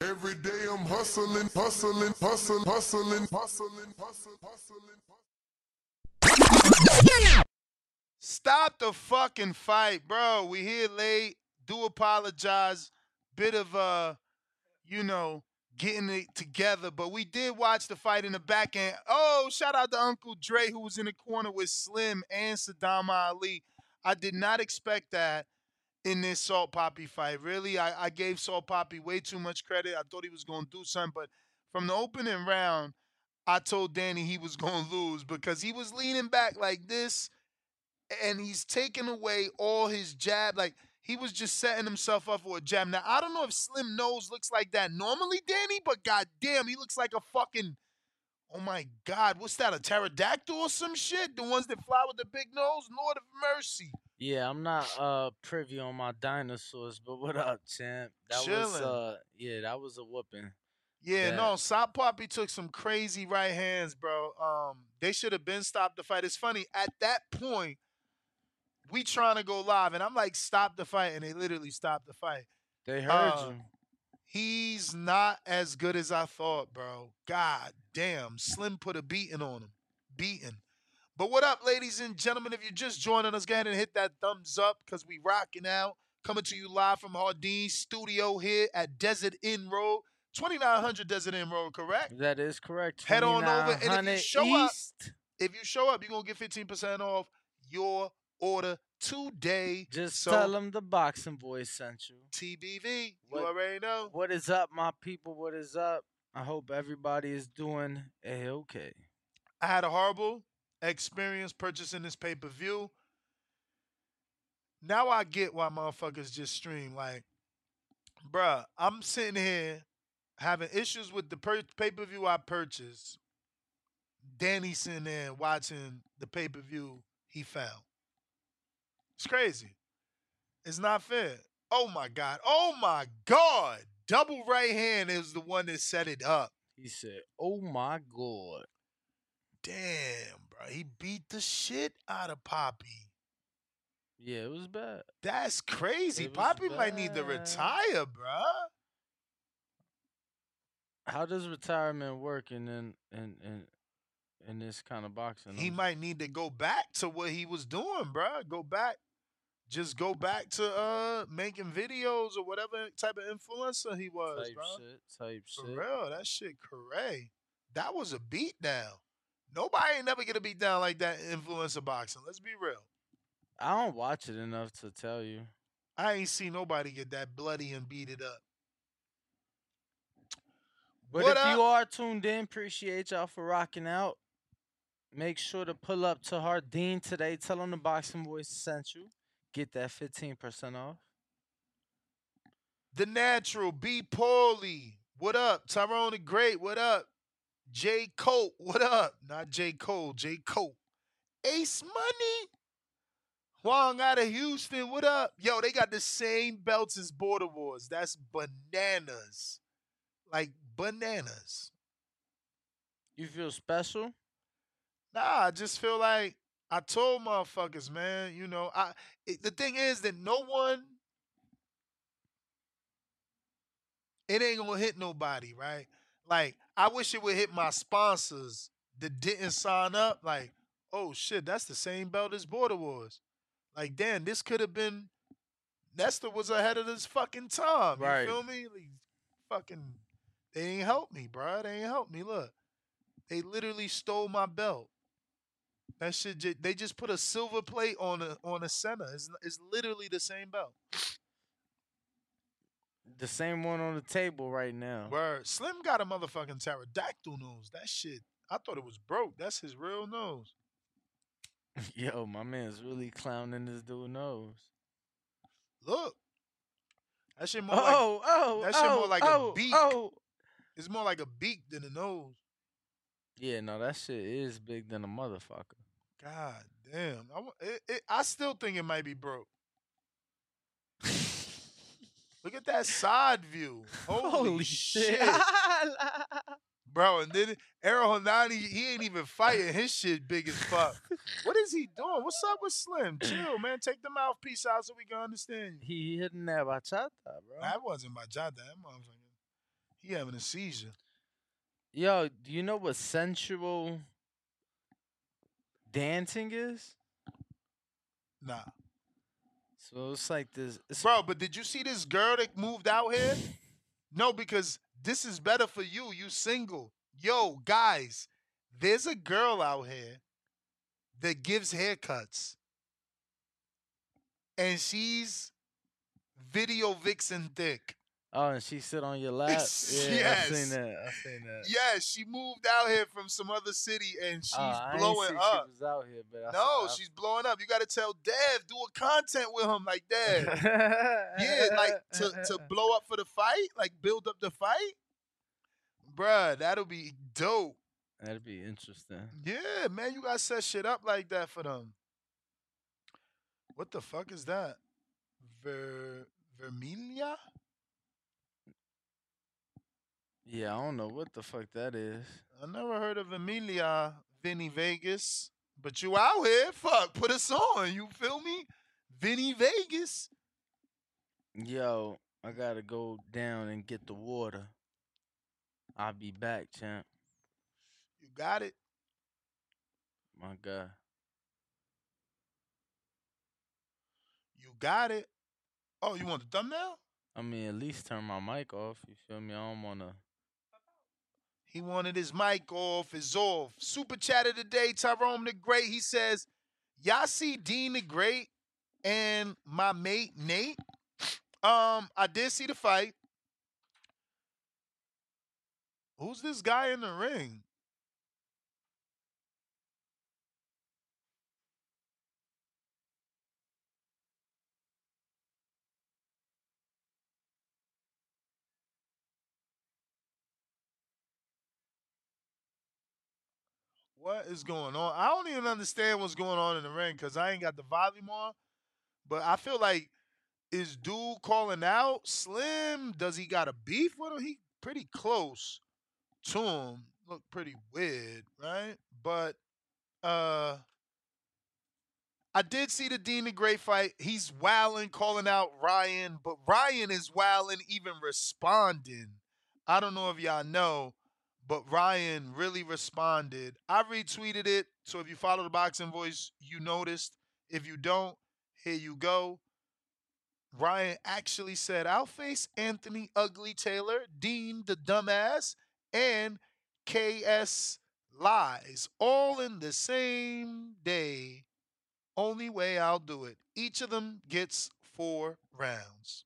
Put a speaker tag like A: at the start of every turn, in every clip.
A: Every day I'm hustling, hustling, hustling, hustling, hustling, hustling, hustling.
B: Stop the fucking fight, bro. We here late. Do apologize. Bit of uh, you know, getting it together, but we did watch the fight in the back end. Oh, shout out to Uncle Dre who was in the corner with Slim and Saddam Ali. I did not expect that in this Salt Papi fight. Really, I, I gave Salt Papi way too much credit. I thought he was going to do something, but from the opening round, I told Danny he was going to lose because he was leaning back like this and he's taking away all his jab. Like he was just setting himself up for a jab. Now I don't know if Slim Nose looks like that normally, Danny, but goddamn, he looks like a fucking. Oh my God, what's that? A pterodactyl or some shit? The ones that fly with the big nose? Lord of mercy.
C: Yeah, I'm not uh privy on my dinosaurs, but what up, champ? That was uh yeah, that was a whooping.
B: Yeah,
C: Yeah.
B: no, Salt Papi took some crazy right hands, bro. Um, they should have been stopped the fight. It's funny, at that point, we trying to go live, and I'm like, stop the fight, and they literally stopped the fight.
C: They heard
B: Uh,
C: you.
B: He's not as good as I thought, bro. God damn. Slim put a beating on him. Beating. But what up, ladies and gentlemen? If you're just joining us, go ahead and hit that thumbs up because we rocking out. Coming to you live from Hardin Studio here at Desert Inn Road. 2900 Desert Inn Road, correct?
C: That is correct.
B: Head on over, and if you
C: 2900
B: show up- If you show up, you're going to get 15% off your order today.
C: just
B: So,
C: tell them the boxing voice sent you.
B: TBV.
C: What-
B: You already know.
C: What is up, my people? What is up? I hope everybody is doing a okay.
B: I had a horrible experience purchasing this pay per view. Now I get why motherfuckers just stream. Like, bruh, I'm sitting here having issues with the per- pay per view I purchased. Danny sitting there watching the pay per view he found. It's crazy. It's not fair. Oh my God. Oh my God. Double right hand is the one that set it up.
C: He said, "Oh my god."
B: Damn, bro. He beat the shit out of Papi.
C: Yeah, it was bad.
B: That's crazy.
C: It
B: Papi might need to retire, bro.
C: How does retirement work in in in in, in this kind of boxing?
B: He might need to go back to what he was doing, bro. Go back. Just go back to uh making videos or whatever type of influencer he was,
C: type
B: bro.
C: shit, type
B: For
C: shit.
B: real, that shit correct. That was a beat down. Nobody ain't never gonna be down like that in influencer boxing. Let's be real.
C: I don't watch it enough to tell you.
B: I ain't seen nobody get that bloody and beat it up.
C: But
B: What
C: if you are tuned in, appreciate y'all for rocking out. Make sure to pull up to Hardin today. Tell them the Boxing Boys sent you. Get that 15% off.
B: The Natural, B. Pauly. What up? Tyrone the Great. What up? J. Cole, What up? Not J. Cole. J. Cole. Ace Money. Huang out of Houston. What up? Yo, they got the same belts as Border Wars. That's bananas. Like bananas.
C: You feel special?
B: Nah, I just feel like I told motherfuckers, man. You know, I it, the thing is that no one, it ain't gonna hit nobody, right? Like I wish it would hit my sponsors that didn't sign up. Like, oh shit, that's the same belt as Border Wars. Like, damn, this could have been. Nestor was ahead of this fucking time.
C: Right.
B: Feel me? Like, fucking, They ain't help me, bro. They ain't help me. Look, they literally stole my belt. That shit. They just put a silver plate on the on the center. It's, it's literally the same belt.
C: The same one on the table right now.
B: Word. Slim got a motherfucking pterodactyl nose. That shit. I thought it was broke. That's his real nose.
C: Yo, my man's really clowning this dude nose.
B: Look. That shit more like
C: Oh, oh,
B: that shit more
C: oh,
B: a
C: oh,
B: beak.
C: Oh.
B: it's more like a beak than a nose.
C: Yeah, no, that shit is big than a motherfucker.
B: God damn. I, it, it, I still think it might be broke. Look at that side view. Holy, shit. Bro, and then Errol Hanani, he ain't even fighting. His shit big as fuck. What is he doing? What's up with Slim? Chill, man. Take the mouthpiece out so we can understand you.
C: he hitting that bachata, bro.
B: That wasn't my job. That motherfucker. He having a seizure.
C: Yo, do you know what sensual dancing is?
B: Nah.
C: So it's like this. It's,
B: Bro, but did you see this girl that moved out here? No, because this is better for you. You single. Yo, guys, there's a girl out here that gives haircuts. And she's video vixen thick.
C: Oh, and she sit on your lap. Yeah, I
B: Yes.
C: seen that. I seen that.
B: Yeah, she moved out here from some other city and oh, she's
C: Oh, I
B: blowing
C: see
B: up.
C: She was out here, but I
B: No,
C: saw-
B: she's blowing up. You got to tell Dev, do a content with him like that. yeah, like to, to blow up for the fight, like build up the fight. Bruh, that'll be dope.
C: That'd be interesting.
B: Yeah, man, you gotta set shit up like that for them. What the fuck is that? Ver Vermilia?
C: Yeah, I don't know what the fuck that is.
B: I never heard of Vermilia, Vinny Vegas. But you out here, fuck, put us on. You feel me? Vinny Vegas.
C: Yo, I gotta go down and get the water. I'll be back, champ.
B: You got it.
C: My God.
B: You got it. Oh, you want the thumbnail?
C: I mean, at least turn my mic off. You feel me? I don't wanna.
B: He wanted his mic off. It's off. Super chat of the day, Tyrone the Great. He says, Y'all see Deen the Great and my mate Nate? Um, I did see the fight. Who's this guy in the ring? What is going on? I don't even understand what's going on in the ring because I ain't got the volume on. But I feel like is dude calling out Slim? Does he got a beef with him? He pretty close to him. Look pretty weird, right? But uh I did see the Deen Great fight. He's wilding, calling out Ryan, but Ryan is wilding, even responding. I don't know if y'all know, but Ryan really responded. I retweeted it. So if you follow the boxing voice, you noticed. If you don't, here you go. Ryan actually said, I'll face Anthony Ugly Taylor, Deen the Dumbass, and KS Lies all in the same day. Only way I'll do it. Each of them gets four rounds.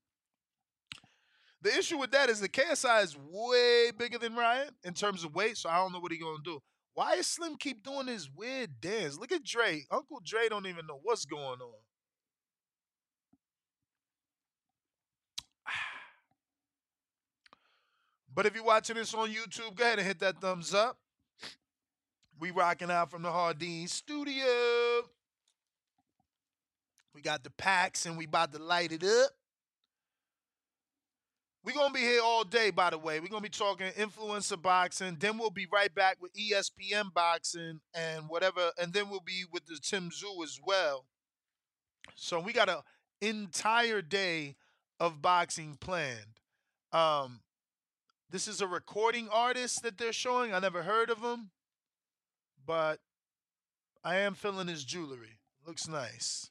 B: The issue with that is the KSI is way bigger than Ryan in terms of weight, so I don't know what he's gonna do. Why is Slim keep doing this weird dance? Look at Dre. Uncle Dre don't even know what's going on. But if you're watching this on YouTube, go ahead and hit that thumbs up. We rocking out from the Hardin studio. We got the packs and we about to light it up. We're gonna be here all day, by the way. We're gonna be talking influencer boxing. Then we'll be right back with ESPN boxing and whatever, and then we'll be with the Tim Tszyu as well. So we got an entire day of boxing planned. Um, this is a recording artist that they're showing. I never heard of him, but I am feeling his jewelry. Looks nice.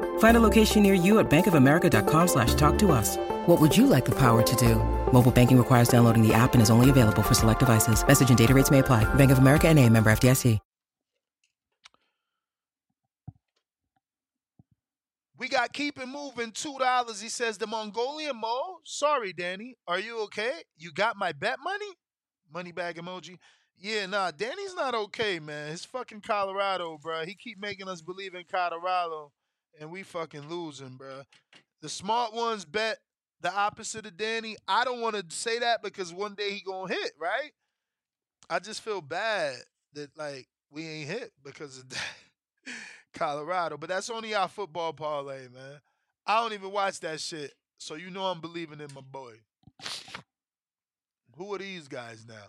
D: Find a location near you at bankofamerica.com slash talk to us. What would you like the power to do? Mobile banking requires downloading the app and is only available for select devices. Message and data rates may apply. Bank of America and a member FDIC.
B: We got keep it moving two dollars. He says the Mongolian Mo. Sorry, Danny. Are you okay? You got my bet money? Money bag emoji. Yeah, nah, Danny's not okay, man. His fucking Colorado, bro. He keep making us believe in Colorado, and we fucking losing, bro. The smart ones bet the opposite of Danny. I don't want to say that because one day he gonna hit, right? I just feel bad that like we ain't hit because of that. Colorado, but that's only our football parlay, man. I don't even watch that shit, so you know I'm believing in my boy. Who are these guys now?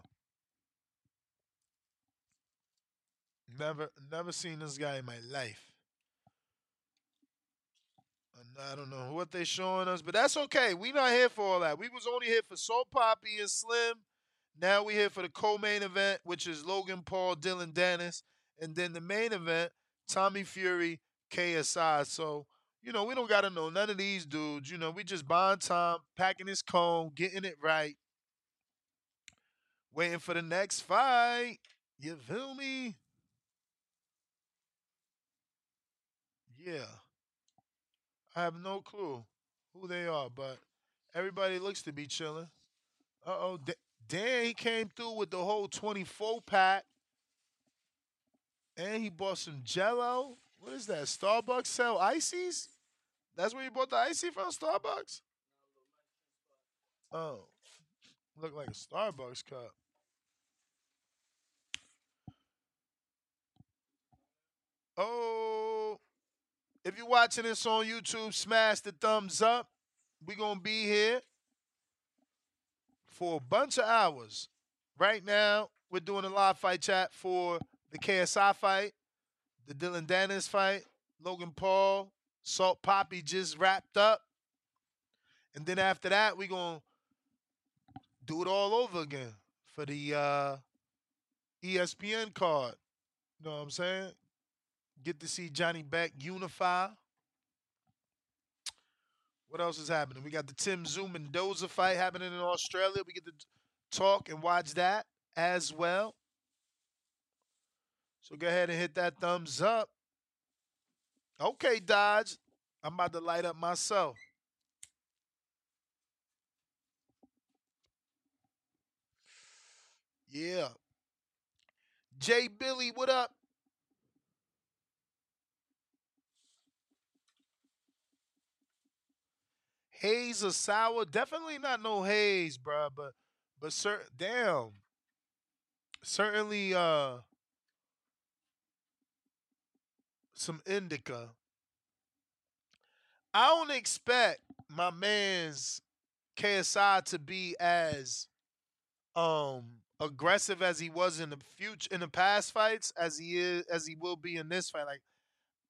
B: Never, never seen this guy in my life. I don't know what they showing us, but that's okay. We not here for all that. We was only here for Salt Papi and Slim. Now we here for the co-main event, which is Logan Paul, Dillon Danis, and then the main event, Tommy Fury, KSI. So, you know, we don't got to know none of these dudes. You know, we just buying time, packing his cone, getting it right, waiting for the next fight. You feel me? Yeah. I have no clue who they are, but everybody looks to be chilling. Uh oh. Dan, he came through with the whole 24 pack. And he bought some jello. What is that? Starbucks sell ices? That's where you bought the icy from Starbucks? Oh. Look like a Starbucks cup. Oh. If you're watching this on YouTube, smash the thumbs up. We're going to be here for a bunch of hours. Right now, we're doing a live fight chat for the KSI fight, the Dillon Danis fight, Logan Paul, Salt Papi just wrapped up. And then after that, we're going to do it all over again for the uh, ESPN card. You know what I'm saying? Get to see Johnny Beck unify. What else is happening? We got the Tim Tszyu Mendoza fight happening in Australia. We get to talk and watch that as well. So go ahead and hit that thumbs up. Okay, Dodge. I'm about to light up myself. Yeah. Jay Billy, what up? Haze or sour. Definitely not no haze, bro. But but cer- damn, certainly uh some indica. I don't expect my man's KSI to be as um aggressive as he was in the future in the past fights as he is as he will be in this fight. Like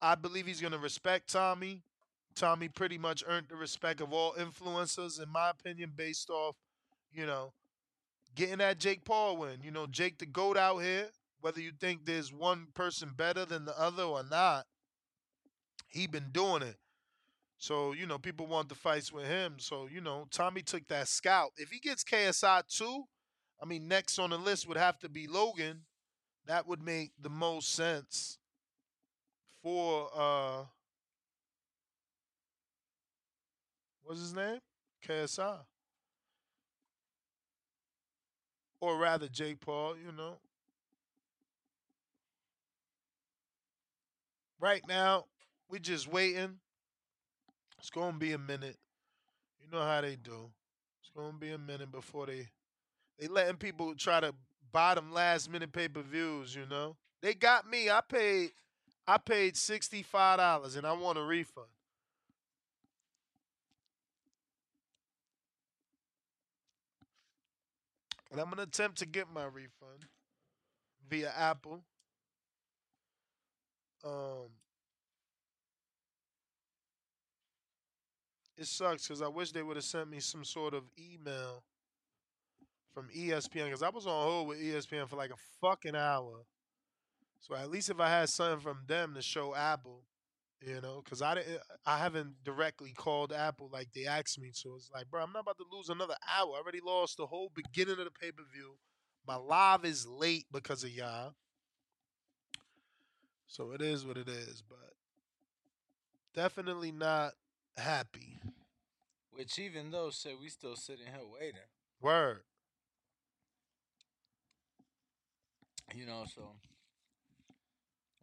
B: I believe he's gonna respect Tommy. Tommy pretty much earned the respect of all influencers, in my opinion, based off, you know, getting that Jake Paul win. You know, Jake the GOAT out here, whether you think there's one person better than the other or not, he been doing it. So, you know, people want the fights with him. So, you know, Tommy took that scout. If he gets KSI too, I mean, next on the list would have to be Logan. That would make the most sense for uh What's his name? KSI. Or rather, Jake Paul, you know. Right now, we're just waiting. It's going to be a minute. You know how they do. It's going to be a minute before they they letting people try to buy them last minute pay-per-views, you know. They got me. I paid I paid $65 and I want a refund. And I'm gonna attempt to get my refund via Apple. Um, it sucks because I wish they would have sent me some sort of email from ESPN because I was on hold with ESPN for like a fucking hour. So at least if I had something from them to show Apple, you know, because I didn't, I haven't directly called Apple like they asked me to. It's like, bro, I'm not about to lose another hour. I already lost the whole beginning of the pay per view. My live is late because of y'all. So it is what it is, but definitely not happy.
C: Which even though said we still sitting here waiting.
B: Word.
C: You know, so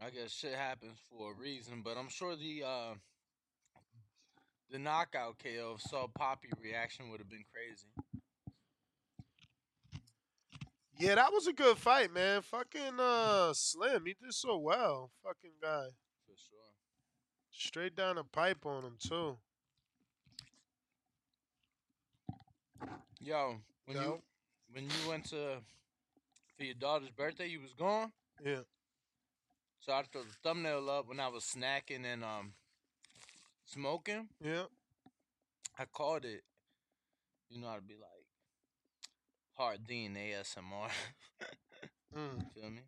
C: I guess shit happens for a reason, but I'm sure the uh the knockout KO of Salt Papi reaction would have been crazy.
B: Yeah, that was a good fight, man. Fucking uh Slim, he did so well. Fucking guy.
C: For sure.
B: Straight down the pipe on him too.
C: Yo, when
B: Yo.
C: you when you went to for your daughter's birthday, you was gone.
B: Yeah.
C: So I threw the thumbnail up when I was snacking and um smoking.
B: Yeah.
C: I called it. You know how to be like hard ASMR.
B: Mm.
C: Feel me?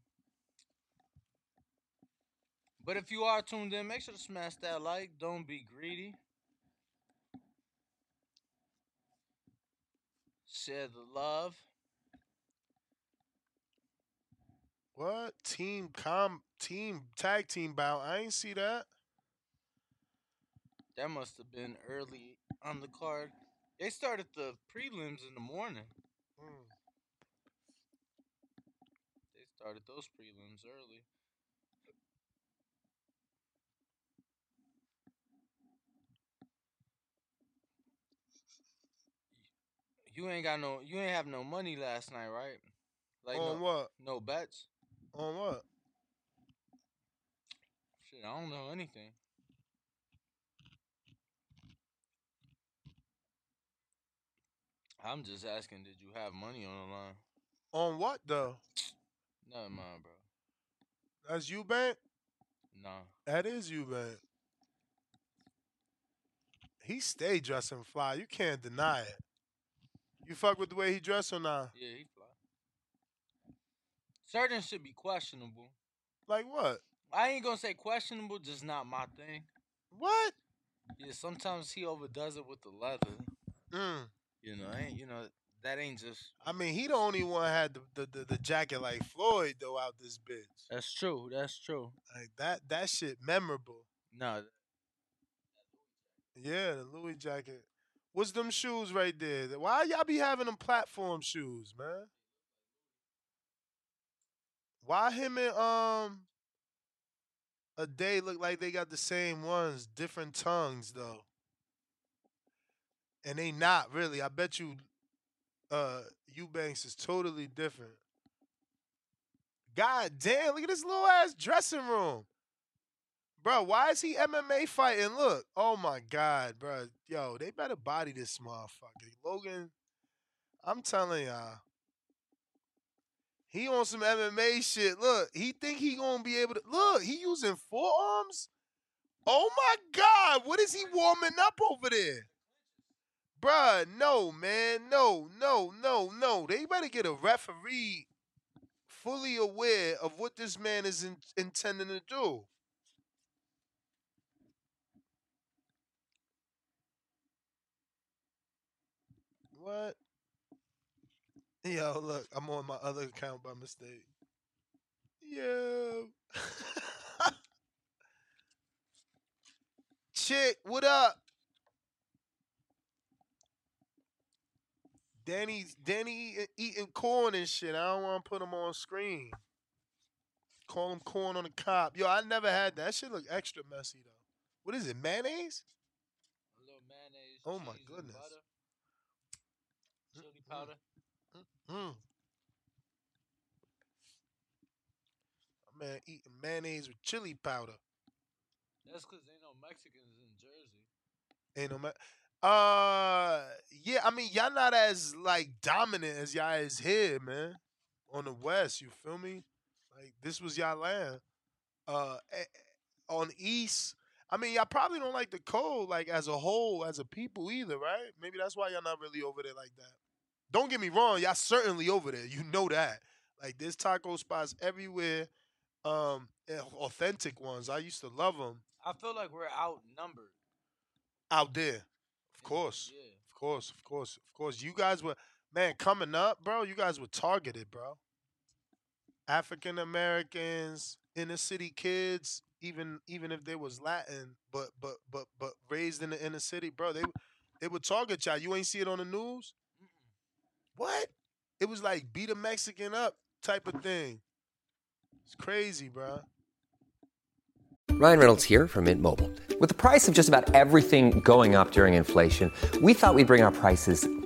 C: But if you are tuned in, make sure to smash that like. Don't be greedy. Share the love.
B: What? Team com team tag team bout. I ain't see that.
C: That must have been early on the card. They started the prelims in the morning.
B: Mm.
C: They started those prelims early. You ain't got no you ain't have no money last night, right? Like
B: On
C: no,
B: what?
C: no bets?
B: On what?
C: Shit, I don't know anything. I'm just asking, did you have money on the line?
B: On what though?
C: Never mind, bro.
B: That's Eubank?
C: Nah.
B: That is Eubank. He stay dressing fly. You can't deny it. You fuck with the way he dressed or not?
C: Yeah, he fly. Certain should be questionable.
B: Like what?
C: I ain't gonna say questionable, just not my thing.
B: What?
C: Yeah, sometimes he overdoes it with the leather.
B: Mm.
C: You know, ain't you know that ain't just.
B: I mean, he the only one had the, the, the, the jacket like Floyd though out this bitch.
C: That's true. That's true.
B: Like that that shit memorable.
C: No,
B: Yeah, the Louis jacket. What's them shoes right there? Why y'all be having them platform shoes, man? Why him and um a day look like they got the same ones, different tongues though. And they not really. I bet you uh Eubanks is totally different. God damn, look at this little ass dressing room. Bro, why is he MMA fighting? Look, oh my God, bro. Yo, they better body this motherfucker. Logan, I'm telling y'all. He on some MMA shit. Look, he think he gonna be able to look, he using forearms? Oh my God, what is he warming up over there? Bruh, no, man. No, no, no, no. They better get a referee fully aware of what this man is in, intending to do. What? Yo, look, I'm on my other account by mistake. Yo. Chick, what up? Danny, Danny eating corn and shit. I don't want to put him on screen. Call him corn on the cop. Yo, I never had that. That shit look extra messy though. What is it? Mayonnaise?
C: a little mayonnaise.
B: Oh my goodness.
C: butter, chili powder.
B: Mm. My man eating mayonnaise with chili powder.
C: That's because ain't no Mexicans in Jersey.
B: Ain't no ma- Uh, yeah. I mean, y'all not as like dominant as y'all is here, man. On the west, you feel me? Like this was y'all land. Uh, on east, I mean, y'all probably don't like the code like as a whole, as a people either, right? Maybe that's why y'all not really over there like that. Don't get me wrong, y'all certainly over there. You know that. Like there's taco spots everywhere, um, authentic ones. I used to love them
C: I feel like we're outnumbered.
B: out there. Of course,
C: Yeah.
B: of course, of course, of course. You guys were, man, coming up, bro. You guys were targeted, bro. African Americans, inner city kids, even even if they was Latin, but but but but raised in the inner city, bro. They they would target y'all. You ain't see it on the news. What? It was like beat a Mexican up type of thing. It's crazy, bro.
E: Ryan Reynolds here from Mint Mobile. With the price of just about everything going up during inflation, we thought we'd bring our prices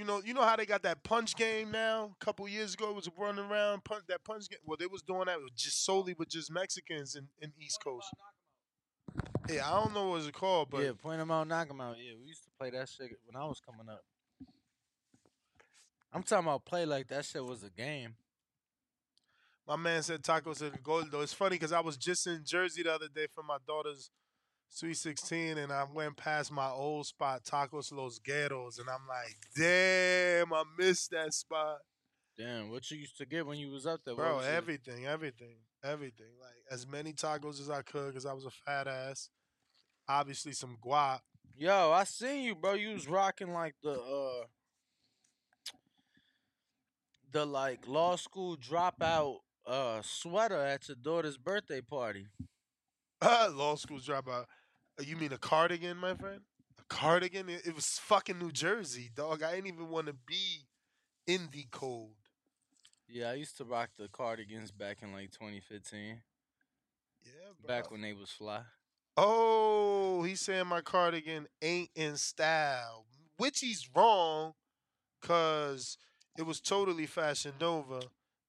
B: You know, you know how they got that punch game now. A couple years ago, it was running around punch that punch game. Well, they was doing that with just solely with just Mexicans in, in East Coast. Yeah, I don't know what it's called, but
C: yeah, point them out, knock them out. Yeah, we used to play that shit when I was coming up. I'm talking about play like that shit was a game.
B: my man said tacos el though. It's funny because I was just in Jersey the other day for my daughter's sweet sixteen, and I went past my old spot, Tacos Los Gueros, and I'm like, damn, I missed that spot.
C: Damn, what you used to get when you was up there?
B: Bro,
C: was it?
B: everything, everything, everything. Like as many tacos as I could because I was a fat ass. Obviously, some guap.
C: Yo, I seen you, bro. You was rocking like the uh the like law school dropout uh sweater at your daughter's birthday party.
B: Law school dropout. Uh, You mean a cardigan, my friend? A cardigan? It, it was fucking New Jersey, dog. I didn't even want to be in the cold.
C: Yeah, I used to rock the cardigans back in like 2015.
B: Yeah, bro.
C: Back when they was fly.
B: Oh, he's saying my cardigan ain't in style, which he's wrong, cause it was totally fashioned over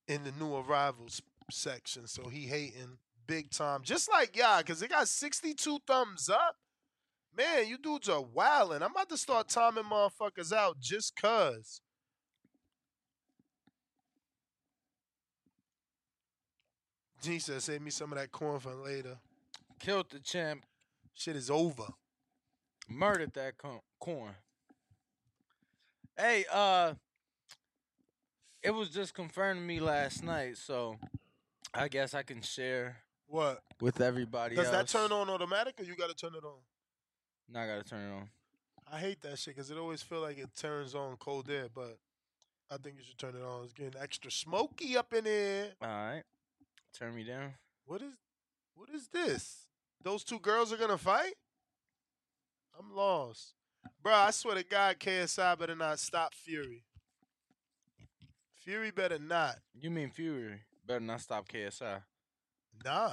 B: in the new arrivals section. So he hating big time, just like y'all, cause it got 62 thumbs up. Man, you dudes are wildin'. I'm about to start timing motherfuckers out just cause. Jesus, save me some of that corn for later.
C: Killed the champ,
B: Shit is over.
C: murdered that corn. Hey, uh it was just confirmed to me last night, so I guess I can share
B: What?
C: with everybody
B: Does
C: else.
B: that turn on automatic or you gotta turn it on?
C: Now I gotta turn it on.
B: I hate that shit because it always feel like it turns on cold air, but I think you should turn it on. It's getting extra smoky up in here.
C: All right, turn me down.
B: What is what is this? Those two girls are gonna fight? I'm lost. Bro, I swear to God, KSI better not stop Fury. Fury better not.
C: You mean Fury? Better not stop KSI.
B: Nah.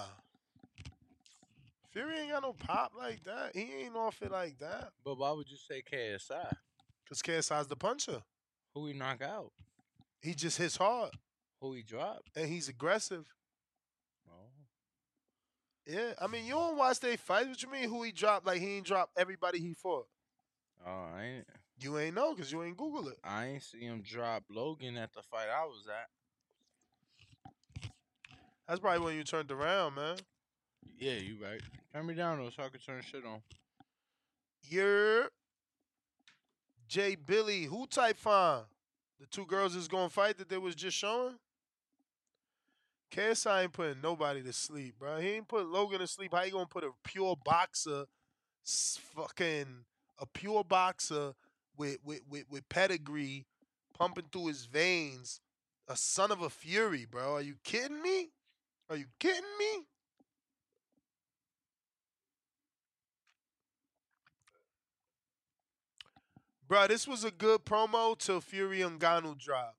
B: Fury ain't got no pop like that. He ain't off it like that.
C: But why would you say KSI?
B: Because KSI's the puncher.
C: Who he knock out?
B: He just hits hard
C: Who he drop?
B: and he's aggressive.
C: Oh.
B: Yeah, I mean, you don't watch they fights. What you mean? Who he dropped? Like he ain't dropped everybody he fought.
C: Oh, I ain't.
B: You ain't know because you ain't Google it.
C: I ain't see him drop Logan at the fight I was at.
B: That's probably when you turned around, man.
C: Yeah, you right. Turn me down though, so I can turn shit on.
B: You're Jay Billy. Who type fine? The two girls is gonna fight that they was just showing. KSI ain't putting nobody to sleep, bro. He ain't put Logan to sleep. How you gonna put a pure boxer, fucking a pure boxer with with with, with pedigree pumping through his veins, a son of a fury, bro? Are you kidding me? Are you kidding me? Bro, this was a good promo till Fury and Ngannou drop.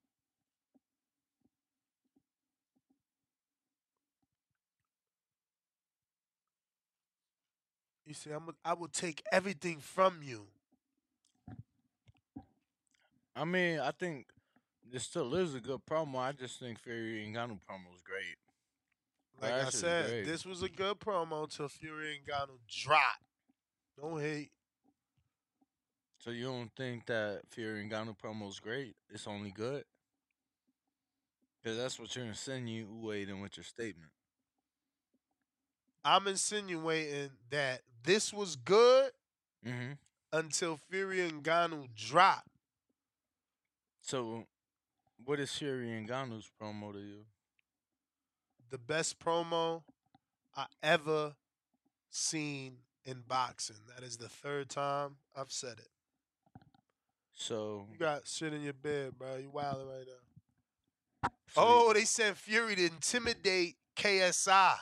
B: You see, I'm I will take everything from you.
C: I mean, I think this still is a good promo. I just think Fury Ngannou promo is great.
B: Like I said,
C: great.
B: this was a good promo till Fury and Ngannou drop. Don't hate.
C: So you don't think that Fury Ngannou promo is great? It's only good. Because that's what you're insinuating with your statement.
B: I'm insinuating that this was good
C: Mm-hmm.
B: until Fury and Ngannou dropped.
C: So, what is Fury Ngannou's promo to you?
B: The best promo I ever seen in boxing. That is the third time I've said it.
C: So,
B: You got shit in your bed, bro. You wilding right now.
C: so
B: Oh, they sent Fury to intimidate KSI.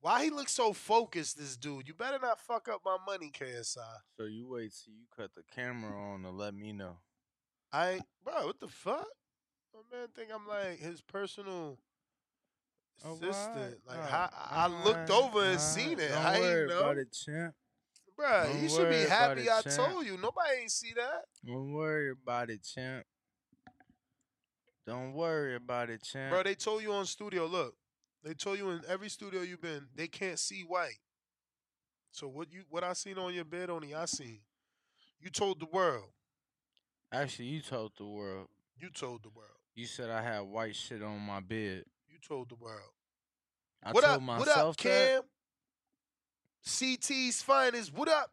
B: Why he look so focused, this dude? You better not fuck up my money, KSI.
C: so you wait till you cut the camera on to let me know.
B: I bro, what the fuck? My man think I'm like his personal
C: Oh,
B: assistant. Like
C: Oh,
B: I, I looked over and seen it.
C: Don't
B: I ain't know.
C: about it, champ.
B: Bruh,
C: Don't
B: you should be happy
C: it,
B: I
C: champ.
B: told you. Nobody ain't see that.
C: Don't worry about it, champ. Don't worry about it, champ.
B: Bro, they told you on studio, look. They told you in every studio you've been, they can't see white. So what you what I seen on your bed only I seen. You told the world.
C: Actually, you told the world.
B: You told the world.
C: You said I had white shit on my bed.
B: You told the world.
C: I
B: what
C: told
B: up?
C: myself
B: What up,
C: that.
B: Cam? CT's finest. What up?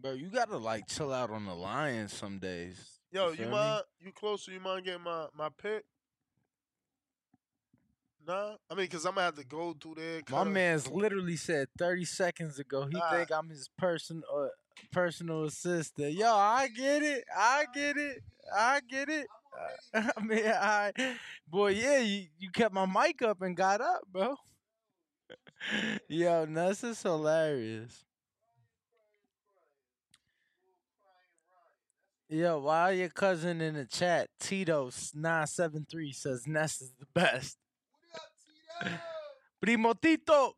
C: Bro, you gotta like chill out on the Lions some days.
B: Yo, you,
C: me?
B: mind? You closer? You mind getting my my pick? Nah, I mean, cause I'm gonna have to go through there.
C: My man's literally said 30 seconds ago he
B: Nah.
C: think I'm his person uh, personal assistant. Yo, I get it. I get it. I get it. I mean, I boy, yeah, you, you kept my mic up and got up, bro. Yo, Ness is hilarious. Yo, while your cousin in the chat, Tito973 says Ness is the best. Primo Tito.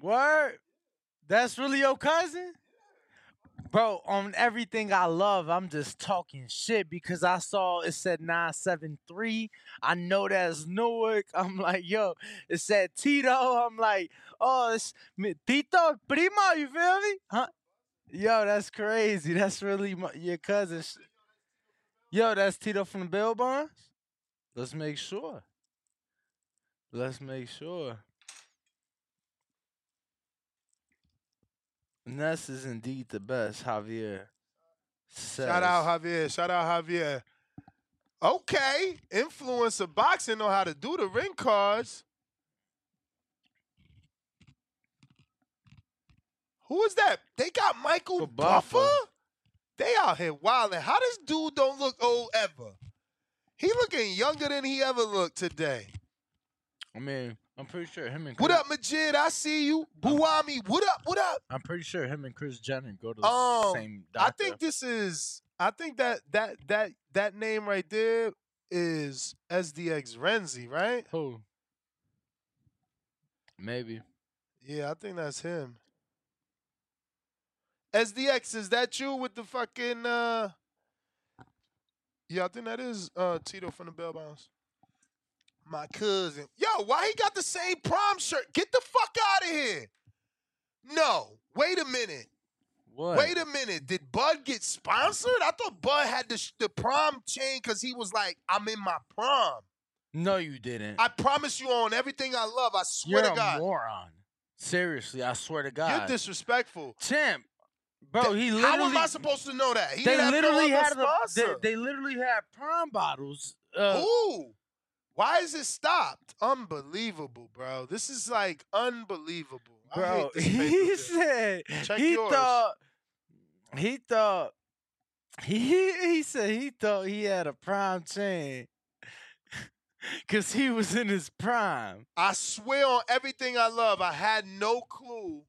C: Word? That's really your cousin? Bro, on everything I love, I'm just talking shit because I saw it said 973. I know that's Newark. I'm like, yo, it said Tito. I'm like, oh, it's Tito Primo, you feel me? Huh? Yo, that's crazy. That's really my, your cousin. Yo, that's Tito from the Bell Bonds? Let's make sure. Let's make sure. Ness is indeed the best, Javier. Says.
B: Shout out Javier. Shout out Javier. Okay, influencer boxing know how to do the ring cards. Who is that? They got Michael
C: Buffer.
B: Buffer. They out here wilding. How this dude don't look old ever? He looking younger than he ever looked today.
C: I mean, I'm pretty sure him and
B: What up, Majid? I see you. Buwami. What up? What up?
C: I'm pretty sure him and Kris Jenner go to the
B: Um,
C: same
B: I
C: doctor.
B: think this is. I think that that that that name right there is SDX Renzi, right?
C: Who? Maybe.
B: Yeah, I think that's him. SDX, is that you with the fucking uh Yeah, I think that is uh Tito from the Bell Bounce. My cousin. Yo, why he got the same prom shirt? Get the fuck out of here. No. Wait a minute.
C: What?
B: Wait a minute. Did Bud get sponsored? I thought Bud had the, the prom chain because he was like, I'm in my prom.
C: No, you didn't.
B: I promise you on everything I love. I swear
C: You're
B: to God.
C: a moron. Seriously, I swear to God.
B: You're disrespectful.
C: Champ, bro, he literally.
B: How am I supposed to know that? He
C: they literally
B: no
C: had the, they, they literally had prom bottles. Uh,
B: Who? Why is it stopped? Unbelievable, bro. This is like unbelievable.
C: Bro, he said
B: Check
C: he
B: yours.
C: thought he thought he he said he thought he had a prime chain because he was in his prime.
B: I swear on everything I love, I had no clue.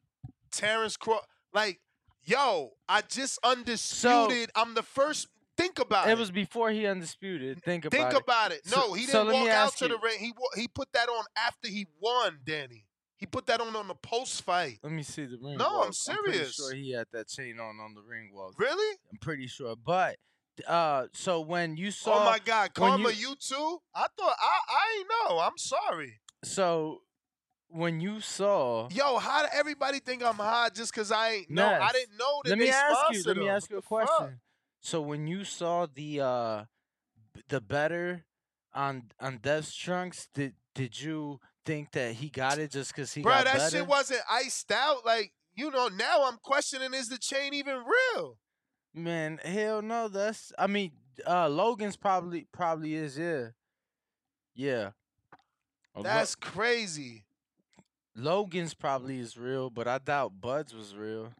B: Terrence Craw, like, yo, I just undisputed. I'm the first. Think about it.
C: It was before he undisputed. Think about it.
B: Think
C: it.
B: about it. No, he
C: so
B: didn't
C: me
B: walk out to the ring. He he put that on after he won, Danny. He put that on on the post fight.
C: Let me see the ring.
B: No, I'm
C: walk. I'm
B: serious.
C: pretty sure he had that chain on on the ring walk.
B: Really?
C: I'm pretty sure. But uh, so when you saw,
B: oh my God, Karma,
C: you-
B: you, too? I thought I I ain't know. I'm sorry.
C: so when you saw,
B: Yo, how did everybody think I'm hot just because I ain't know? I didn't know that
C: let me ask you. Let me ask you a
B: question. fuck?
C: So when you saw the uh, b- the better on on Dev's trunks, did did you think that he got it just because he
B: Bro,
C: got
B: that
C: better?
B: shit wasn't iced out. Like, you know, now I'm questioning is the chain even real?
C: Man, hell no. That's I mean, uh Logan's probably probably is, yeah. Yeah. Uh, Lo-
B: That's crazy.
C: Logan's probably is real, but I doubt Bud's was real.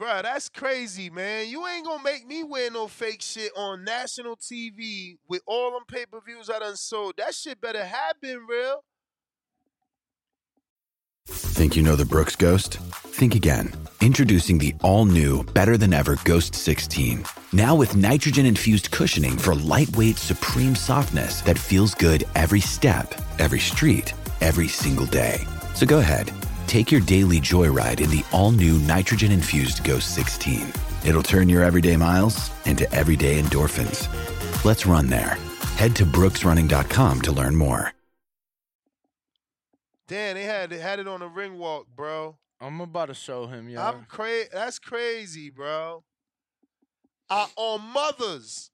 B: Bruh, that's crazy, man. You ain't gonna make me wear no fake shit on national TV with all them pay per views I done sold. That shit better have been real.
F: Think you know the Brooks Ghost? Think again. Introducing the all new, better than ever Ghost 16. Now with nitrogen infused cushioning for lightweight, supreme softness that feels good every step, every street, every single day. So go ahead, take your daily joyride in the all new nitrogen infused Ghost 16. It'll turn your everyday miles into everyday endorphins. Let's run there. Head to brooksrunning.com to learn more.
B: Dan, they had had it on the ring walk, bro.
C: I'm about to show him, yo.
B: I'm crazy. That's crazy, bro. Uh, on mothers,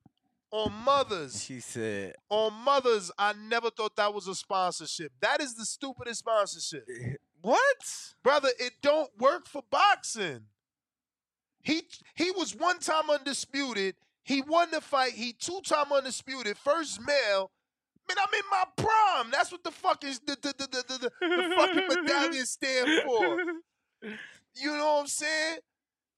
B: on mothers,
C: She said,
B: on mothers. I never thought that was a sponsorship. That is the stupidest sponsorship.
C: What?
B: Brother, it don't work for boxing. He he was one time undisputed. He won the fight. He two time undisputed. First male. Man, I'm in my prime. That's what the fuck is the the the the, the, the, the fucking medallion stand for. You know what I'm saying?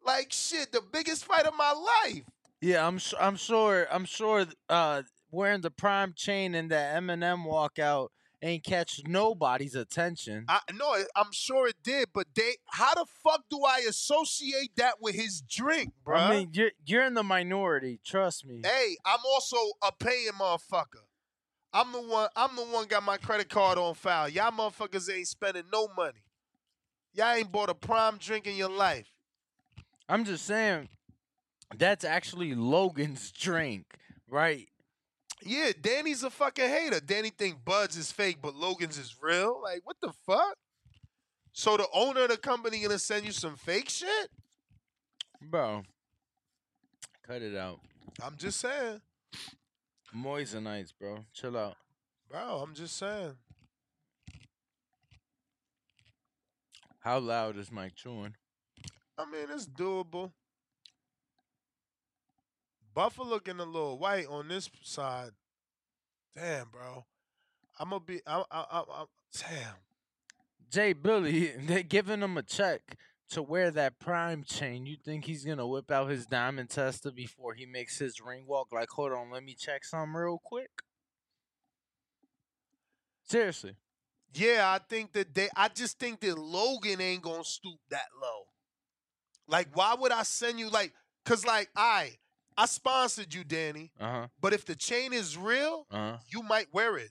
B: Like shit, the biggest fight of my life.
C: Yeah, I'm su- I'm sure I'm sure uh wearing the prime chain and that Eminem walkout ain't catch nobody's attention.
B: I no, I'm sure it did, but they how the fuck do I associate that with his drink, bro?
C: I mean, you're you're in the minority, trust me.
B: Hey, I'm also a paying motherfucker. I'm the one. I'm the one got my credit card on file. Y'all motherfuckers ain't spending no money. Y'all ain't bought a prime drink in your life.
C: I'm just saying that's actually Logan's drink, right?
B: Yeah, Danny's a fucking hater. Danny think Bud's is fake, but Logan's is real. Like, what the fuck? So the owner of the company gonna send you some fake shit?
C: Bro. Cut it out.
B: I'm just saying,
C: Moissanites, bro. Chill out.
B: bro. I'm just saying.
C: How loud is Mike chewing?
B: I mean, it's doable. Buffalo looking a little white on this side. Damn, bro. I'm gonna be. I, I, I, I, damn.
C: Jay Billy, they're giving him a check to wear that prime chain. You think he's gonna whip out his diamond tester before he makes his ring walk? Like, hold on, let me check some real quick. Seriously.
B: Yeah, I think that they. I just think that Logan ain't gonna stoop that low. Like, why would I send you like? Cause like I, I sponsored you, Danny.
C: Uh huh.
B: But if the chain is real,
C: Uh huh.
B: you might wear it.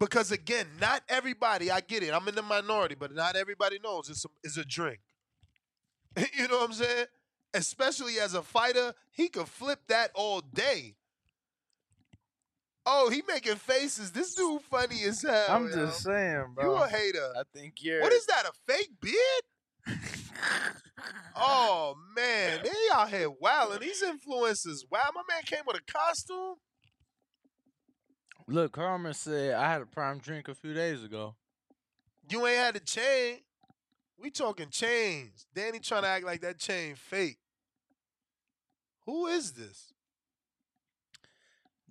B: Because again, not everybody. I get it. I'm in the minority, but not everybody knows it's a, it's a drink. you know what I'm saying? Especially as a fighter, he could flip that all day. Oh, he making faces. This dude funny as hell.
C: I'm
B: yo.
C: just saying, bro.
B: You a hater.
C: I think you're.
B: What is that? A fake beard? Oh man, they out here wilding. These influencers, wow. My man came with a costume.
C: Look, Carmen said I had a prime drink a few days ago.
B: You ain't had the chain. We talking chains. Danny trying to act like that chain fake. Who is this?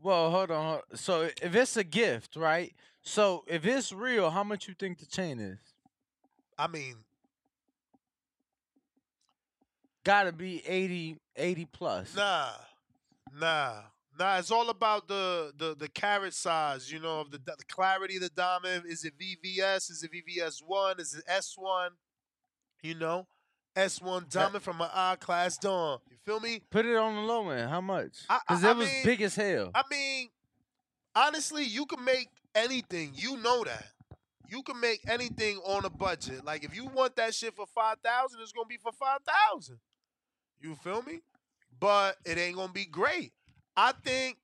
C: Well, hold on. So if it's a gift, right? So if it's real, how much you think the chain is?
B: I mean,
C: Gotta be 80, 80 plus.
B: nah, nah, nah. It's all about the the the carat size. You know, of the the clarity of the diamond. Is it VVS? Is it VVS one? Is it S one? You know, S one diamond from an I class dawn. You feel me?
C: Put it on the low end. How much?
B: I- I-
C: Because
B: I
C: it was
B: mean-
C: big as hell.
B: I mean, honestly, you can make anything. You know that. you can make anything on a budget. Like if you want that shit for five thousand, it's gonna be for five thousand. You feel me? But it ain't gonna be great. I think.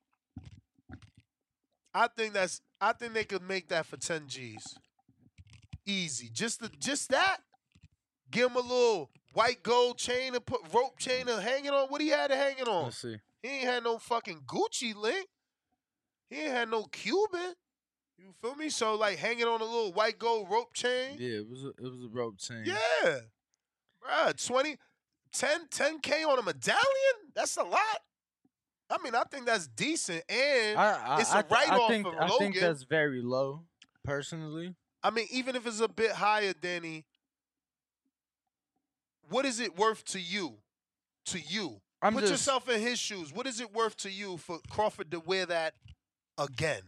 B: I think that's. I think they could make that for ten G's. Easy. Just the just that. Give him a little white gold chain and put rope chain and hang it on. What he had to hang it on?
C: Let's see.
B: He ain't had no fucking Gucci link. He ain't had no Cuban. You feel me? So like hanging on a little white gold rope chain.
C: Yeah, it was a, it was a rope chain.
B: Yeah. Bruh, 20, 10, 10K on a medallion? That's a lot. I mean, I think that's decent. And
C: I, I,
B: it's a write
C: I
B: off
C: think,
B: for
C: I think that's very low, personally.
B: I mean, even if it's a bit higher, Danny, what is it worth to you? To you.
C: I'm
B: Put
C: just-
B: yourself in his shoes. What is it worth to you for Crawford to wear that again?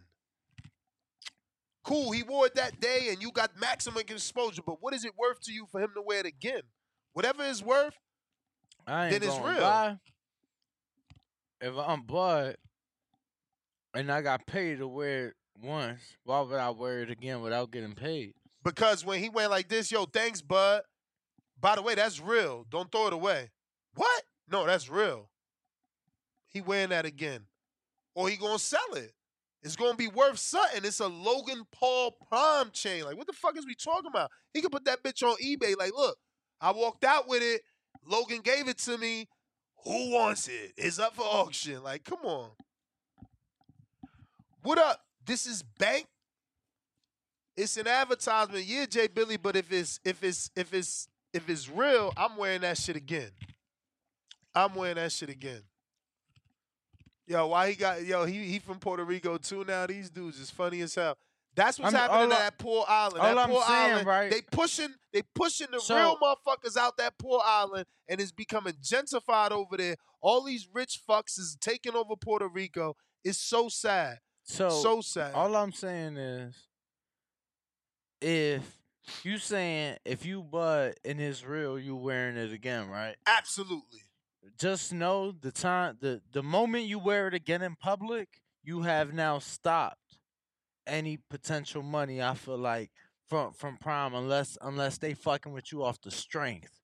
B: Cool, he wore it that day and you got maximum exposure, but what is it worth to you for him to wear it again? Whatever it's worth,
C: I ain't
B: then it's real.
C: lie. If I'm Bud and I got paid to wear it once, why would I wear it again without getting paid?
B: Because when he went like this, yo, thanks, bud. By the way, that's real. Don't throw it away. What? No, that's real. He wearing that again. Or he gonna sell it. It's gonna be worth something. It's a Logan Paul prom chain. Like, what the fuck is we talking about? He could put that bitch on eBay. Like, look, I walked out with it. Logan gave it to me. Who wants it? It's up for auction. Like, come on. What up? This is Bank it's an advertisement, yeah, Jay Billy. But if it's if it's if it's if it's real, I'm wearing that shit again. I'm wearing that shit again. Yo, why he got yo? He he from Puerto Rico too. Now these dudes is funny as hell. That's what's
C: I'm-
B: happening to
C: I-
B: that poor island.
C: all
B: that
C: I'm
B: poor
C: saying,
B: island.
C: right?
B: They pushing they pushing the
C: So-
B: real motherfuckers out that poor island, and it's becoming gentrified over there. All these rich fucks is taking over Puerto Rico. It's so sad.
C: So,
B: so sad.
C: all I'm saying is, if you saying if you Bud in Israel, you wearing it again, right?
B: Absolutely.
C: Just know the time, the the moment you wear it again in public, you have now stopped any potential money. I feel like from from Prime, unless unless they fucking with you off the strength.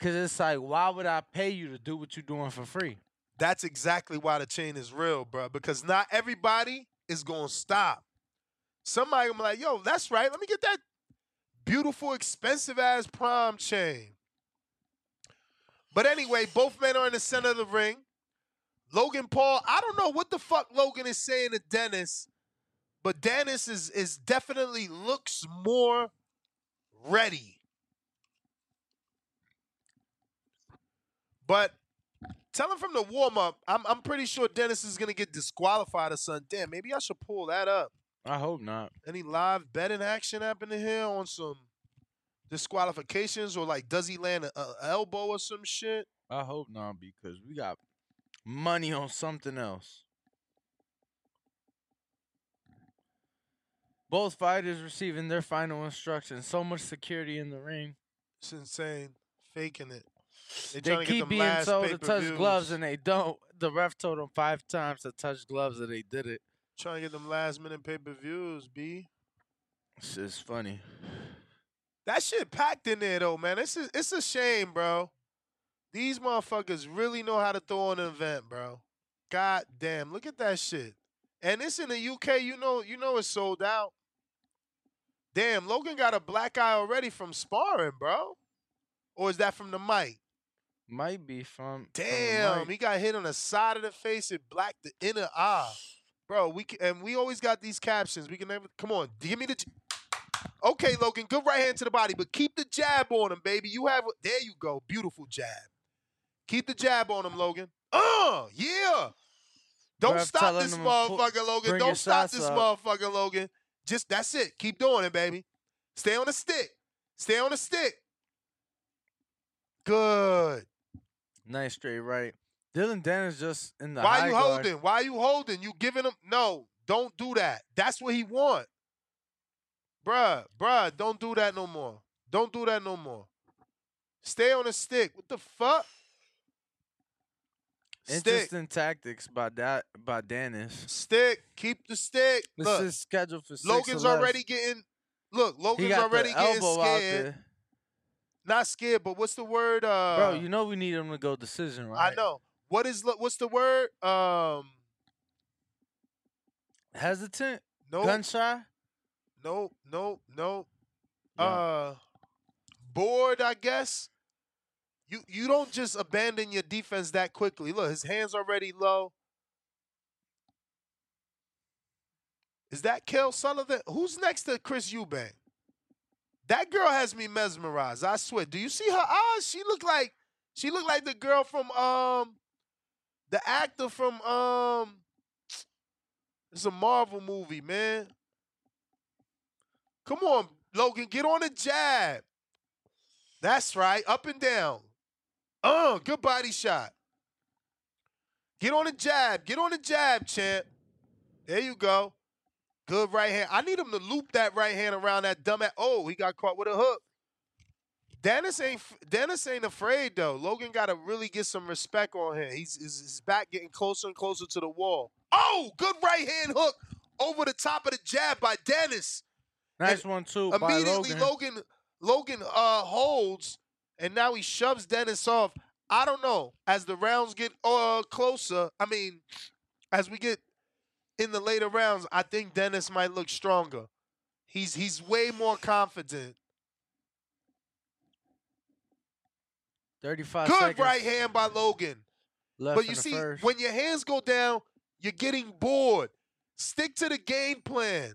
C: Cause it's like, why would I pay you to do what you're doing for free?
B: That's exactly why the chain is real, bro. Because not everybody is gonna stop. Somebody gonna be like, "Yo, that's right. Let me get that beautiful, expensive ass prom chain." But anyway, both men are in the center of the ring. Logan Paul, I don't know what the fuck Logan is saying to Danis, but Danis is is definitely looks more ready. But tell him from the warm up, I'm I'm pretty sure Danis is gonna get disqualified or something. Damn, maybe I should pull that up.
C: I hope not.
B: Any live betting action happening here on some disqualifications or like does he land a, a elbow or some shit?
C: I hope not because we got money on something else. Both fighters receiving their final instructions. So much security in the ring.
B: It's insane. Faking it. They,
C: They
B: trying to get
C: keep being told to touch gloves and they don't. The ref told them five times to touch gloves and they did it.
B: Trying to get them last minute pay per views, B.
C: It's just funny.
B: That shit packed in there though, man. It's a, it's a shame, bro. These motherfuckers really know how to throw an event, bro. God damn, look at that shit. And it's in the UK, you know, you know it's sold out. Damn, Logan got a black eye already from sparring, bro. Or is that from the mic?
C: Might be from. from
B: Damn,
C: mic.
B: he got hit on the side of the face. It blacked the inner eye, bro. We can, and we always got these captions. We can never come on. Give me the. j- Okay, Logan, good right hand to the body, but keep the jab on him, baby. You have there. You go, beautiful jab. Keep the jab on him, Logan. Uh, yeah. Don't stop this
C: him to pull-
B: motherfucker, Logan. Don't stop this
C: up.
B: motherfucker, Logan. Just that's it. Keep doing it, baby. Stay on the stick. Stay on the stick. Good.
C: Nice straight right. Dillon Danis just in the
B: Why you
C: guard.
B: holding? Why you holding? You giving him no, don't do that. That's what he want. Bruh, bruh, don't do that no more. Don't do that no more. Stay on the stick. What the fuck?
C: Interesting tactics by that by Danis.
B: Stick. Keep the stick.
C: This
B: Look,
C: is scheduled for six
B: Logan's already getting look, Logan's already getting scared. Not scared, but what's the word? Uh,
C: Bro, you know we need him to go decision, right?
B: I know. What is what's the word? Um,
C: Hesitant?
B: no,
C: Gun shy?
B: no, no, no.
C: Yeah.
B: Uh, bored, I guess. You you don't just abandon your defense that quickly. Look, his hands already low. Is that Kel Sullivan? Who's next to Chris Eubank? That girl has me mesmerized. I swear. Do you see her eyes? She look like she look like the girl from um the actor from um it's a Marvel movie, man. Come on, Logan, get on the jab. That's right, up and down. Uh, good body shot. Get on the jab. Get on the jab, champ. There you go. Good right hand. I need him to loop that right hand around that dumb ass. Oh, he got caught with a hook. Danis ain't Danis ain't afraid though. Logan got to really get some respect on him. He's his, back getting closer and closer to the wall. Oh, good right hand hook over the top of the jab by Danis.
C: Nice one too.
B: Immediately,
C: Logan.
B: Logan Logan uh holds, and now he shoves Danis off. I don't know. As the rounds get uh closer, I mean, as we get in the later rounds, I think Danis might look stronger. He's he's way more confident.
C: 35
B: Good
C: seconds.
B: right hand by Logan.
C: Left
B: but you see,
C: first.
B: when your hands go down, you're getting bored. Stick to the game plan.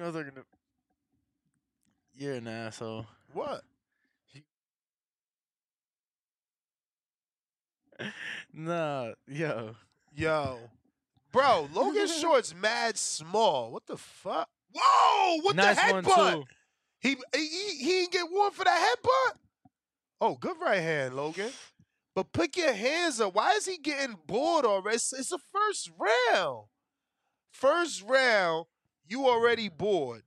C: Know they're gonna. You're an asshole.
B: What?
C: Nah, yo.
B: Yo. Bro, Logan's shorts mad small. What the fuck? Whoa! What
C: nice
B: the headbutt? he he he didn't get one for that headbutt. Oh, good right hand, Logan. But pick your hands up. Why is he getting bored already? It's, it's the first round. First round, you already bored.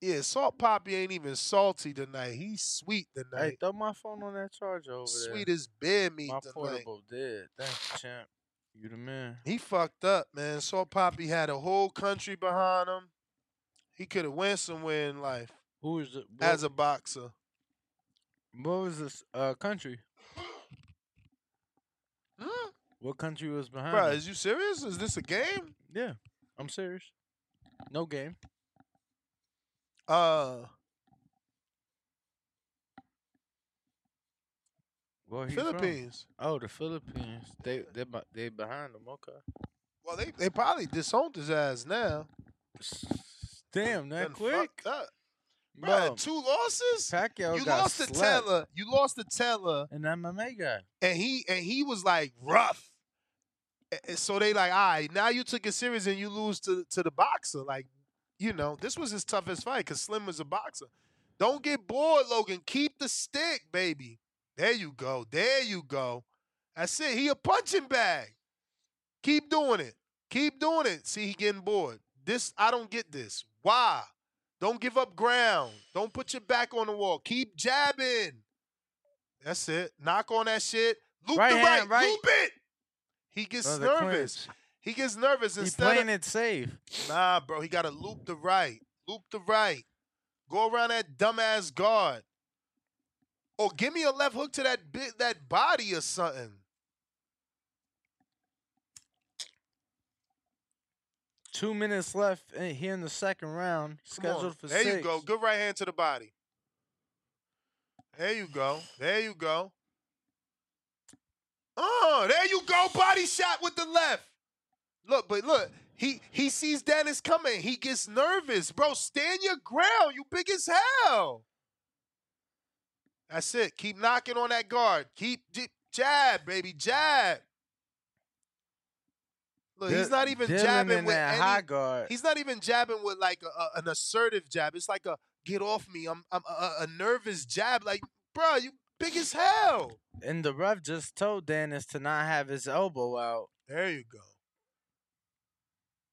B: Yeah, Salt Papi ain't even salty tonight. He's sweet
C: Hey,
B: tonight.
C: throw my phone on that charger over
B: Sweet
C: there.
B: Sweet as bear meat
C: My
B: tonight.
C: portable dead. Thanks, champ. You the man.
B: He fucked up, man. Salt Papi had a whole country behind him. He could have went somewhere in life
C: Who is it?
B: as a boxer.
C: What was this uh country?
B: Hmm?
C: What country was behind?
B: Bro,
C: him?
B: is you serious? Is this a game?
C: Yeah, I'm serious. No game.
B: Uh,
C: Where he from?
B: Philippines.
C: Oh, the Philippines. They they they behind them. Okay.
B: Well, they they probably disowned his ass now.
C: Damn, that
B: Done
C: quick.
B: Bro, two losses.
C: Pacquiao
B: you
C: got
B: lost to
C: slept.
B: Taylor. You lost to Taylor,
C: An MMA guy.
B: and he and he was like rough. So they like, all right, now you took it serious and you lose to to the boxer. Like, you know, this was his toughest fight because Slim was a boxer. Don't get bored, Logan. Keep the stick, baby. There you go. There you go. That's it. He a punching bag. Keep doing it. Keep doing it. See, he getting bored. This I don't get this. Why? Don't give up ground. Don't put your back on the wall. Keep jabbing. That's it. Knock on that shit. Loop
C: Right
B: the right.
C: hand, right.
B: Loop it. He gets nervous.
C: clinch.
B: He gets nervous
C: He
B: instead
C: playing
B: of
C: it safe.
B: Nah, bro. He got to loop the right. Loop the right. Go around that dumbass guard. Or give me a left hook to that bit that body or something.
C: Two minutes left here in the second round. Scheduled for
B: there
C: six.
B: you go. Good right hand to the body. There you go. There you go. Oh, there you go. Body shot with the left. Look, but look, he he sees Danis coming. He gets nervous. Bro, stand your ground. You big as hell. That's it. Keep knocking on that guard. Keep Jab, baby, jab. Look, he's not even
C: Dillon
B: jabbing with any,
C: high guard.
B: He's not even jabbing with like a, a- an assertive jab. It's like a get off me. I'm I'm a, a nervous jab. Like, bro, you big as hell.
C: And the ref just told Danis to not have his elbow out.
B: There you go.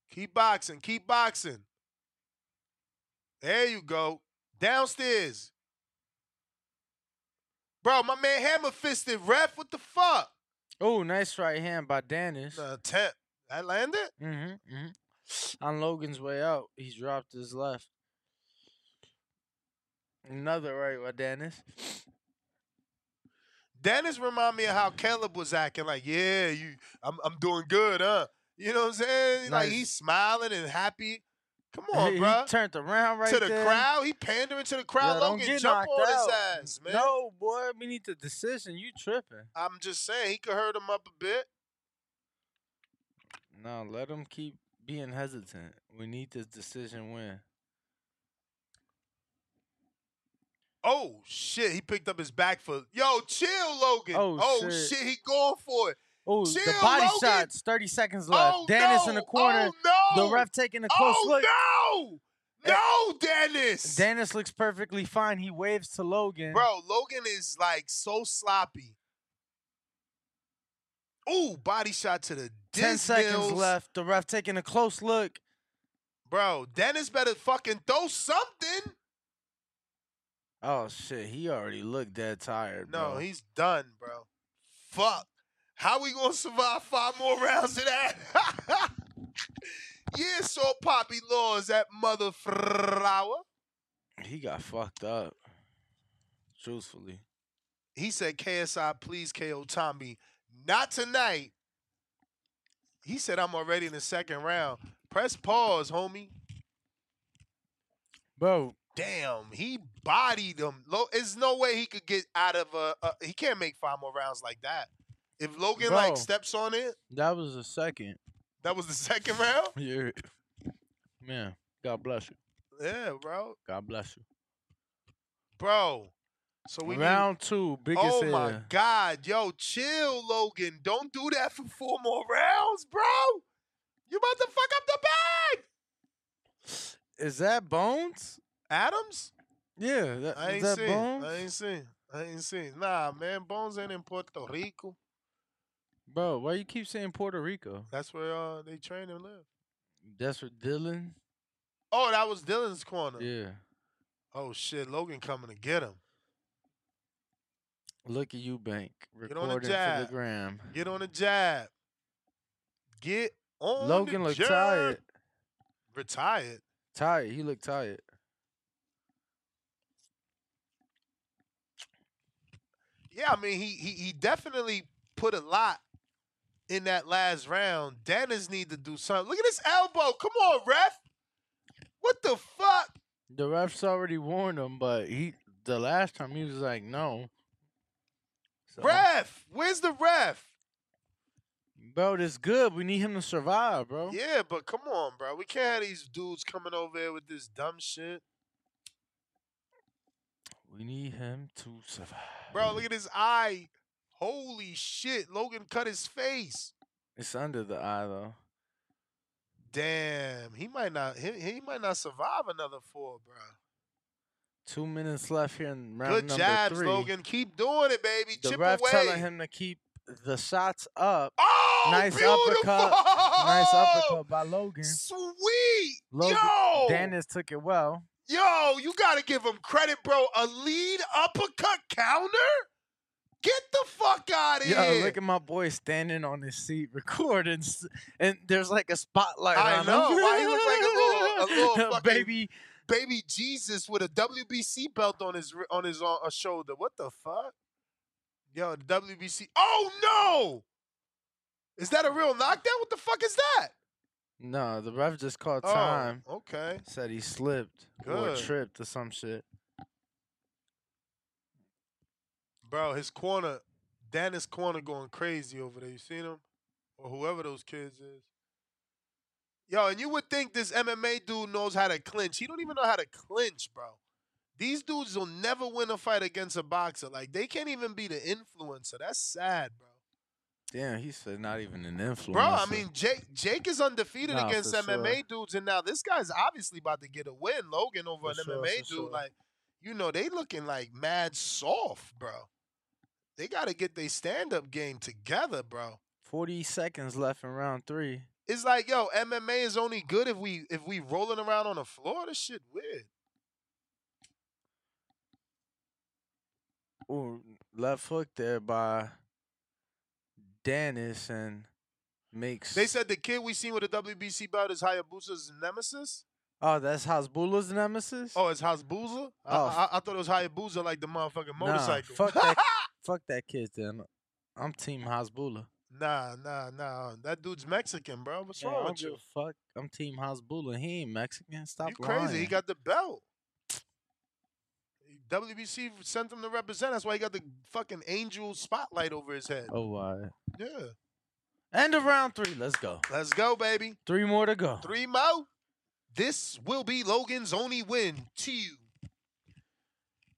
B: Keep boxing. Keep boxing. There you go. Downstairs. Bro, my man hammer fisted ref. What the fuck?
C: Oh, nice right hand by Danis.
B: Uh, ten. That landed?
C: Mm-hmm, mm-hmm. On Logan's way out, he dropped his left. Another right by Danis.
B: Danis remind me of how Caleb was acting. Like, yeah, you, I'm, I'm doing good, huh? You know what I'm saying? Like he's smiling and happy. Come on,
C: he,
B: bro.
C: he turned around right
B: to the
C: there.
B: crowd, he pandering to the crowd.
C: Yeah, don't
B: Logan
C: get
B: jump on
C: out.
B: his ass, man.
C: No, boy, we need the decision. You tripping?
B: I'm just saying he could hurt him up a bit.
C: No, let him keep being hesitant. We need this decision win.
B: Oh shit, he picked up his back foot. Yo, chill, Logan.
C: Oh, oh
B: shit.
C: shit.
B: he going for it.
C: Oh, the body
B: Logan.
C: shots. Thirty seconds oh, left.
B: Oh,
C: Danis
B: no.
C: in the corner.
B: Oh, no.
C: The ref taking a close
B: oh,
C: look.
B: no! Eh, no, Danis!
C: Danis looks perfectly fine. He waves to Logan.
B: Bro, Logan is like so sloppy. Ooh, body shot to the
C: ten seconds left. The ref taking a close look.
B: Bro, Danis better fucking throw something.
C: Oh shit, he already looked dead tired.
B: No,
C: bro.
B: he's done, bro. Fuck. How we gonna survive five more rounds of that? yeah, so Papi Laws, that mother flower.
C: he got fucked up. Truthfully.
B: He said, KSI, please KO Tommy. Not tonight. He said, I'm already in the second round. Press pause, homie.
C: Bro,
B: Damn, he bodied him. There's no way he could get out of a, a. He can't make five more rounds like that. If Logan
C: Bro.
B: like steps on it,
C: that was the second.
B: that was the second round.
C: Yeah. Man, God bless you.
B: Yeah, bro,
C: God bless you.
B: bro. So we need-
C: Round two, biggest
B: Oh my God, yo, chill, Logan. Don't do that for four more rounds, bro. You about to fuck up the bag.
C: Is that Bones?
B: Adams?
C: Yeah, that,
B: I
C: is
B: ain't
C: that
B: seen.
C: Bones?
B: I ain't seen. I ain't seen. Nah, man, Bones ain't in Puerto Rico.
C: Bro, why you keep saying Puerto Rico?
B: That's where uh, they train and live.
C: That's where Dillon.
B: Oh, that was Dillon's corner.
C: Yeah.
B: Oh shit, Logan coming to get him.
C: Look at you, Bank.
B: Get on the
C: for
B: jab.
C: the gram.
B: Get on the jab. Get on
C: Logan
B: the
C: looked
B: jab.
C: tired.
B: Retired.
C: Tired. He looked tired.
B: Yeah, I mean he he he definitely put a lot in that last round. Danis need to do something. Look at this elbow. Come on, ref. What the fuck?
C: The refs already warned him, but he the last time he was like, no. So,
B: Ref, where's the ref?
C: Bro, this good. We need him to survive, bro.
B: Yeah, but come on, bro. We can't have these dudes coming over here with this dumb shit.
C: We need him to survive.
B: Bro, look at his eye. Holy shit. Logan cut his face.
C: It's under the eye though.
B: Damn. He might not he, he might not survive another four, bro.
C: Two minutes left here in round
B: Good
C: number
B: jabs,
C: three.
B: Logan. Keep doing it, baby.
C: The
B: Chip
C: ref
B: away.
C: telling him to keep the shots up.
B: Oh,
C: nice
B: beautiful!
C: uppercut. Nice uppercut by Logan.
B: Sweet.
C: Logan
B: Yo.
C: Danis took it well.
B: Yo, you gotta give him credit, bro. A lead uppercut counter? Get the fuck out of here.
C: Yo, look at my boy standing on his seat recording, and there's like a spotlight
B: I
C: on
B: know.
C: him.
B: Why he look like a little, a little fucking
C: baby.
B: baby Jesus with a WBC belt on his on his uh, uh, shoulder. What the fuck? Yo, the WBC. Oh no! Is that a real knockdown? What the fuck is that?
C: No, the ref just called
B: Oh,
C: time.
B: okay.
C: Said he slipped or tripped or some shit.
B: Bro, his corner, Danis corner going crazy over there. You seen him? Or whoever those kids is. Yo, and you would think this MMA dude knows how to clinch. He don't even know how to clinch, bro. These dudes will never win a fight against a boxer. Like they can't even be the influencer. That's sad, bro.
C: Damn, he said not even an influencer.
B: Bro, I mean Jake Jake is undefeated
C: Nah,
B: against MMA
C: sure.
B: dudes, and now this guy's obviously about to get a win. Logan over
C: For
B: an
C: sure,
B: MMA dude,
C: sure.
B: like you know, they looking like mad soft, bro. They got to get their stand up game together, bro.
C: 40 seconds left in round three.
B: It's like, yo, MMA is only good if we if we rolling around on the floor. This shit weird.
C: Ooh, left hook there by Danis and makes.
B: They said the kid we seen with the WBC belt is Hayabusa's nemesis.
C: Oh, that's Hasbullah's nemesis.
B: Oh, it's Hasbusa. I,
C: Oh,
B: I, I thought it was Hayabusa, like the motherfucking
C: Nah,
B: motorcycle.
C: fuck that. fuck that kid. Then I'm Team Hasbullah.
B: Nah, nah, nah. That dude's Mexican, bro. What's
C: Yeah, I
B: wrong with you?
C: fuck. I'm Team Hasbullah. He ain't Mexican. Stop
B: You crazy? He got the belt. WBC sent him to represent. That's why he got the fucking angel spotlight over his head.
C: Oh, why?
B: Yeah.
C: End of round three. Let's go.
B: Let's go, baby.
C: Three more to go.
B: Three more. This will be Logan's only win. Two.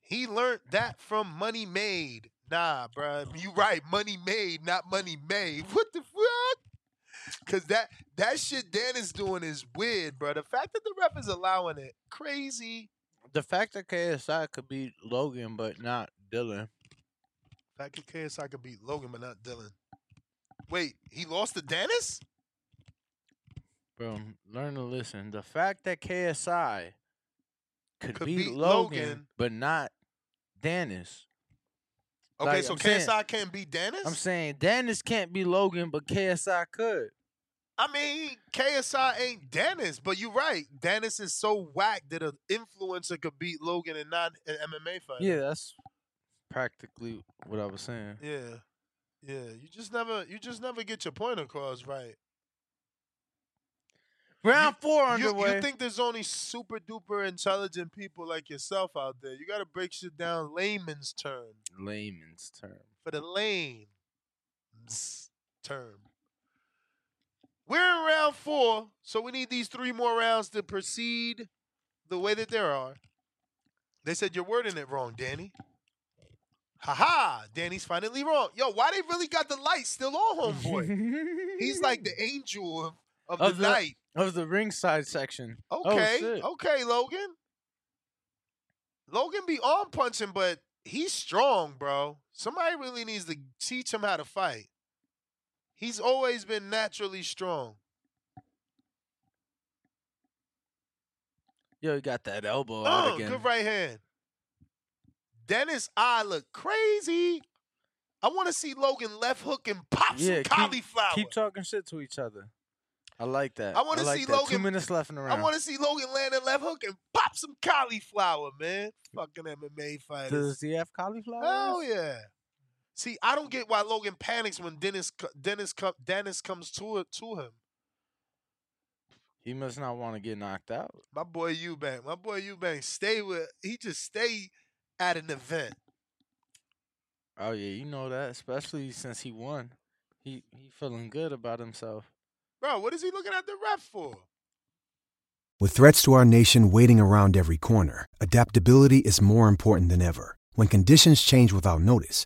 B: He learned that from Money Made. Nah, bruh. You right. Money made, not money made. What the fuck? Cause that that shit Dan is doing is weird, bro. The fact that the ref is allowing it, crazy.
C: The fact that KSI could beat Logan but not Dillon.
B: fact that KSI could beat Logan, but not Dillon. Wait, he lost to Danis?
C: Bro, learn to listen. The fact that KSI could,
B: Could
C: beat,
B: beat
C: Logan,
B: Logan.
C: but not Danis.
B: Okay,
C: Like,
B: so
C: I'm saying-
B: KSI can't beat Danis?
C: I'm saying Danis can't be Logan, but KSI could.
B: I mean, KSI ain't Danis, but you're right. Danis is so whack that an influencer could beat Logan and not an MMA fighter.
C: Yeah, that's practically what I was saying.
B: Yeah. Yeah. You just never you just never get your point across right.
C: Round four
B: You,
C: underway.
B: you think there's only super duper intelligent people like yourself out there. You gotta break shit down layman's term.
C: Layman's term.
B: For the lame term. We're in round four, so we need these three more rounds to proceed the way that there are. They said you're wording it wrong, Danny. Ha ha! Danny's finally wrong. Yo, why they really got the light still on, homeboy? He's like the angel of, of,
C: of
B: the, night.
C: Of the ringside section. Oh,
B: Okay,
C: shit.
B: okay, Logan. Logan be on punching, but he's strong, bro. Somebody really needs to teach him how to fight. He's always been naturally strong.
C: Yo, he got that elbow out
B: Oh,
C: again.
B: good right hand. Danis I look crazy. I want to see Logan left hook and pop
C: yeah,
B: some cauliflower.
C: keep talking shit to each other. I like that.
B: I wanna
C: like
B: see
C: that. Two
B: Logan-
C: minutes left in the round.
B: I want to see Logan land a left hook and pop some cauliflower, man. Fucking MMA fighters.
C: Does he have cauliflower?
B: Hell yeah. See, I don't get why Logan panics when Danis Danis Danis comes to it to him.
C: He must not want to get knocked out.
B: My boy Eubank, my boy Eubank, stay with. He just stay at an event.
C: Oh yeah, you know that, especially since he won. He he feeling good about himself.
B: Bro, what is he looking at the ref for?
G: With threats to our nation waiting around every corner, adaptability is more important than ever. When conditions change without notice,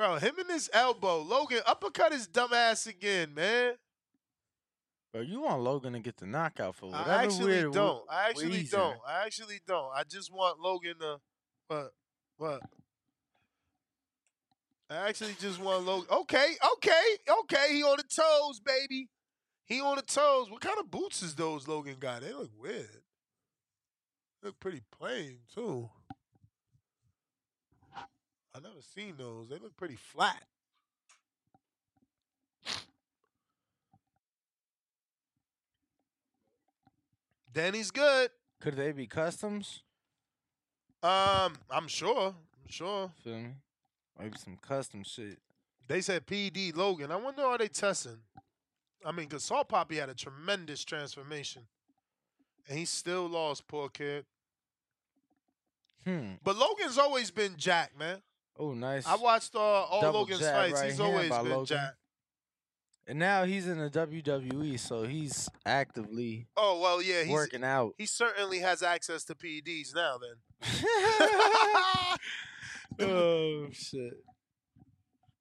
B: Bro, him and his elbow. Logan uppercut his dumb ass again, man.
C: bro, you want Logan to get the knockout for whatever
B: I actually
C: weird
B: don't. I actually don't. I actually don't. I just want Logan to what what? I actually just want Logan. Okay, okay, okay. He on the toes, baby. He on the toes. What kind of boots is those Logan got? They look weird. Look pretty plain too. I never seen those. They look pretty flat. Danny's good.
C: Could they be customs?
B: Um, I'm sure. I'm sure.
C: Feel me? Maybe some custom shit.
B: They said PD Logan. I wonder are they testing? I mean, because Salt Papi had a tremendous transformation, and he still lost, poor kid.
C: Hmm.
B: But Logan's always been Jack, man.
C: Oh, nice.
B: I watched uh, all
C: Double
B: Logan's
C: jab
B: fights.
C: right
B: He's
C: hand
B: always
C: by
B: been
C: Logan.
B: Jack.
C: And now he's in the WWE, so he's actively
B: Oh well, yeah, he's
C: working out.
B: He certainly has access to PEDs now. Then.
C: oh shit!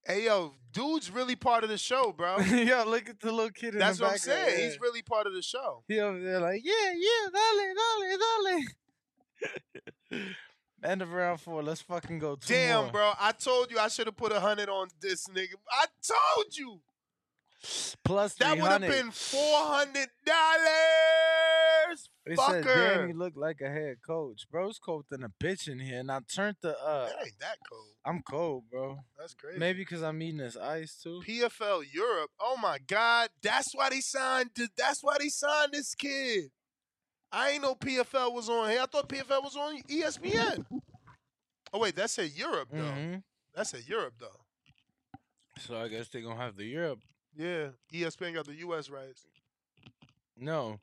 B: Hey yo, dude's really part of the show, bro.
C: Yo, look at the little kid in
B: That's
C: the
B: what I'm
C: background,
B: saying. He's really part of the show.
C: He over there like, yeah, yeah, dale, dale, dale. End of round four. Let's fucking go. Two
B: Damn,
C: more.
B: bro. I told you I should have put a hundred on this nigga. I told you
C: Plus
B: that would have been four hundred dollars.
C: They said
B: Fucker.
C: Danny looked like a head coach. Bro's cold than a bitch in here, and I turned the. uh
B: That ain't that cold.
C: I'm cold, bro.
B: That's crazy.
C: Maybe because I'm eating this ice too.
B: PFL Europe. Oh my God, that's why they signed. That's why they signed this kid. I ain't know PFL was on here. I thought PFL was on ESPN. Oh wait, that's at Europe though.
C: Mhm.
B: That's at Europe though.
C: So I guess they're gonna have the Europe.
B: Yeah, ESPN got the U.S. rights.
C: No,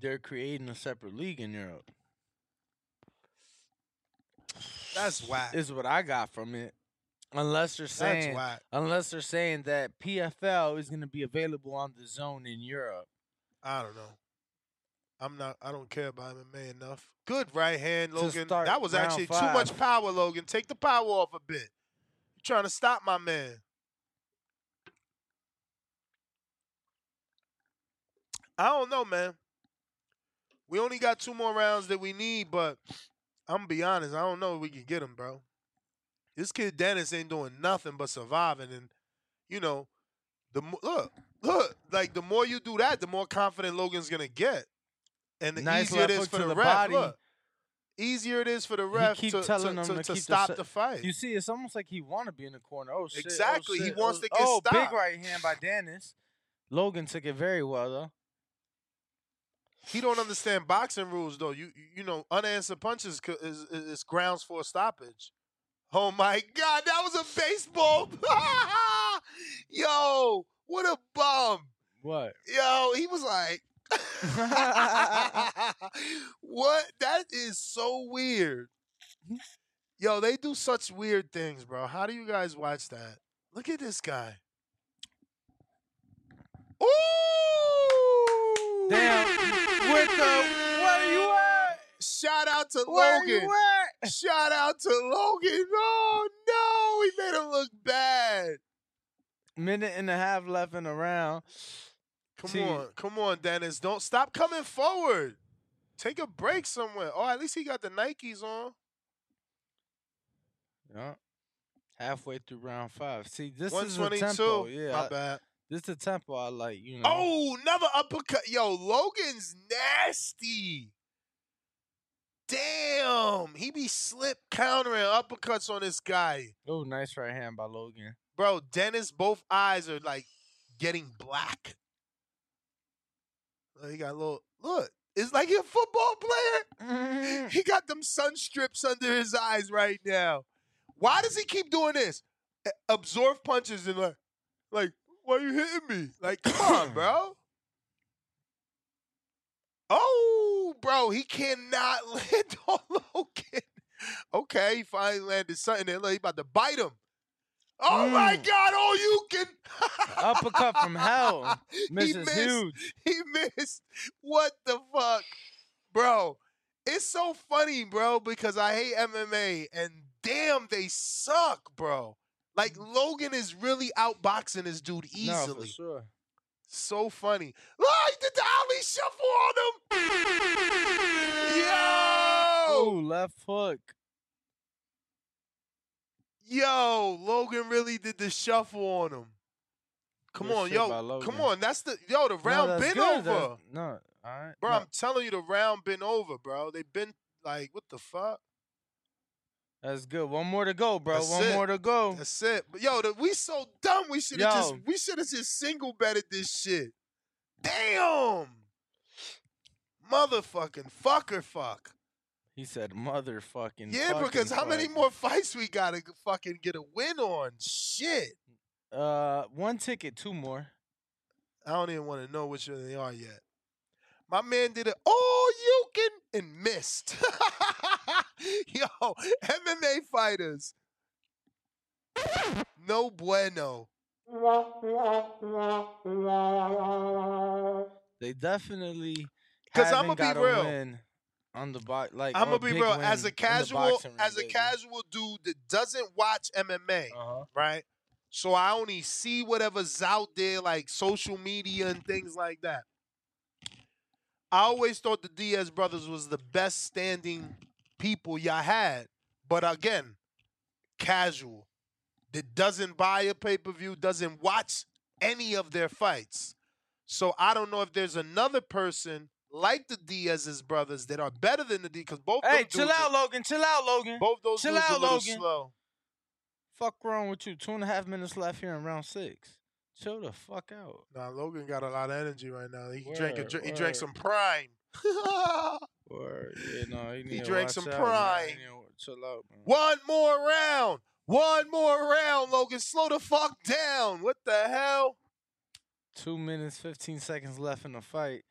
C: they're creating a separate league in Europe.
B: That's whack.
C: Is what I got from it. Unless they're saying, unless they're saying that PFL is gonna be available on DAZN in Europe.
B: I don't know. I'm not. I don't care about MMA enough. Good right hand, Logan. That was actually too much power, Logan. Take the power off a bit. You're trying to stop my man. I don't know, man. We only got two more rounds that we need, but I'm gonna be honest. I don't know if we can get him, bro. This kid Danis ain't doing nothing but surviving, and you know, the look, look, like the more you do that, the more confident Logan's gonna get, and the
C: Nice
B: easier it is for the,
C: the
B: ref.
C: body.
B: Look, easier it is for the ref to,
C: telling
B: to, to,
C: to,
B: to stop
C: the,
B: the, fight.
C: You see, it's almost like he want to be in the corner. Oh shit! oh,
B: Exactly, he wants
C: oh,
B: to get
C: Oh, big right hand by Danis. Logan took it very well though.
B: He don't understand boxing rules though. You you know, unanswered punches is, is, is grounds for a stoppage. Oh my God, that was a baseball. Yo, what a bum.
C: What?
B: Yo, he was like, what? That is so weird. Mm-hmm. Yo, they do such weird things, bro. How do you guys watch that? Look at this guy. Ooh!
C: Damn. With the where you at?
B: Shout out to
C: Where
B: Logan.
C: you at?
B: Shout out to Logan. Oh no, he made him look bad.
C: Minute and a half left in the round.
B: Come
C: See-
B: on, come on, Danis. Don't stop coming forward. Take a break somewhere. Oh, at least he got the Nikes on.
C: Yeah. Halfway through round five. See, this is the
B: 122.
C: tempo. Yeah,
B: My
C: I-
B: bad.
C: This is the tempo I like. You know.
B: Oh, another uppercut. Yo, Logan's nasty. Damn. He be slip countering uppercuts on this guy.
C: Oh, nice right hand by Logan.
B: Bro, Danis, both eyes are like getting black. He got a little look. It's like he a football player. Mm-hmm. He got them sun strips under his eyes right now. Why does he keep doing this? Absorb punches and like, like, why you hitting me? Like, come on, bro. Oh, bro, he cannot land on Logan. Okay, he finally landed something there. Look, he about to bite him. Oh my
C: Mm.
B: God! Oh, you can
C: Uppercut from hell.
B: he missed.
C: huge.
B: He missed. What the fuck, bro? It's so funny, bro, because I hate MMA and damn, they suck, bro. Like Logan is really outboxing this dude
C: Mm. No,
B: easily.
C: for sure.
B: So funny. Look, he did the Ali shuffle on him. Yo,
C: Oh, left hook.
B: Yo, Logan really did the shuffle on him. Come
C: Good
B: on, yo, come on. That's the yo. The round
C: no,
B: been
C: good.
B: over.
C: That's- no, all right.
B: Bro,
C: no.
B: I'm telling you, the round been over, bro. They been like, what the fuck?
C: That's good. One more to go, bro.
B: That's
C: One
B: it.
C: more to go.
B: That's it. But yo, the, we so dumb. We should have just we should have just single betted this shit. Damn, motherfucking fucker, fuck.
C: He said motherfucking.
B: Yeah,
C: fucking
B: because how many more fights we gotta fucking get a win on? Shit.
C: Uh, one ticket, two more.
B: I don't even want to know which one they are yet. My man did it all you can and missed. Yo, MMA fighters. No bueno.
C: They definitely
B: 'Cause
C: haven't
B: I'ma be
C: got a
B: real.
C: Win on the box. Like
B: I'm
C: or
B: gonna be
C: big
B: real. As a casual, as a casual dude that doesn't watch MMA,
C: Uh-huh.
B: right? So I only see whatever's out there, like social media and things like that. I always thought the Diaz brothers was the best standing people y'all had, but again, casual that doesn't buy a pay per view, doesn't watch any of their fights. So I don't know if there's another person like the Diaz's brothers that are better than the Diaz because both.
C: Hey, chill out,
B: are-
C: Logan. Chill out, Logan.
B: Both those
C: chill
B: dudes
C: out,
B: a little
C: Logan.
B: slow.
C: Fuck wrong with you? Two and a half minutes left here in round six. Chill the fuck out.
B: Nah, Logan got a lot of energy right now. He drank a,
C: Word,
B: dr- he drank some prime.
C: Word. Yeah, no, he, need to
B: drank some
C: out.
B: Prime.
C: He to Chill out, man.
B: One more round. One more round, Logan. Slow the fuck down. What the hell?
C: Two minutes, fifteen seconds left in the fight.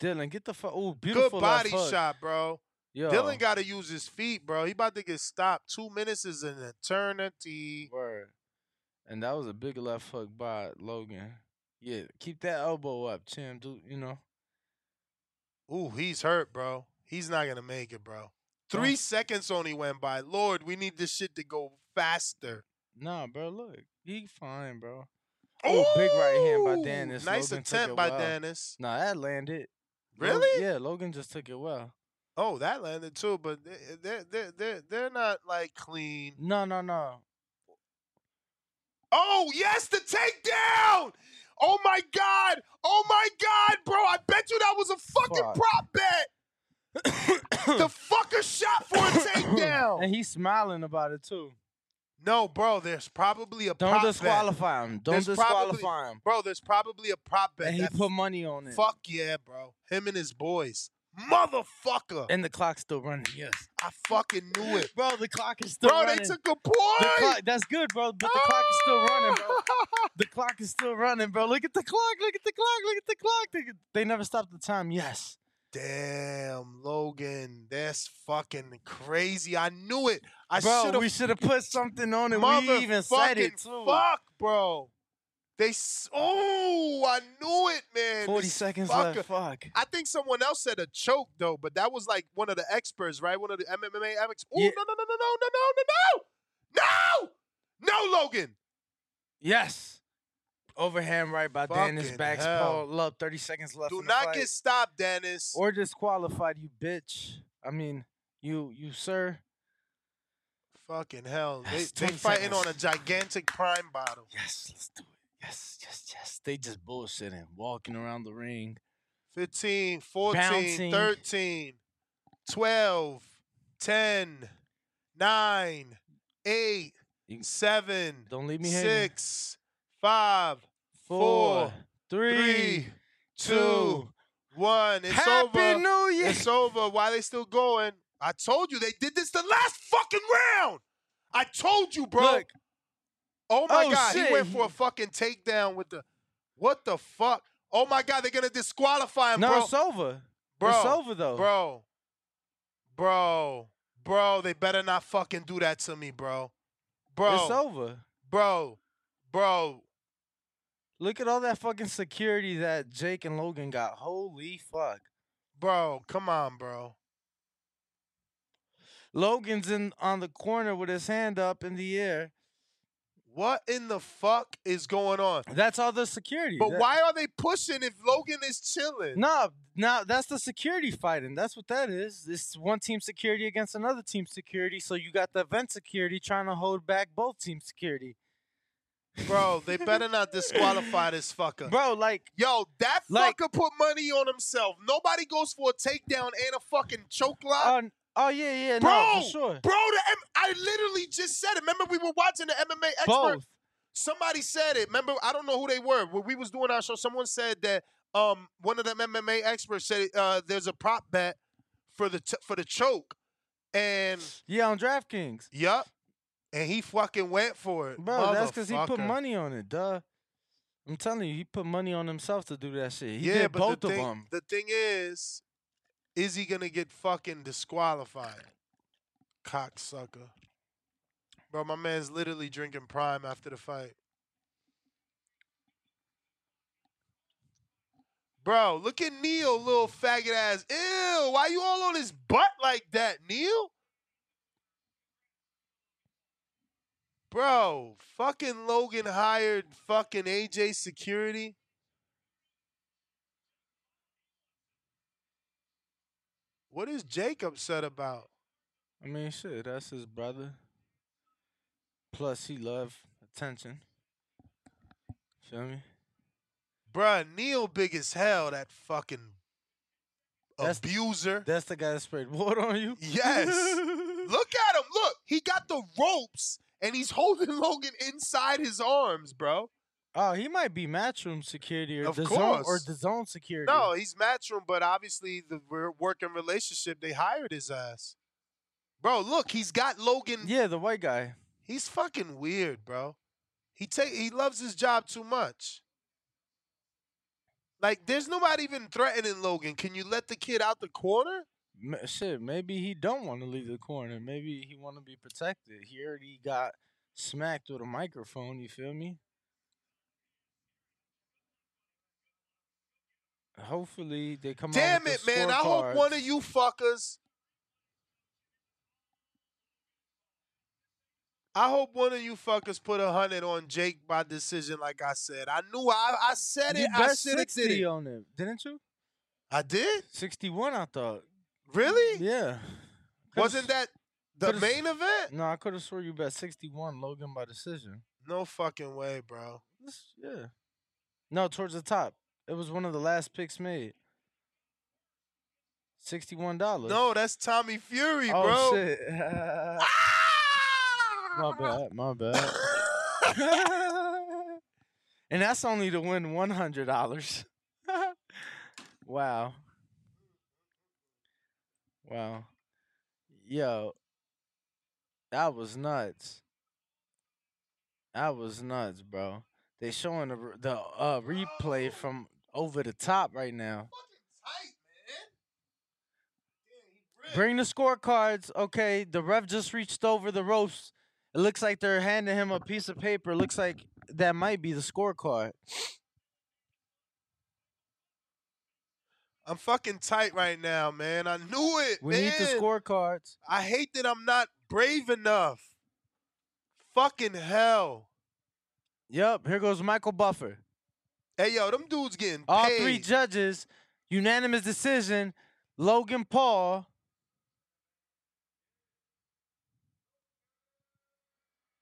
C: Dillon, get the fuck. Oh, beautiful
B: Good body shot, bro.
C: Yo.
B: Dillon got to use his feet, bro. He about to get stopped. Two minutes is an eternity.
C: Word. And that was a big left hook by Logan. Yeah, keep that elbow up, Chim. Do you know?
B: Ooh, he's hurt, bro. He's not gonna make it, bro. Three seconds only went by. Lord, we need this shit to go faster.
C: Nah, bro. Look, he fine, bro. Oh, big right hand by Danis.
B: Nice
C: Logan
B: attempt by. Danis.
C: Nah, that landed.
B: Really?
C: yeah, Logan just took it well.
B: Oh, that landed too, but they- they're they're they're they're not like clean.
C: No, no, no.
B: Oh yes, the takedown! Oh my god! Oh my god, bro! I bet you that was a fucking
C: Fuck.
B: prop bet. the fucker shot for a takedown.
C: And he's smiling about it too.
B: No, bro, there's probably a
C: Don't
B: prop
C: disqualify him. Don't
B: There's
C: disqualify
B: probably-
C: him.
B: Bro, there's probably a prop bet.
C: And he put money on it.
B: Fuck yeah, bro. Him and his boys. Motherfucker.
C: And the clock's still running. Yes.
B: I fucking knew it.
C: Bro, the clock is still
B: Bro,
C: running.
B: Bro, they took a
C: The
B: point.
C: clock, that's good, bro. But the clock is still running, bro. The clock is still running, bro. Look at the clock. Look at the clock. Look at the clock. They, they never stopped the time. Yes.
B: Damn, Logan, that's fucking crazy. I knew it. I
C: bro,
B: should have
C: we should have put something on it. We even said it too.
B: Fuck, bro. They oh, I knew it, man.
C: 40
B: This
C: seconds
B: fucker-
C: left. Fuck.
B: I think someone else said a choke though, but that was like one of the experts, right? One of the MMA experts. Oh
C: Yeah.
B: no no no no no no no no no no Logan.
C: Yes. Overhand right by Danis.
B: Fucking
C: Back
B: hell.
C: Paul up. 30 seconds left.
B: Do
C: in the
B: not
C: fight.
B: get stopped, Danis.
C: Or disqualified, you bitch. I mean, you, you, sir.
B: Fucking hell. They, they
C: 20
B: fighting on a
C: seconds.
B: gigantic prime bottle.
C: Yes, let's do it. Yes, yes, yes. They just bullshitting, walking around the ring.
B: 15, 14,
C: Bouncing.
B: 13, 12, 10, 9, 8, 7,
C: Don't leave me hanging.
B: 6, 5,
C: Four,
B: 4,
C: three,
B: 2,
C: two.
B: 1. It's
C: Happy
B: over.
C: New Year.
B: It's over. Why they still going? I told you they did this the last fucking round. I told you, bro.
C: Look.
B: Oh my
C: Oh,
B: god,
C: shit.
B: he went for a fucking takedown with the what the fuck? Oh my god, they're gonna disqualify him,
C: No,
B: bro.
C: it's over.
B: Bro,
C: it's over though.
B: Bro. Bro. Bro, they better not fucking do that to me, bro. Bro.
C: It's over.
B: Bro. Bro.
C: Look at all that fucking security that Jake and Logan got. Holy fuck.
B: Bro, come on, bro.
C: Logan's in on the corner with his hand up in the air.
B: What in the fuck is going on?
C: That's all the security.
B: But
C: That-
B: why are they pushing if Logan is chilling?
C: No, no, that's the security fighting. That's what that is. It's one team security against another team security. So you got the event security trying to hold back both team security.
B: Bro, they better not disqualify this fucker.
C: Bro, like,
B: Yo, that
C: Like-
B: fucker put money on himself. Nobody goes for a takedown and a fucking choke lock.
C: oh, oh yeah, yeah,
B: bro,
C: no, for sure.
B: bro, the M- I literally just said it. Remember, we were watching the MMA expert.
C: Both.
B: Somebody said it. Remember, I don't know who they were. When we was doing our show, someone said that um one of them MMA experts said uh there's a prop bet for the t- for the choke, and
C: Yeah, on DraftKings.
B: yup, and he fucking went for it,
C: Bro, that's because he put money on it, duh. I'm telling you, he put money on himself to do that shit. He
B: yeah,
C: did
B: but
C: both
B: the
C: of
B: thing,
C: them.
B: the thing is, is he gonna get fucking disqualified? Cocksucker. Bro, my man's literally drinking prime after the fight. Bro, look at Neil, little faggot ass. Ew, why you all on his butt like that, Neil? Bro, fucking Logan hired fucking AJ security. What is Jake upset about?
C: I mean, shit, that's his brother. Plus, he love attention. Feel me?
B: Bruh, Neil big as hell, that fucking
C: That's-
B: abuser.
C: That's the guy that sprayed water on you.
B: Yes. Look at him. Look, he got the ropes and he's holding Logan inside his arms, bro.
C: Oh, he might be matchroom security or
B: Of
C: the zone or the zone security.
B: No, he's matchroom, but obviously the working relationship, they hired his ass. Bro, look, he's got Logan.
C: Yeah, the white guy.
B: He's fucking weird, bro. He take he loves his job too much. Like, there's nobody even threatening Logan. Can you let the kid out the corner?
C: Shit, maybe he don't want to leave the corner. Maybe he want to be protected. He already got smacked with a microphone. You feel me? Hopefully they come.
B: Damn it, man. I hope one of you fuckers. I hope one of you fuckers put a hundred on Jake by decision, like I said. I knew I, I said
C: You
B: it. I
C: bet
B: should have did it.
C: on it, didn't you?
B: I did.
C: Sixty-one, I thought.
B: Really?
C: Yeah.
B: Wasn't that the
C: could've-
B: main event?
C: No, I could have swore you bet sixty-one Logan by decision.
B: No fucking way, bro.
C: This- Yeah. No, towards the top. It was one of the last picks made. Sixty-one dollars.
B: No, that's Tommy Fury,
C: oh,
B: bro.
C: shit. my bad. My bad. and that's only to win one hundred dollars. wow. Wow. Yo, that was nuts. That was nuts, bro. They showing the r- the uh, replay from over the top right now. Bring the scorecards. Okay, the ref just reached over the ropes. It looks like they're handing him a piece of paper. Looks like that might be the scorecard.
B: I'm fucking tight right now, man. I knew it.
C: We need the scorecards.
B: I hate that I'm not brave enough. Fucking hell.
C: Yep, here goes Michael Buffer.
B: Hey, yo, them dudes getting
C: All
B: paid.
C: three judges, unanimous decision. Logan Paul.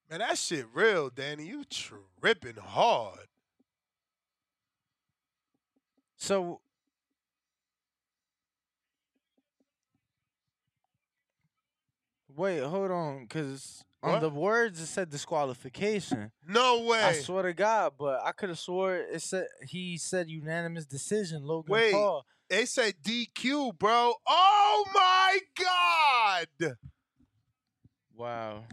B: Man, that shit real, Danny. You tripping hard.
C: So wait, hold on, because on
B: What?
C: the words it said disqualification.
B: No way.
C: I swear to God, but I could have swore it said he said unanimous decision. Logan
B: Wait,
C: Paul.
B: they said DQ, bro. Oh my God.
C: Wow.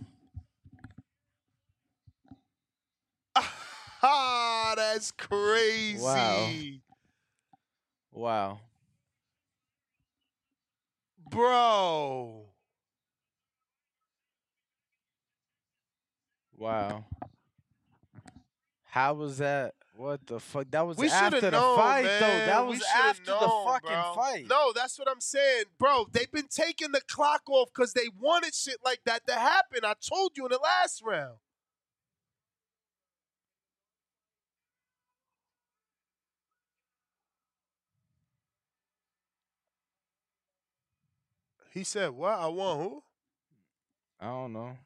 B: Ah, that's crazy.
C: Wow. Wow.
B: Bro.
C: Wow. How was that? What the fuck? That was
B: We
C: after the
B: known,
C: fight,
B: man.
C: though. That was after
B: known,
C: the fucking
B: bro.
C: fight.
B: No, that's what I'm saying, bro. They've been taking the clock off because they wanted shit like that to happen. I told you in the last round. He said, "What? I want who?"
C: I don't know.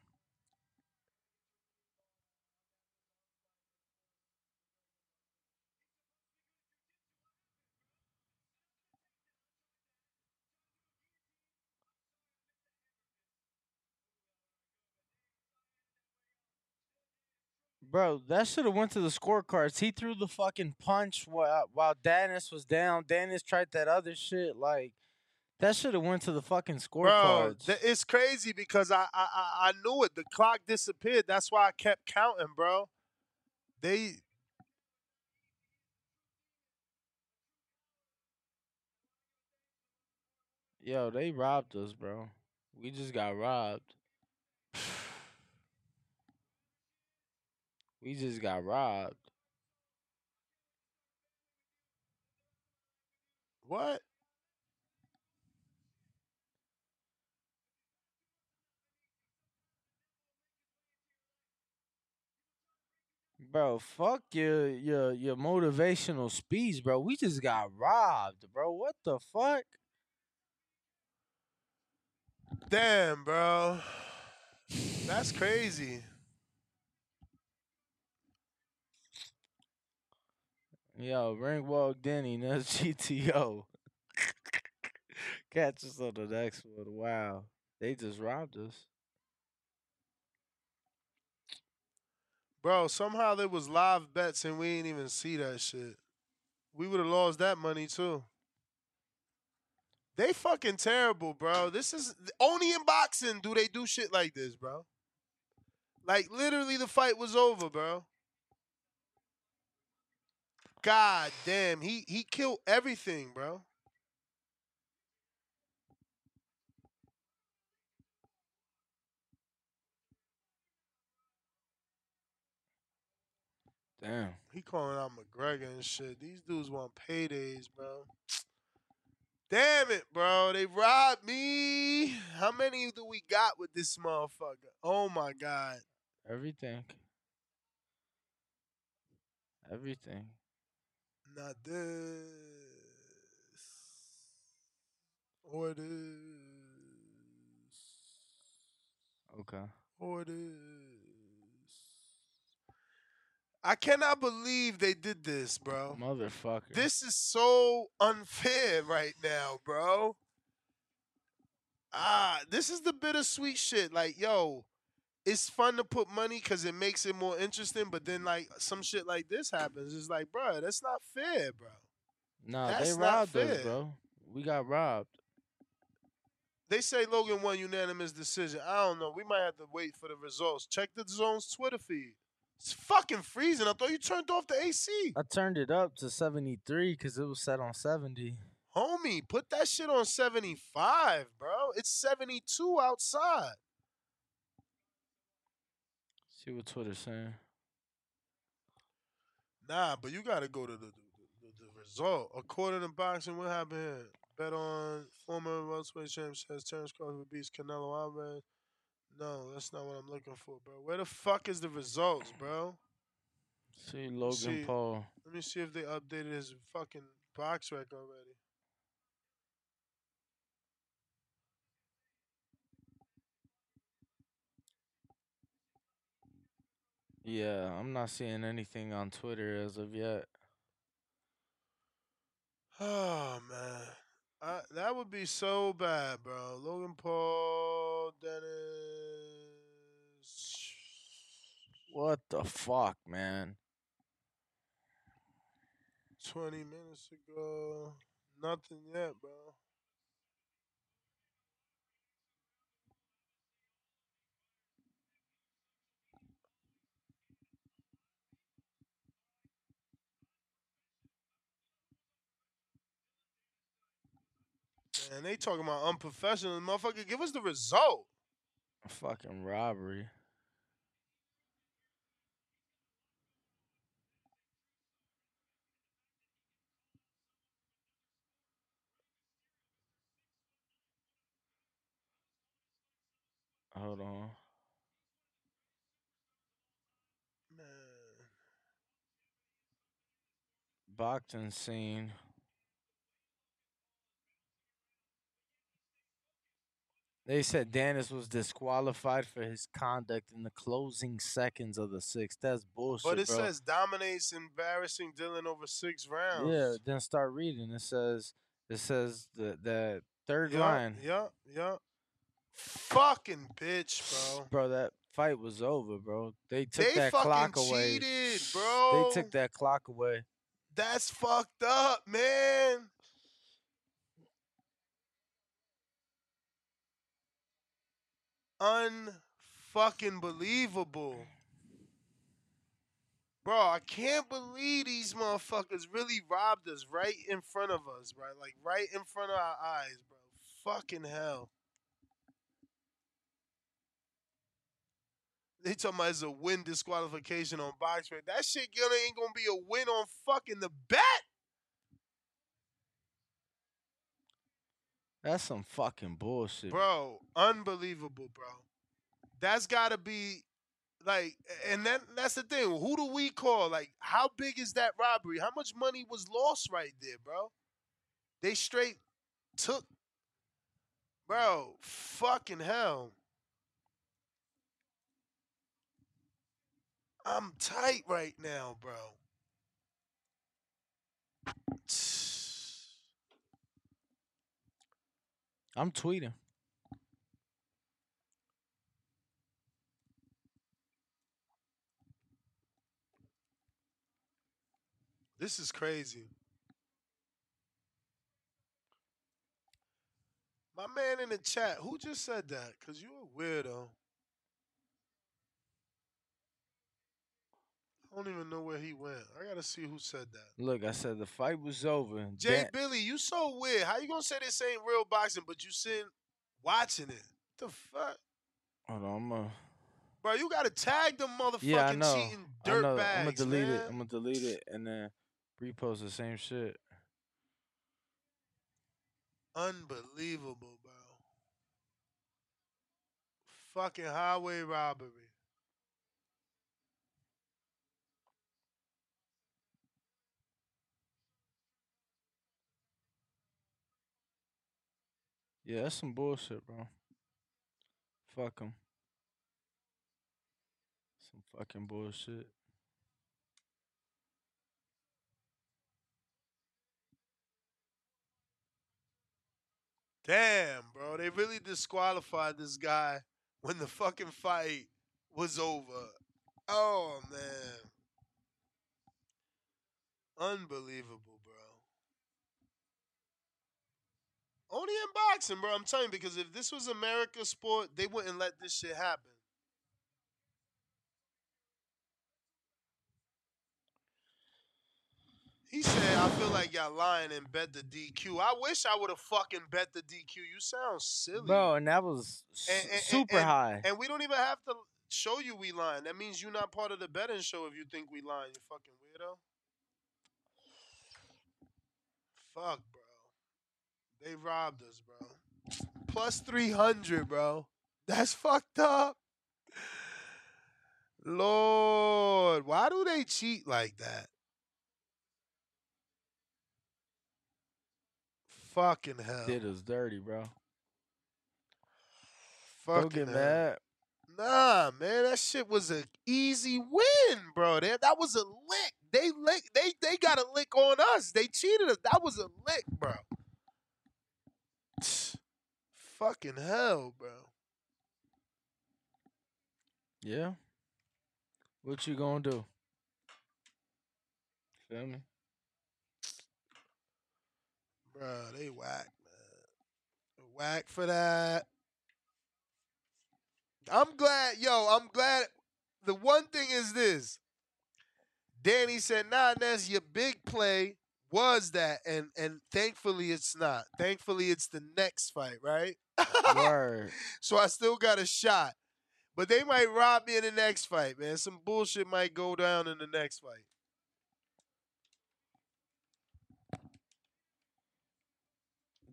C: Bro, that should have went to the scorecards. He threw the fucking punch while while Danis was down. Danis tried that other shit. Like That should have went to the fucking
B: Bro,
C: scorecards.
B: th- it's crazy because I, I I I knew it. The clock disappeared. That's why I kept counting, bro. They
C: Yo, they robbed us, bro. We just got robbed. We just got robbed.
B: what?
C: Bro, fuck your your your motivational speech, bro. We just got robbed, bro. What the fuck?
B: Damn, bro. That's crazy.
C: Yo, ring walk Denny, that's GTO. Catch us on the next one. Wow. They just robbed us.
B: Bro, somehow there was live bets and we didn't even see that shit. We would have lost that money too. They fucking terrible, bro. This is only in boxing do they do shit like this, bro. Like literally the fight was over, bro. God damn, he he killed everything, bro.
C: Damn.
B: He calling out McGregor and shit. These dudes want paydays, bro. Damn it, bro. They robbed me. How many do we got with this motherfucker? Oh my god.
C: Everything. Everything.
B: Not this. Or this.
C: Okay.
B: Or this. I cannot believe they did this, bro.
C: Motherfucker.
B: This is so unfair right now, bro. Ah, this is the bittersweet shit. Like, yo, it's fun to put money because it makes it more interesting, but then like some shit like this happens. It's like, bro, that's not fair, bro.
C: Nah,
B: That's
C: they robbed us,
B: fair.
C: bro. We got robbed.
B: They say Logan won unanimous decision. I don't know. We might have to wait for the results. Check the zone's Twitter feed. It's fucking freezing. I thought you turned off the AC.
C: I turned it up to 73 because it was set on 70.
B: Homie, put that shit on 75, bro. It's 72 outside.
C: See what Twitter's saying.
B: Nah, but you got to go to the, the, the, the result. According to boxing, what happened here? Bet on former welterweight champ says Terrence Crawford beats Canelo Alvarez. No, that's not what I'm looking for, bro. Where the fuck is the results, bro?
C: See Logan
B: See-
C: Paul.
B: Let me see if they updated his fucking BoxRec already.
C: Yeah, I'm not seeing anything on Twitter as of yet.
B: Oh man, I, that would be so bad, bro. Logan Paul, Danis.
C: What the fuck, man?
B: 20 minutes ago. Nothing yet, bro. Man, they talking about unprofessional. Motherfucker, give us the result.
C: Fucking robbery. Hold on. Man. Boxing scene. They said Danis was disqualified for his conduct in the closing seconds of the sixth. That's bullshit,
B: But it
C: bro.
B: says dominates embarrassing Dillon over six rounds.
C: yeah. Then start reading. It says it says the the third
B: Yup,
C: line.
B: Yup, yup. Fucking bitch, bro.
C: Bro, that fight was over, bro. They took
B: They
C: that clock away.
B: cheated, bro.
C: They took that clock away.
B: That's fucked up, man. Unfucking believable. Bro, I can't believe these motherfuckers really robbed us right in front of us, right? Like right in front of our eyes, bro. Fucking hell. They talking about it's a win disqualification on BoxRec. That shit gonna ain't gonna be a win on fucking the bet.
C: That's some fucking bullshit.
B: Bro, unbelievable, bro. That's gotta be like and then that's the thing. Who do we call? Like, how big is that robbery? How much money was lost right there, bro? They straight took Bro, fucking hell. I'm tight right now, bro.
C: I'm tweeting.
B: This is crazy. My man in the chat, who just said that? Cause you a weirdo. I don't even know where he went. I gotta see who said that.
C: Look, I said the fight was over.
B: Jay
C: Dan-
B: Billy, you so weird. How you gonna say this ain't real boxing, but you sitting watching it? The fuck,
C: Hold on, I'm a.
B: bro? You gotta tag the motherfucking
C: Yeah, I know.
B: cheating
C: I
B: dirt
C: know.
B: bags,
C: I'm gonna delete
B: man.
C: it. I'm gonna delete it and then repost the same shit.
B: Unbelievable, bro. Fucking highway robbery.
C: Yeah, that's some bullshit, bro. Fuck them. Some fucking bullshit.
B: Damn, bro. They really disqualified this guy when the fucking fight was over. Oh, man. Unbelievable, bro. Only in boxing, bro. I'm telling you, because if this was America's sport, they wouldn't let this shit happen. He said, I feel like y'all lying and bet the DQ. I wish I would have fucking bet the DQ. You sound silly.
C: Bro, and that was
B: And- and-
C: super
B: and-
C: high.
B: And we don't even have to show you we lying. That means you're not part of the betting show if you think we lying, you fucking weirdo. Fuck. They robbed us, bro. Plus 300, bro. That's fucked up. Lord, why do they cheat like that? Fucking hell.
C: Did us dirty, bro.
B: Fucking
C: Don't get
B: hell.
C: mad.
B: Nah, man, that shit was an easy win, bro. That that was a lick. They lick. They they got a lick on us. They cheated us. That was a lick, bro. Fucking hell, bro.
C: Yeah. What you gonna do? Feel me?
B: Bro, they whack, man. Whack for that. I'm glad, yo, I'm glad. The one thing is this. Danny said, nah, that's your big play was that. And and thankfully it's not. Thankfully it's the next fight, right?
C: Word.
B: so I still got a shot. But they might rob me in the next fight, man. Some bullshit might go down in the next fight.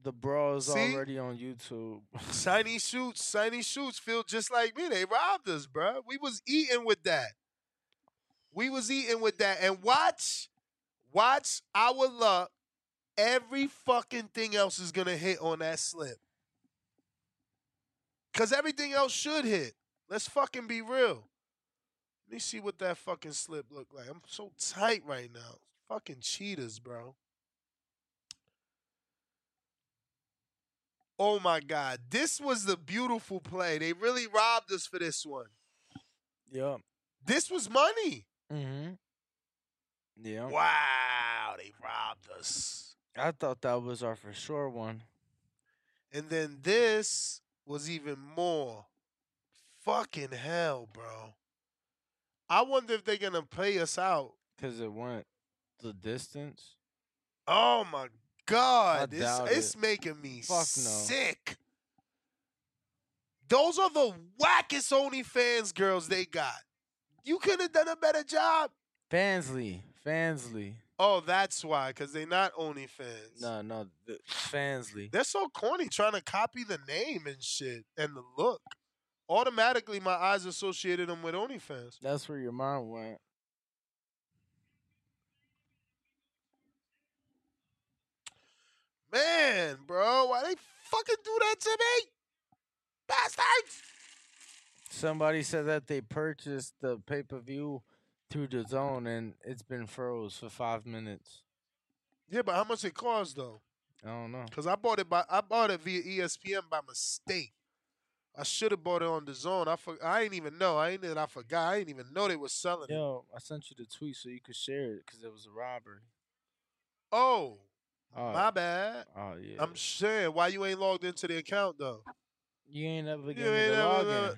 C: The bro is
B: See?
C: already on YouTube.
B: Shiny shoots, shiny shoots feel just like me. They robbed us, bro. We was eating with that. We was eating with that. And watch, watch our luck. Every fucking thing else is gonna hit on that slip. Cause everything else should hit. Let's fucking be real. Let me see what that fucking slip look like. I'm so tight right now. Fucking cheaters, bro. Oh my God. This was the beautiful play. They really robbed us for this one.
C: Yep.
B: This was money.
C: Mm-hmm. Yeah.
B: Wow, they robbed us.
C: I thought that was our for sure one.
B: And then this was even more. fucking hell, bro. I wonder if they're gonna pay us out.
C: Cause it went the distance.
B: Oh my god,
C: I
B: it's, it's
C: it.
B: making me
C: Fuck no.
B: sick. Those are the wackest OnlyFans girls they got. You couldn't have done a better job.
C: Fansly, Fansly.
B: Oh, that's why, because they're not OnlyFans.
C: No, no, the, Fansly.
B: They're so corny trying to copy the name and shit and the look. Automatically, my eyes associated them with OnlyFans.
C: That's where your mind went.
B: Man, bro, why they fucking do that to me? Bastards!
C: Somebody said that they purchased the pay per view through the zone and it's been froze for five minutes.
B: Yeah, but how much it cost though?
C: I don't know.
B: Cause I bought it by I bought it via ESPN by mistake. I should have bought it on the zone. I for, I ain't even know. I ain't that I forgot. I ain't even know they was selling it.
C: Yo, I sent you the tweet so you could share it because it was a robbery.
B: Oh,
C: Oh,
B: my bad.
C: Oh yeah.
B: I'm saying why you ain't logged into the account though.
C: you ain't
B: ever
C: given me the login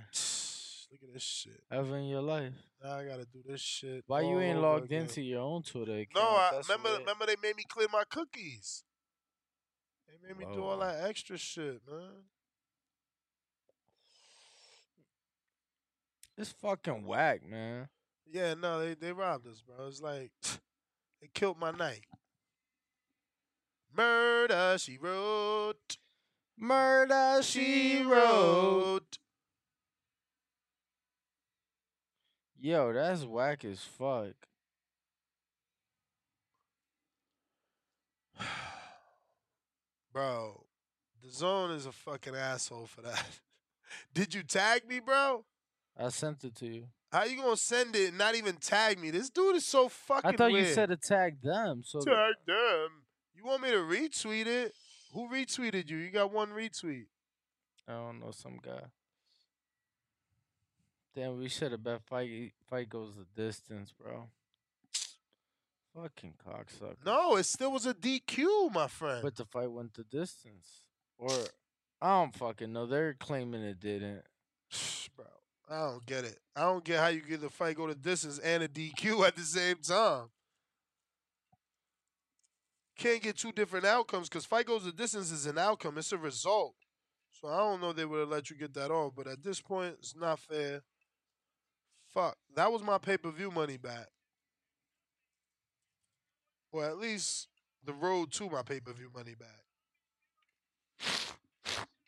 B: Look at this shit.
C: ever in your life.
B: Now I gotta do this shit.
C: Why you ain't logged
B: again.
C: into your own Twitter account?
B: No, I
C: That's
B: remember.
C: weird.
B: Remember they made me clear my cookies. They made me do all that extra shit, man.
C: It's fucking whack, man.
B: Yeah, no, they they robbed us, bro. It's like they killed my night. Murder, she wrote.
C: Murder
B: She wrote.
C: Yo, that's whack as fuck.
B: Bro, the zone is a fucking asshole for that. Did you tag me, bro?
C: I sent it to you.
B: How you gonna send it and not even tag me? This dude is so fucking
C: I thought
B: weird.
C: you said to tag them. So
B: tag them. You want me to retweet it? Who retweeted you? You got one retweet.
C: I don't know some guy. Damn, we should have bet fight fight goes the distance, bro. Fucking cocksucker.
B: No, it still was a DQ, my friend.
C: But the fight went the distance. Or I don't fucking know. They're claiming it didn't.
B: bro, I don't get it. I don't get how you get the fight go to distance and a DQ at the same time. Can't get two different outcomes because fight goes the distance is an outcome. It's a result. So I don't know they would have let you get that off. But at this point, it's not fair. Fuck. That was my pay per view money back. Or at least the road to my pay per view money back.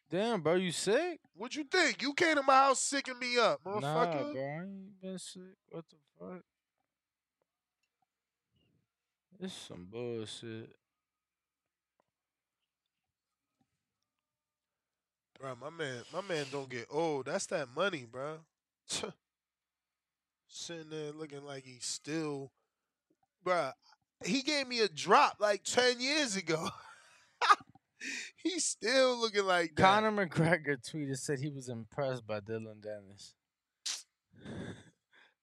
C: Damn, bro, you sick?
B: What you think? You came to my house sicking me up, motherfucker.
C: Nah, bro, I ain't been sick. What the fuck? This some bullshit.
B: Bro, my man, my man don't get old. That's that money, bro. Sitting there looking like he's still, bro. He gave me a drop like ten years ago. he's still looking like that.
C: Conor McGregor tweeted said he was impressed by Dillon Danis.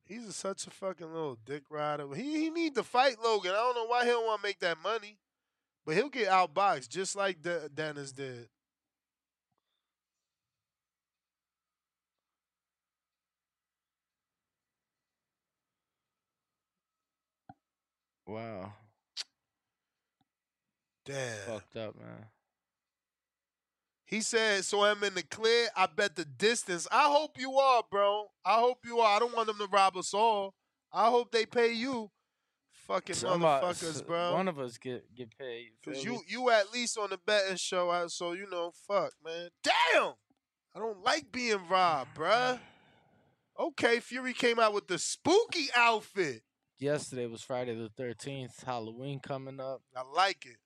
B: He's a, such a fucking little dick rider. He he need to fight Logan. I don't know why he don't want to make that money, but he'll get outboxed just like De- Danis did.
C: Wow.
B: Damn.
C: Fucked up, man.
B: He said, so I'm in the clear. I bet the distance. I hope you are, bro. I hope you are. I don't want them to rob us all. I hope they pay you. Fucking
C: Somebody-
B: motherfuckers, bro.
C: One of us get get paid.
B: Cause you you at least on the betting show, so you know, fuck, man. Damn! I don't like being robbed, bruh. Okay, Fury came out with the spooky outfit.
C: Yesterday was Friday the thirteenth. Halloween coming up.
B: I like it.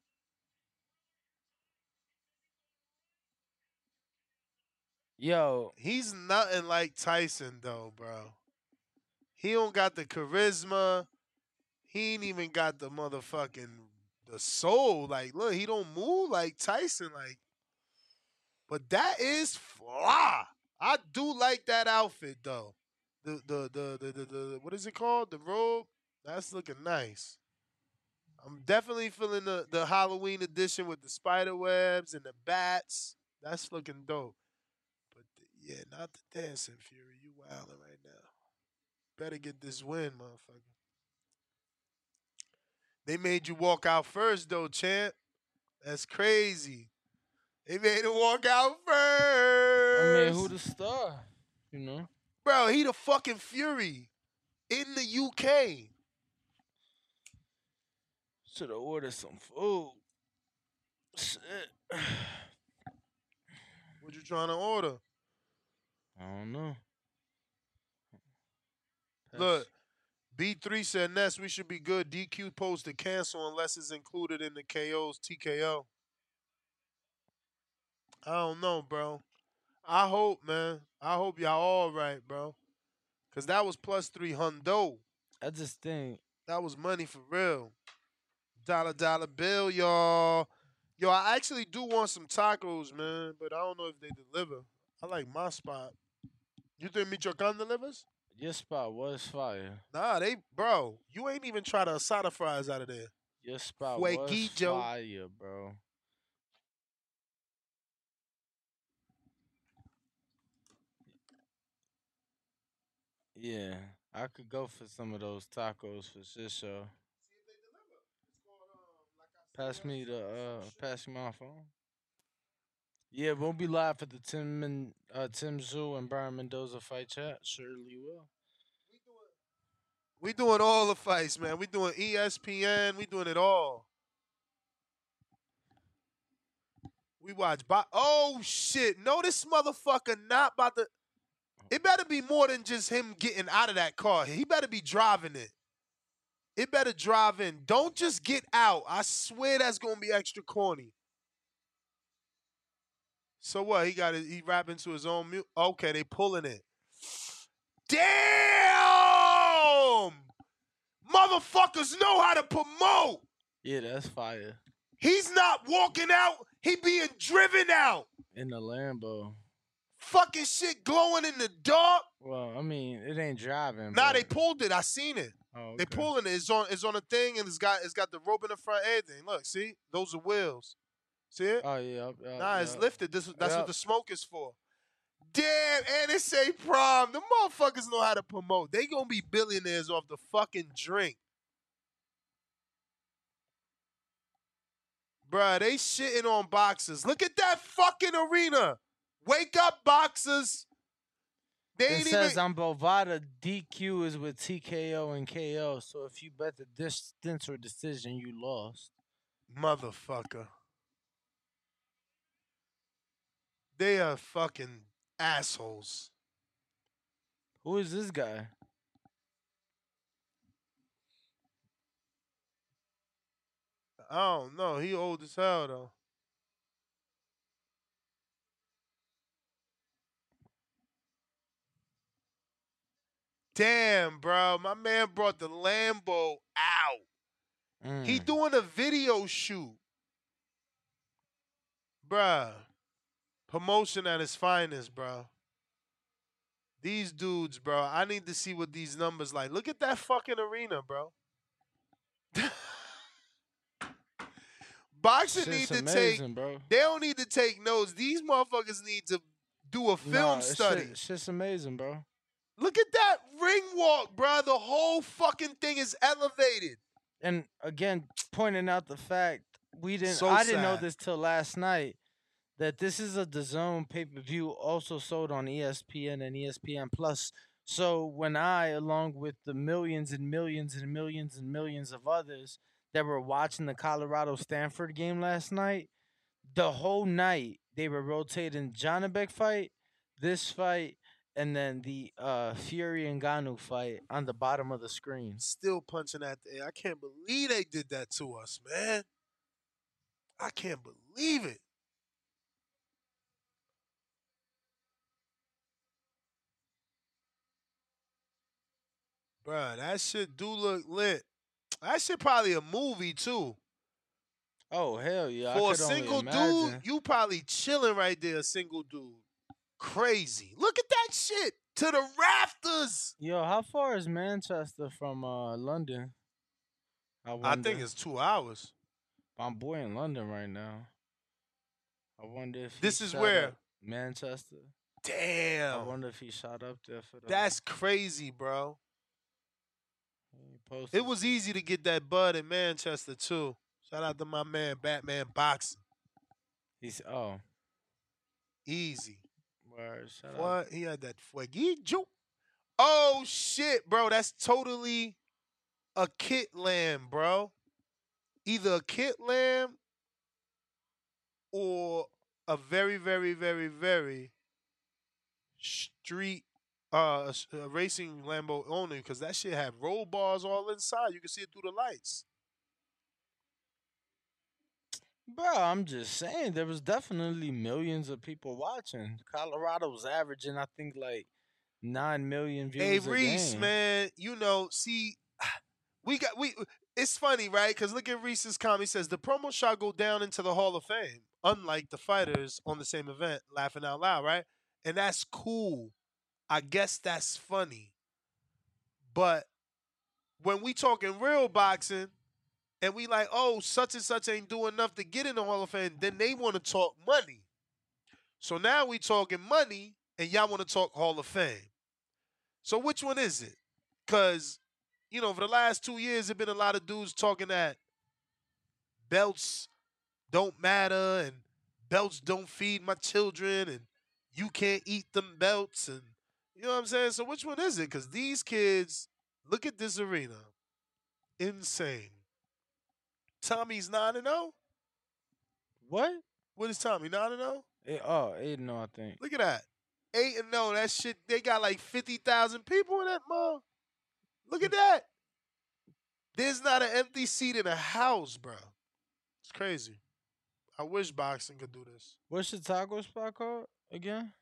C: Yo,
B: He's nothing like Tyson though, bro. He don't got the charisma. He ain't even got the motherfucking the soul. Like, look, he don't move like Tyson. Like, but that is fly. I do like that outfit though. The the the the the, the what is it called? The robe. That's looking nice. I'm definitely feeling the the Halloween edition with the spider webs and the bats. That's looking dope. But Yeah, not the dancing Fury. You wilding right now. Better get this win, motherfucker. They made you walk out first, though, champ. That's crazy. They made him walk out
C: I
B: first.
C: mean, who the star? You know.
B: Bro, he the fucking Fury in the UK.
C: Should have ordered some food. Shit.
B: What you trying to order?
C: I don't know.
B: Look, B3 said Ness, we should be good. DQ posted cancel unless it's included in the KO's TKO. I don't know, bro. I hope, man. I hope y'all all right, bro. Cause that was plus three hundo.
C: I just think
B: That was money for real. Dollar dollar bill, y'all. Yo, I actually do want some tacos, man, but I don't know if they deliver. I like my spot. You think Michoacan delivers?
C: your spot was fire.
B: Nah, they bro. You ain't even try to asada fries out of there.
C: Your spot was
B: Fueguillo.
C: fire, bro. Yeah, I could go for some of those tacos for sure. Pass me the uh, pass me my phone. Yeah, we'll be live for the Tim and uh, Tim Tszyu and Brian Mendoza fight chat. Surely will.
B: We doing all the fights, man. We doing ESPN. We doing it all. We watch. Bo- oh shit! No, this motherfucker not about to. It better be more than just him getting out of that car. He better be driving it. It better drive in. Don't just get out. I swear that's gonna be extra corny. So what? He got it. He rapping to his own music. Okay, they pulling it. Damn! Motherfuckers know how to promote.
C: Yeah, that's fire.
B: He's not walking out. He being driven out.
C: In the Lambo.
B: Fucking shit glowing in the dark.
C: Well, I mean, it ain't driving.
B: Nah,
C: but-
B: they pulled it. I seen it.
C: Oh,
B: They
C: okay.
B: pulling it. It's on. It's on a thing, and it's got. It's got the rope in the front. Everything. Look, see, those are wheels. See it?
C: Oh yeah. yup,
B: Nah, it's lifted. This. That's
C: Yup.
B: what the smoke is for. Damn, and it say prom. The motherfuckers know how to promote. They gonna be billionaires off the fucking drink. Bruh, they shitting on boxers. Look at that fucking arena. Wake up, boxers. They
C: It says
B: even.
C: on Bovada, DQ is with TKO and KO. So if you bet the distance or decision, you lost.
B: Motherfucker. They are fucking assholes.
C: Who is this guy?
B: I don't know. He old as hell though. Damn, bro. My man brought the Lambo out. He
C: Mm.
B: doing a video shoot. Bruh. Promotion at its finest, bro. These dudes, bro. I need to see what these numbers like. Look at that fucking arena, bro. Boxing need to take.
C: bro.
B: They don't need to take notes. These motherfuckers need to do a film
C: Nah, it's
B: study.
C: Shit, shit's amazing, bro.
B: Look at that ring walk, bro. The whole fucking thing is elevated.
C: And again, pointing out the fact we didn't.
B: So
C: I didn't know this till last night. That this is a DAZN pay per view, also sold on ESPN and ESPN Plus. So when I, along with the millions and millions and millions and millions of others that were watching the Colorado Stanford game last night, the whole night they were rotating Janibek fight, this fight, and then the uh, Fury and Ngannou fight on the bottom of the screen.
B: Still punching at the air. I can't believe they did that to us, man. I can't believe it. Bruh, that shit do look lit. That shit probably a movie too.
C: Oh hell yeah!
B: For a single dude, you probably chilling right there, a single dude. Crazy. Look at that shit. To the rafters.
C: Yo, how far is Manchester from uh London? I,
B: I think it's two hours.
C: My boy in London right now. I wonder if
B: This is where?
C: Manchester.
B: Damn.
C: I wonder if he shot up there for that.
B: That's crazy, bro. It was easy to get that bud in Manchester too. Shout out to my man Batman Boxing.
C: He's oh
B: Easy.
C: Word.
B: He had that fueguillo. Oh shit, bro. That's totally a kit lamb, bro. Either a kit lamb or a very, very, very, very street uh uh, racing Lambo only because that shit had roll bars all inside. You can see it through the lights.
C: Bro, I'm just saying there was definitely millions of people watching. Colorado was averaging, I think, like nine million views.
B: Hey
C: a
B: Reese, man, you know, see, we got we. It's funny, right? Because look at Reese's comment. He says the promo shot go down into the Hall of Fame, unlike the fighters on the same event. Laughing out loud, right? And that's cool. I guess that's funny. But when we talking real boxing, and we like, oh, such and such ain't doing enough to get in the Hall of Fame, then they want to talk money. So now we talking money, and y'all want to talk Hall of Fame. So which one is it? Because, you know, for the last two years, there been a lot of dudes talking that belts don't matter and belts don't feed my children and you can't eat them belts and you know what I'm saying? So which one is it? Because these kids, look at this arena. Insane. Tommy's 9 and 0?
C: What?
B: What is Tommy? 9 and 0?
C: Eh, oh, eight no, I think.
B: Look at that. 8 and 0. That shit, they got like 50,000 people in that mall. Look at that. There's not an empty seat in a house, bro. It's crazy. I wish boxing could do this.
C: What's the taco spot called again?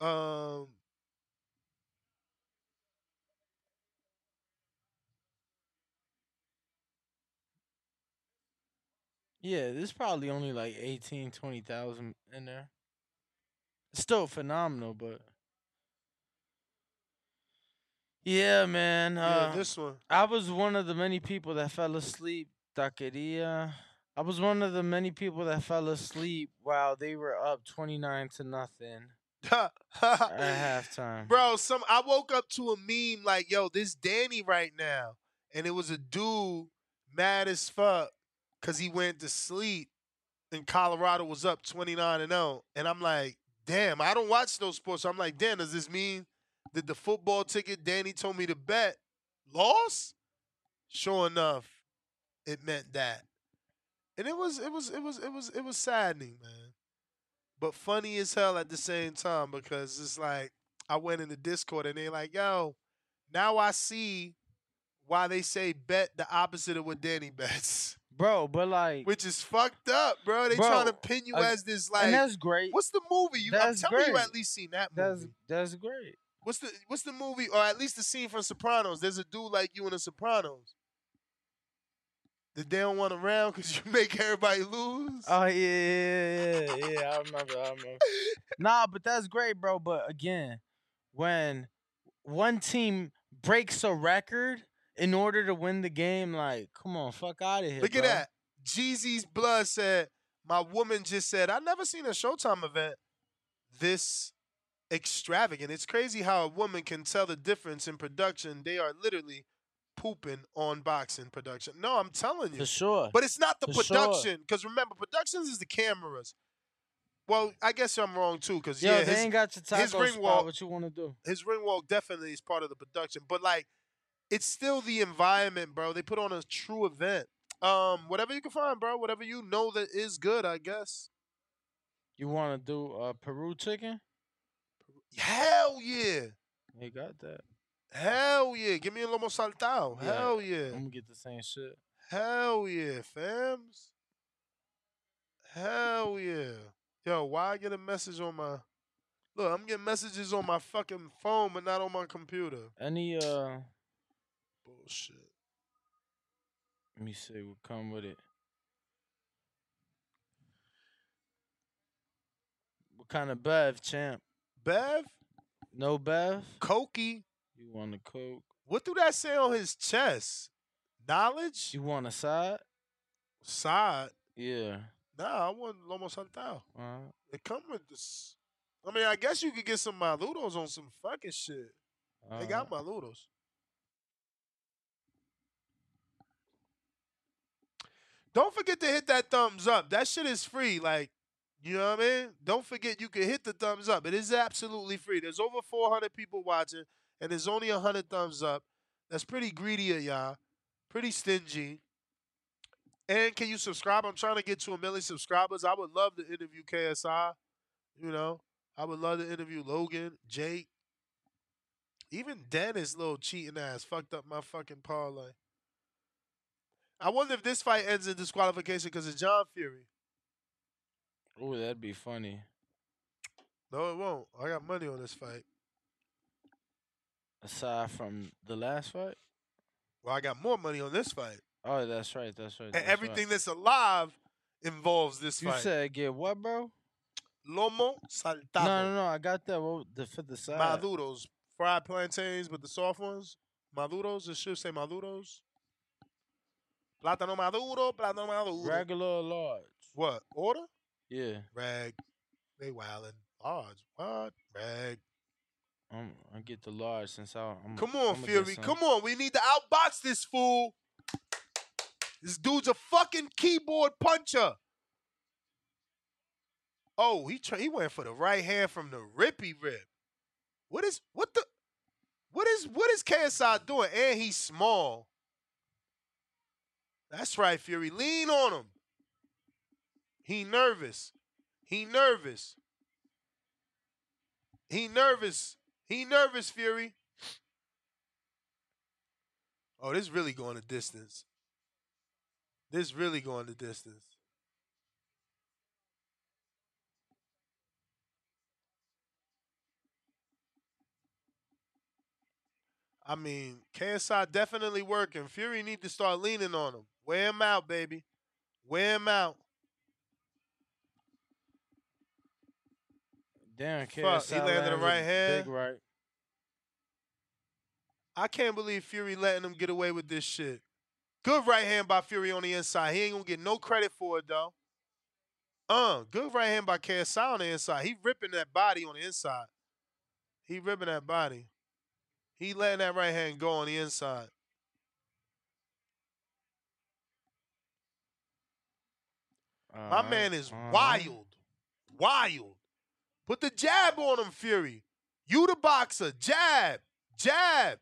B: Um,
C: Yeah, there's probably only like 18, 20,000 in there. Still phenomenal, but yeah, man. Uh,
B: yeah, this one.
C: I was one of the many people that fell asleep. Taqueria. I was one of the many people that fell asleep while they were up twenty nine to nothing at halftime.
B: Bro, some I woke up to a meme like, yo, this Danny right now. And it was a dude mad as fuck because he went to sleep and Colorado was up 29 and 0. And I'm like, damn, I don't watch those sports. So I'm like, damn, does this mean that the football ticket Danny told me to bet lost? Sure enough, it meant that. And it was it was it was it was it was saddening, man. But funny as hell at the same time because it's like I went in the Discord and they're like, yo, now I see why they say bet the opposite of what Danny bets.
C: Bro, but like
B: Which is fucked up, bro. They
C: Bro,
B: trying to pin you
C: uh,
B: as this like
C: and that's great.
B: What's the movie? You I'm
C: That's
B: telling you at least seen that
C: That's
B: movie.
C: that's great.
B: What's the what's the movie or at least the scene from Sopranos? There's a dude like you in the Sopranos. That they don't want around because you make everybody lose.
C: Oh yeah, yeah, yeah, yeah. I remember. I remember. nah, but that's great, bro. But again, when one team breaks a record in order to win the game, like, come on, fuck out of here.
B: Look at
C: bro.
B: that. Jeezy's blood said, My woman just said, I never seen a Showtime event this extravagant. It's crazy how a woman can tell the difference in production. They are literally pooping on boxing production. No, I'm telling you.
C: For sure.
B: But it's not the
C: For
B: production. Because remember, productions is the cameras. Well, I guess I'm wrong too. Because yeah,
C: they
B: his,
C: ain't got your taco
B: his ring walk,
C: What you want to do?
B: his ring walk definitely is part of the production. But like, it's still the environment, bro. They put on a true event. Um, whatever you can find, bro. Whatever you know that is good, I guess.
C: You want to do uh, Peru chicken?
B: Hell yeah.
C: They got that.
B: Hell yeah. Give me a lomo saltado.
C: Yeah,
B: Hell yeah.
C: I'm gonna get the same shit.
B: Hell yeah, fams. Hell yeah. Yo, why I get a message on my Look, I'm getting messages on my fucking phone, but not on my computer.
C: Any uh,
B: Bullshit.
C: let me see what come with it. What kind of bev, champ?
B: Bev?
C: No bev.
B: Cokey.
C: You want a coke?
B: What do that say on his chest? Knowledge?
C: You want a side?
B: Side?
C: Yeah.
B: Nah, I want Lomo Saltado.
C: Uh,
B: It come with this. I mean, I guess you could get some Maduros on some fucking shit. They got Maduros. Don't forget to hit that thumbs up. That shit is free. Like, you know what I mean? Don't forget you can hit the thumbs up. It is absolutely free. There's over 400 people watching, and there's only 100 thumbs up. That's pretty greedy of y'all. Pretty stingy. And can you subscribe? I'm trying to get to a million subscribers. I would love to interview KSI. You know, I would love to interview Logan, Jake. Even Danis, little cheating ass, fucked up my fucking parlay. I wonder if this fight ends in disqualification because of John Fury.
C: Ooh, that'd be funny.
B: No, it won't. I got money on this fight.
C: Aside from the last fight.
B: Well, I got more money on this fight.
C: Oh, that's right. That's right.
B: And everything
C: right.
B: that's alive involves this
C: You
B: fight.
C: said get what, bro?
B: Lomo saltado.
C: No, no, no. I got that. What, the for the side.
B: Maduros. Fried plantains, but the soft ones. Maduros. It should say maduros. Plátano maduro, plátano maduro.
C: Regular or large?
B: What? Order?
C: Yeah.
B: Rag. They wildin'. Large. What? Rag.
C: I'm, I get the large since I, I'm.
B: Come on,
C: I'ma
B: Fury. Come on. We need to outbox this fool. This dude's a fucking keyboard puncher. Oh, he tra- he went for the right hand from the rippy rip. What is what the what is what is KSI doing? And he's small. That's right, Fury. Lean on him. He nervous. He nervous. He nervous. He nervous, Fury. Oh, this really going the distance. This really going the distance. I mean, KSI definitely working. Fury need to start leaning on him. Wear him out, baby. Wear him out.
C: Damn,
B: Fuck, he landed a right hand.
C: Big right.
B: I can't believe Fury letting him get away with this shit. Good right hand by Fury on the inside. He ain't gonna get no credit for it though. Uh, good right hand by KSI on the inside. He ripping that body on the inside. He ripping that body. He letting that right hand go on the inside. My
C: Alright,
B: man is
C: uh-huh.
B: wild. Wild. Put the jab on him, Fury. You the boxer. Jab. Jab.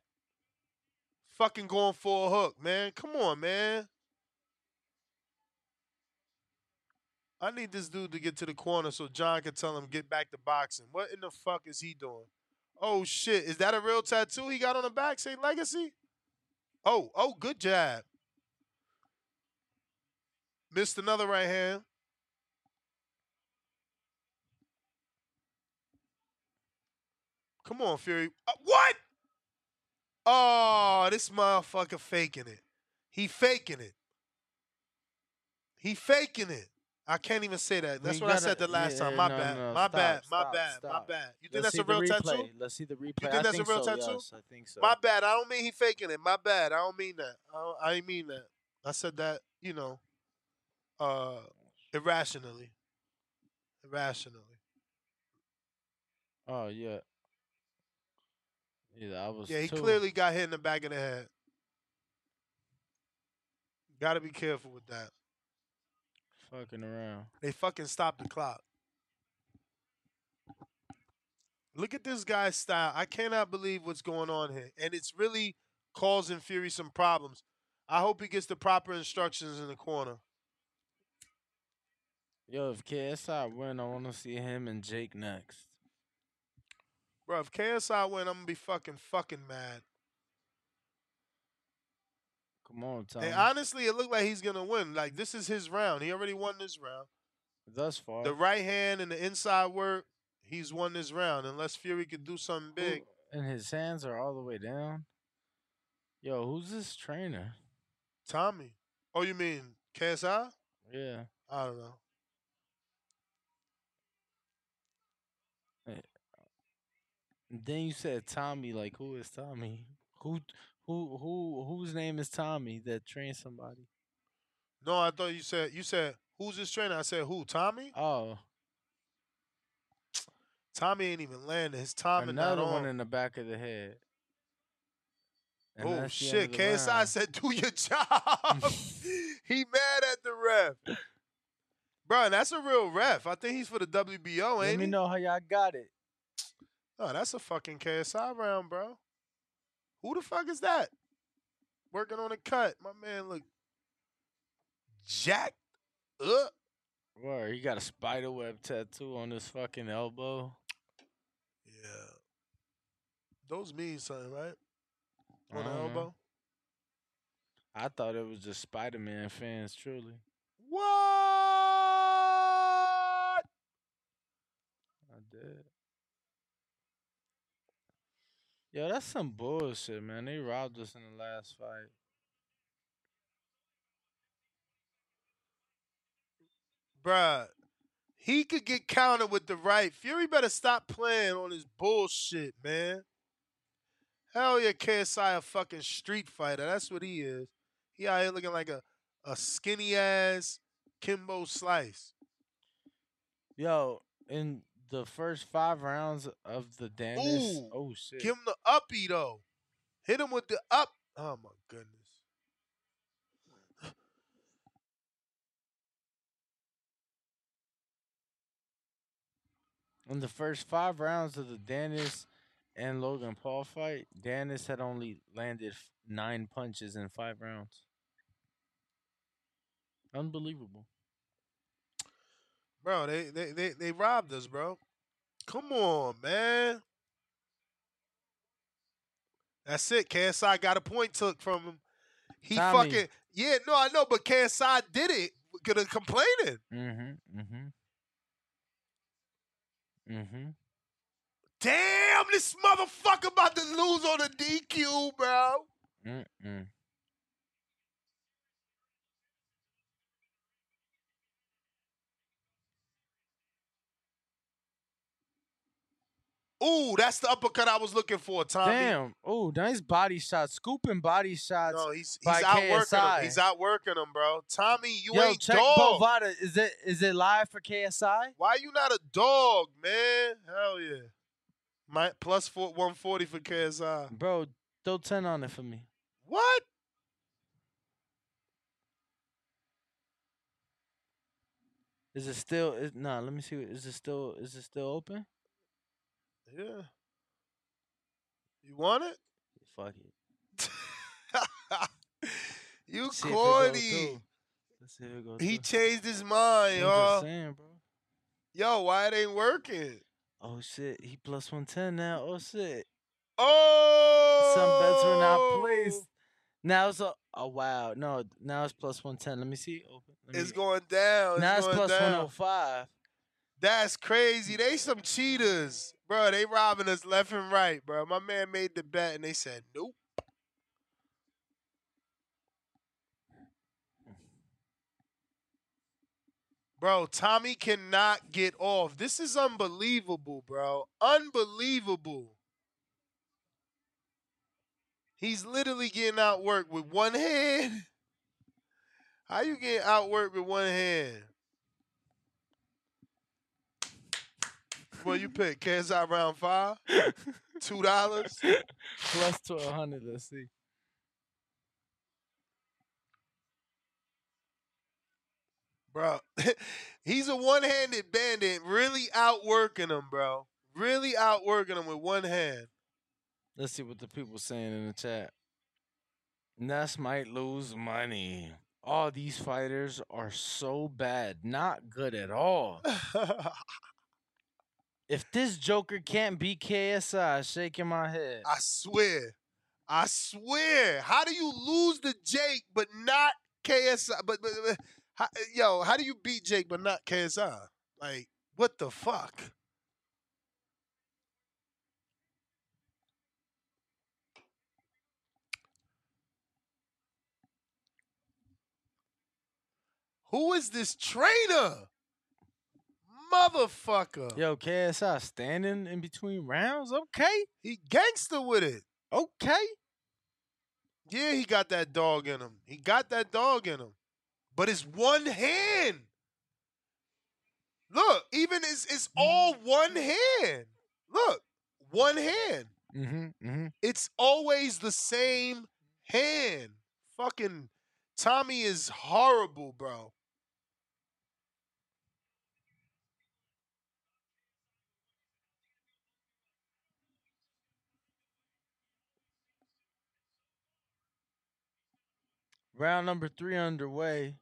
B: Fucking going for a hook, man. Come on, man. I need this dude to get to the corner so John can tell him get back to boxing. What in the fuck is he doing? Oh shit. Is that a real tattoo he got on the back? Say legacy? Oh, oh, good jab. Missed another right hand. Come on, Fury. Uh, what? Oh, this motherfucker faking it. He faking it. He faking it. I can't even say that. That's
C: We
B: what I
C: gotta-
B: said the last
C: yeah,
B: time. My
C: no,
B: bad.
C: no,
B: my
C: stop,
B: bad. my
C: stop,
B: bad. My bad. You think
C: Let's
B: that's a real tattoo?
C: Let's see the replay.
B: You
C: I
B: think that's
C: think
B: a real
C: so,
B: tattoo?
C: yes, I think so.
B: My bad. I don't mean he faking it. My bad. I don't mean that. I, don't, I didn't mean that. I said that, you know, uh, irrationally. Irrationally.
C: Oh yeah. Yeah, I was.
B: Yeah, he
C: too.
B: clearly got hit in the back of the head. Got to be careful with that.
C: fucking around.
B: They fucking stopped the clock. Look at this guy's style. I cannot believe what's going on here. And it's really causing Fury some problems. I hope he gets the proper instructions in the corner.
C: Yo, if KSI win, I want to see him and Jake next.
B: Bro, if KSI win, I'm to be fucking fucking mad.
C: Come on, Tom.
B: And honestly, it looked like he's going to win. Like, this is his round. He already won this round.
C: Thus far,
B: The right hand and the inside work, he's won this round. Unless Fury could do something big.
C: and his hands are all the way down. Yo, who's this trainer?
B: Tommy. Oh, you mean KSI?
C: Yeah.
B: I don't know.
C: And then you said Tommy. Like, who is Tommy? Who, who, who, whose name is Tommy that trains somebody?
B: No, I thought you said you said who's this trainer? I said who? Tommy?
C: Oh,
B: Tommy ain't even landing. His timing
C: another
B: not on.
C: one in the back of the head. And
B: oh
C: that's the end
B: shit!
C: of the
B: KSI
C: round.
B: said, "Do your job." he mad at the ref, bro. That's a real ref. I think he's for the WBO,
C: Let
B: ain't
C: me
B: he?
C: know how y'all got it.
B: Oh, that's a fucking KSI round, bro. Who the fuck is that? Working on a cut. My man look jacked up.
C: Word, he got a spider web tattoo on his fucking elbow.
B: Yeah. Those mean something, right? On the
C: don't know.
B: elbow.
C: I thought it was just Spider Man fans, truly.
B: What?
C: I did. Yo, that's some bullshit, man. They robbed us in the last fight.
B: Bruh. He could get counted with the right. Fury better stop playing on his bullshit, man. Hell yeah, KSI a fucking street fighter. That's what he is. He out here looking like a, a skinny ass Kimbo Slice.
C: Yo, in the first five rounds of the Danis,
B: Ooh,
C: oh shit.
B: Give him the uppy though. Hit him with the up. Oh my goodness.
C: In the first five rounds of the Danis and Logan Paul fight, Danis had only landed nine punches in five rounds. Unbelievable.
B: Bro, they, they they they robbed us, bro. Come on, man. That's it. KSI got a point took from him. He
C: Tommy.
B: fucking yeah, no, I know, but KSI did it. Gonna complaining.
C: Mm-hmm. Mm-hmm. Mm-hmm.
B: Damn, this motherfucker about to lose on a DQ, bro.
C: Mm-mm.
B: Ooh, that's the uppercut I was looking for, Tommy.
C: Damn. Ooh, nice body shot. Scooping body shots.
B: No, he's he's outworking
C: KSI.
B: him. He's outworking him, bro. Tommy, you
C: Yo,
B: ain't
C: check
B: dog.
C: Bovada. Is it is it live for KSI?
B: Why you not a dog, man? Hell yeah. My plus four, 140 for KSI.
C: Bro, throw 10 on it for me.
B: What?
C: Is it still is, nah, let me see. Is it still is it still open?
B: Yeah. You want it?
C: Fuck it.
B: You
C: See if
B: corny.
C: through. Let's see if it goes
B: He changed his mind, y'all.
C: saying.
B: Yo, why it ain't working?
C: Oh shit, he plus 110 now. Oh shit.
B: Oh,
C: Some bets were not placed. Now it's a oh wow. No, now it's plus 110. Let me see. Open. Let me,
B: It's going down. It's
C: now it's
B: going
C: plus 105.
B: That's crazy. They some cheaters, bro. They robbing us left and right, bro. My man made the bet, and they said nope. Bro, Tommy cannot get off. This is unbelievable, bro. Unbelievable. He's literally getting outworked with one hand. How you getting outworked with one hand? What you pick? KSI round five? Two dollars?
C: Plus 1200. Let's see.
B: Bro, he's a one-handed bandit, really outworking him, bro. Really outworking him with one hand.
C: Let's see what the people saying in the chat. Ness might lose money. All these fighters are so bad, not good at all. if this Joker can't beat KSI, shaking my head.
B: I swear. I swear. How do you lose to Jake but not KSI? But, but, but how, yo, how do you beat Jake but not KSI? Like, what the fuck? Who is this trainer? Motherfucker.
C: Yo, KSI standing in between rounds? Okay.
B: He gangster with it.
C: Okay.
B: Yeah, he got that dog in him. He got that dog in him. but it's one hand. Look, even it's it's all one hand. Look, one hand.
C: Mm-hmm. Mm-hmm.
B: It's always the same hand. Fucking Tommy is horrible, bro.
C: Round number three underway.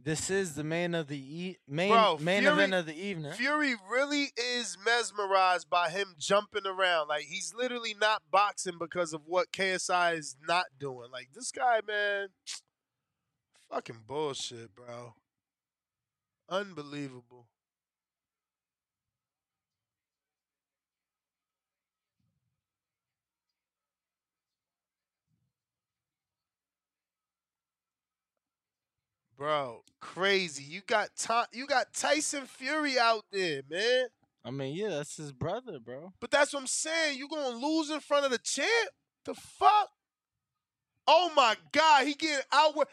C: This is the main of the e- main
B: Bro,
C: main
B: Fury-
C: event of the evening.
B: Fury really is mesmerized by him jumping around. Like he's literally not boxing because of what KSI is not doing. Like this guy, man, fucking bullshit, bro. Unbelievable. Bro, crazy. You got you got Tyson Fury out there, man.
C: I mean, yeah, that's his brother, bro.
B: But that's what I'm saying. You gonna lose in front of the champ? The fuck? Oh my god, he getting out with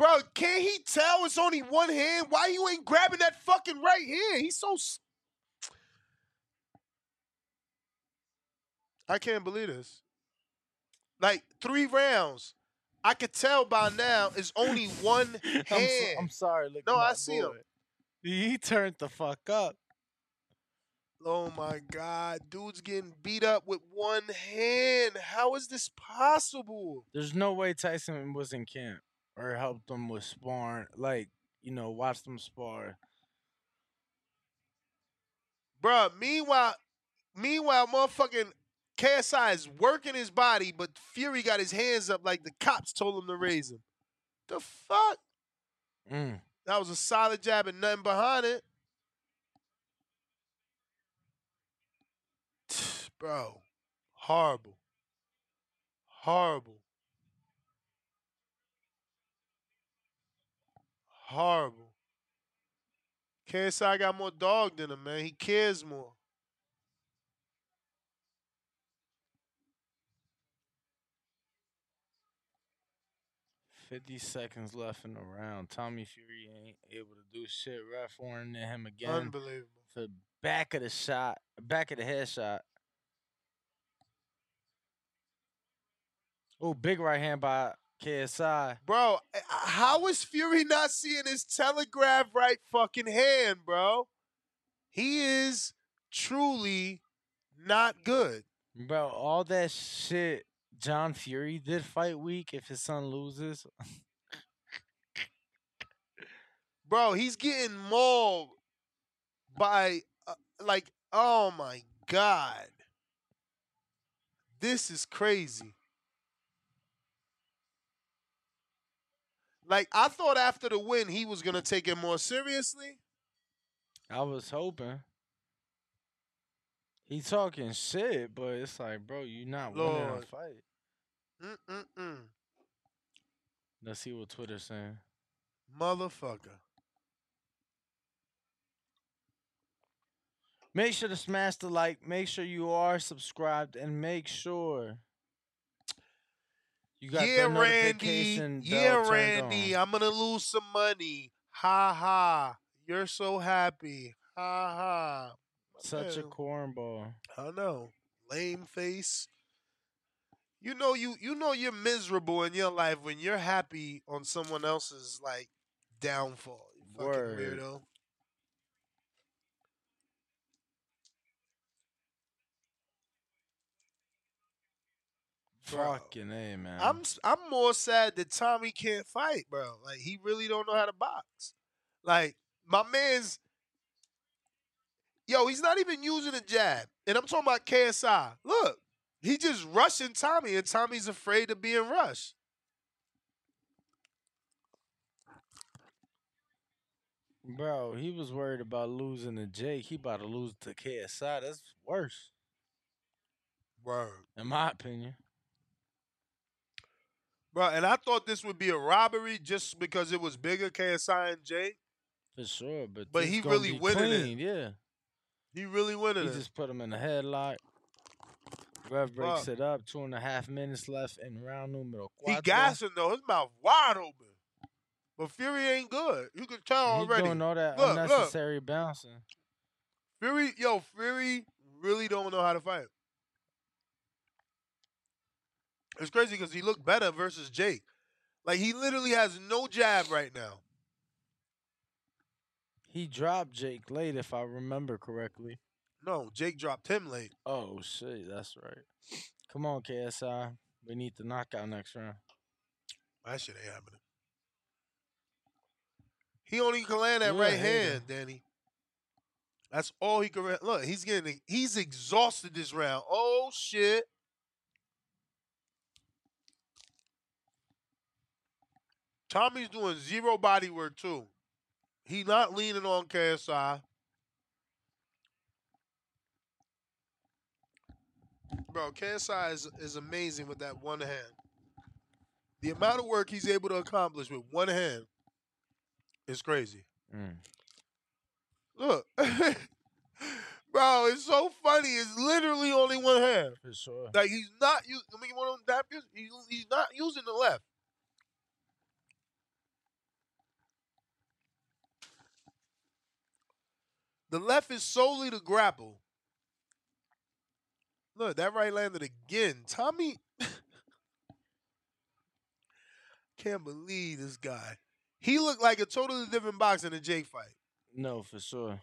B: Bro, can't he tell it's only one hand? Why you ain't grabbing that fucking right hand? He's so. I can't believe this. Like three rounds. I could tell by now it's only one hand.
C: I'm, so, I'm sorry. Look
B: No, I see him.
C: He turned the fuck up.
B: Oh my God, dude's getting beat up with one hand. How is this possible?
C: There's no way Tyson was in camp or helped them with sparring. Like, you know, watch them spar.
B: Bruh, meanwhile, meanwhile, motherfucking KSI is working his body, but Fury got his hands up like the cops told him to raise him. The fuck?
C: Mm.
B: That was a solid jab and nothing behind it. Bro, horrible. Horrible. Horrible. KSI got more dog than him, man. He cares more.
C: Fifty seconds left in the round. Tommy Fury ain't able to do shit. Ref warning him again
B: Unbelievable.
C: for back of the shot, back of the head shot. Oh, big right hand by KSI.
B: Bro, eh, how is Fury not seeing his telegraph right fucking hand, bro? He is truly not good.
C: Bro, all that shit John Fury did fight week if his son loses.
B: Bro, he's getting mauled by, uh, like, oh my God. This is crazy. Like, I thought after the win he was going to take it more seriously.
C: I was hoping. He talking shit, but it's like, bro, you not winning a fight.
B: Mm-mm-mm.
C: Let's see what Twitter's saying.
B: Motherfucker.
C: Make sure to smash the like. Make sure you are subscribed, and make sure you got
B: yeah,
C: the
B: Randy.
C: notification bell
B: Yeah, Randy.
C: on.
B: I'm gonna lose some money. Ha ha. You're so happy. Ha ha.
C: Such a cornball.
B: I know. Lame face. You know you you know you're miserable in your life when you're happy on someone else's like downfall. You fucking
C: Word.
B: weirdo. Bro.
C: Fucking a man.
B: I'm I'm more sad that Tommy can't fight, bro. Like he really don't know how to box. Like my man's yo, he's not even using a jab, and I'm talking about KSI. Look, he just rushing Tommy, and Tommy's afraid of being rushed.
C: Bro, he was worried about losing to Jake. He about to lose to KSI. That's worse,
B: Word,
C: in my opinion.
B: bro. And I thought this would be a robbery just because it was bigger KSI and Jake.
C: For sure, but
B: But he really winning it.
C: Yeah,
B: He really winning
C: he
B: it.
C: He just put him in a headlock. Rev breaks it up. Two and a half minutes left in round numero
B: He
C: cuatro.
B: gassing though, his mouth wide open. But Fury ain't good. You can tell
C: He
B: already.
C: doing all that
B: Look, look.
C: unnecessary bouncing.
B: Fury, yo, Fury really don't know how to fight. It's crazy because he looked better versus Jake. Like he literally has no jab right now.
C: He dropped Jake late, if I remember correctly.
B: No, Jake dropped him late.
C: Oh shit, that's right. Come on, KSI. We need the knockout next round.
B: That shit ain't happening. He only can land that
C: Yeah,
B: right hand, Danny. That's all he can. ra- Look, he's getting. He's exhausted this round. Oh shit. Tommy's doing zero body work too. He not leaning on KSI. Bro, KSI is, is amazing with that one hand. The amount of work he's able to accomplish with one hand is crazy.
C: Mm.
B: Look. Bro, it's so funny. It's literally only one hand.
C: For sure.
B: Like he's not using. I mean, one of them napkins. He's, he's not using the left. The left is solely to grapple. Look, that right landed again. Tommy can't believe this guy. He looked like a totally different boxer than Jake fight.
C: No, for sure.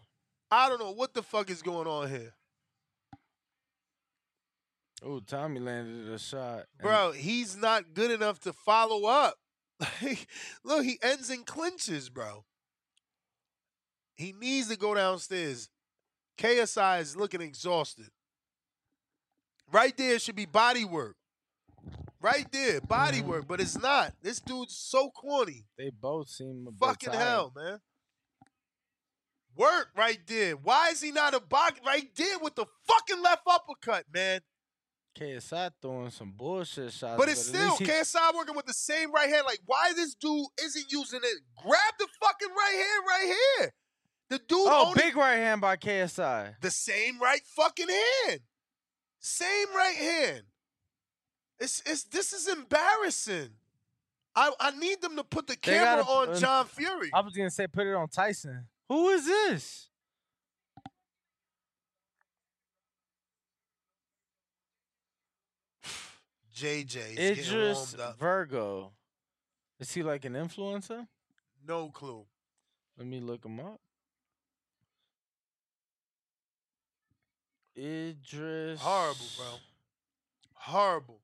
B: I don't know what the fuck is going on here.
C: Oh, Tommy landed a shot.
B: Bro, he's not good enough to follow up. Look, he ends in clinches, bro. He needs to go downstairs. KSI is looking exhausted. Right there should be body work. Right there, body mm-hmm. work, but it's not. This dude's so corny.
C: They both seem a bit
B: Fucking
C: tired.
B: hell, man. Work right there. Why is he not a box right there with the fucking left uppercut, man?
C: KSI throwing some bullshit shots.
B: But it's still
C: he-
B: KSI working with the same right hand. Like, why this dude isn't using it? Grab the fucking right hand right here. The dude
C: Oh,
B: only
C: big right hand by KSI.
B: the same right fucking hand. Same right hand. It's it's this is embarrassing. I I need them to put the
C: They
B: camera
C: gotta-
B: on
C: uh,
B: John Fury.
C: I was gonna say put it on Tyson. Who is this?
B: JJ is getting
C: Idris
B: warmed up.
C: Virgo. Is he like an influencer?
B: No clue.
C: Let me look him up. Idris.
B: Horrible, bro. Horrible.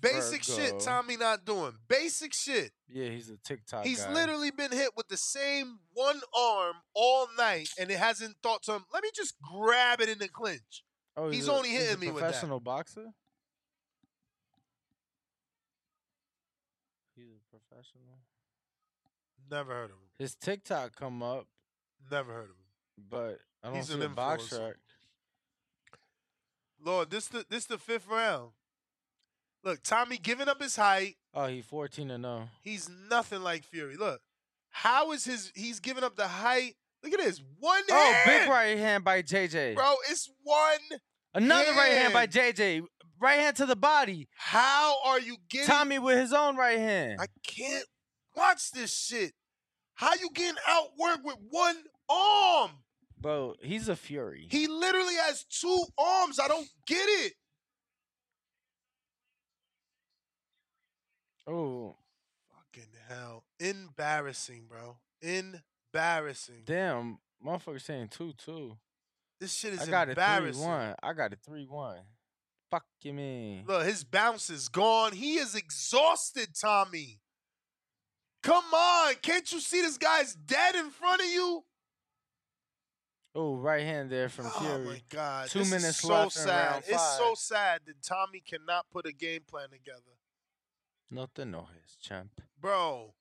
B: Basic
C: Virgo.
B: shit Tommy not doing. Basic shit.
C: Yeah, he's a TikTok
B: He's
C: guy.
B: literally been hit with the same one arm all night, and it hasn't thought to him. Let me just grab it in the clinch.
C: Oh,
B: he's
C: a-
B: only
C: he's a
B: hitting me with that.
C: Professional boxer. He's a professional.
B: Never heard of him.
C: His TikTok come up,
B: Never heard of him.
C: but I don't
B: He's
C: see
B: an
C: a box
B: influencer.
C: track.
B: Lord, this the this the fifth round. Look, Tommy giving up his height.
C: Oh, he fourteen and zero.
B: He's nothing like Fury. Look, how is his? He's giving up the height. Look at this one
C: Oh,
B: hand,
C: big right hand by JJ.
B: bro. It's one.
C: Another right hand by. JJ. Right hand to the body.
B: How are you getting?
C: Tommy with his own right hand.
B: I can't watch this shit. How you getting outworked with one arm?
C: Bro, he's a fury.
B: He literally has two arms. I don't get it.
C: Oh,
B: Fucking hell. Embarrassing, bro. Embarrassing.
C: damn. Motherfucker saying 2 2.
B: This shit is
C: I got a 3 1. I got a 3 1. Fuck you, man.
B: Look, his bounce is gone. He is exhausted, Tommy. Come on. Can't you see this guy's dead in front of you?
C: Oh, right hand there from
B: Oh
C: Fury.
B: my God.
C: Two
B: this
C: minutes
B: so
C: left in
B: sad. It's so sad that Tommy cannot put a game plan together.
C: No te enojes, champ.
B: Bro,